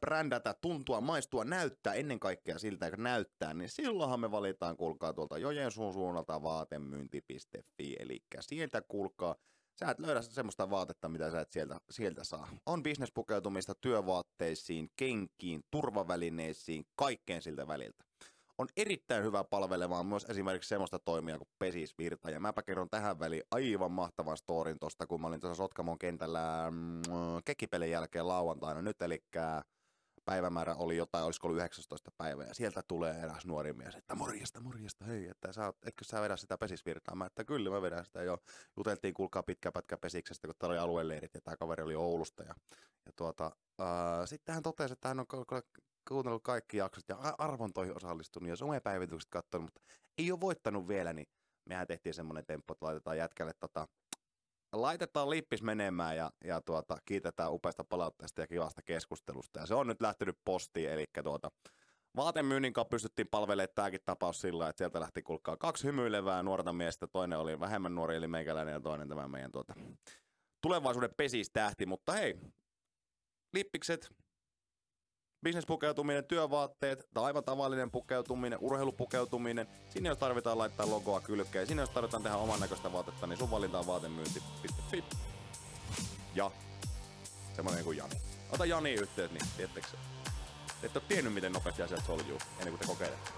brändätä, tuntua, maistua, näyttää ennen kaikkea siltä, että näyttää, niin silloinhan me valitaan, kuulkaa tuolta Jojensuun suunnalta vaatemyynti.fi, eli sieltä kuulkaa, sä et löydä semmoista vaatetta, mitä sä et sieltä, sieltä saa. On bisnespukeutumista työvaatteisiin, kenkiin, turvavälineisiin, kaikkeen siltä väliltä on erittäin hyvä palvelemaan myös esimerkiksi semmoista toimia kuin Pesisvirta. Ja mäpä kerron tähän väliin aivan mahtavan storin tosta, kun mä olin tuossa Sotkamon kentällä mm, kekipelin jälkeen lauantaina nyt, eli päivämäärä oli jotain, olisiko ollut 19 päivää, ja sieltä tulee eräs nuori mies, että morjesta, morjesta, hei, että sä, etkö sä vedä sitä pesisvirtaa? Mä, että kyllä mä vedän sitä jo. Juteltiin, kuulkaa pitkä pätkä pesiksestä, kun täällä oli alueleirit, ja tämä kaveri oli Oulusta, ja, ja tuota, sitten hän totesi, että hän on kuunnellut kaikki jaksot ja arvontoihin osallistunut ja somepäivitykset katsonut, mutta ei ole voittanut vielä, niin mehän tehtiin semmoinen temppu, että laitetaan jätkälle tota, laitetaan lippis menemään ja, ja tuota, kiitetään upeasta palautteesta ja kivasta keskustelusta. Ja se on nyt lähtenyt postiin, eli tuota, vaatemyynnin kanssa pystyttiin palvelemaan tämäkin tapaus sillä, että sieltä lähti kulkaa kaksi hymyilevää nuorta miestä, toinen oli vähemmän nuori eli meikäläinen ja toinen tämä meidän tuota, tulevaisuuden pesistähti, mutta hei, lippikset, Business-pukeutuminen, työvaatteet, tai aivan tavallinen pukeutuminen, urheilupukeutuminen. Sinne jos tarvitaan laittaa logoa kylkeen, sinne jos tarvitaan tehdä oman näköistä vaatetta, niin sun valinta on vaatemyynti.fi. Ja semmoinen kuin Jani. Ota Jani yhteyttä, niin tiettekö se? Et ole tiennyt, miten nopeasti asiat soljuu, ennen kuin te kokeilette.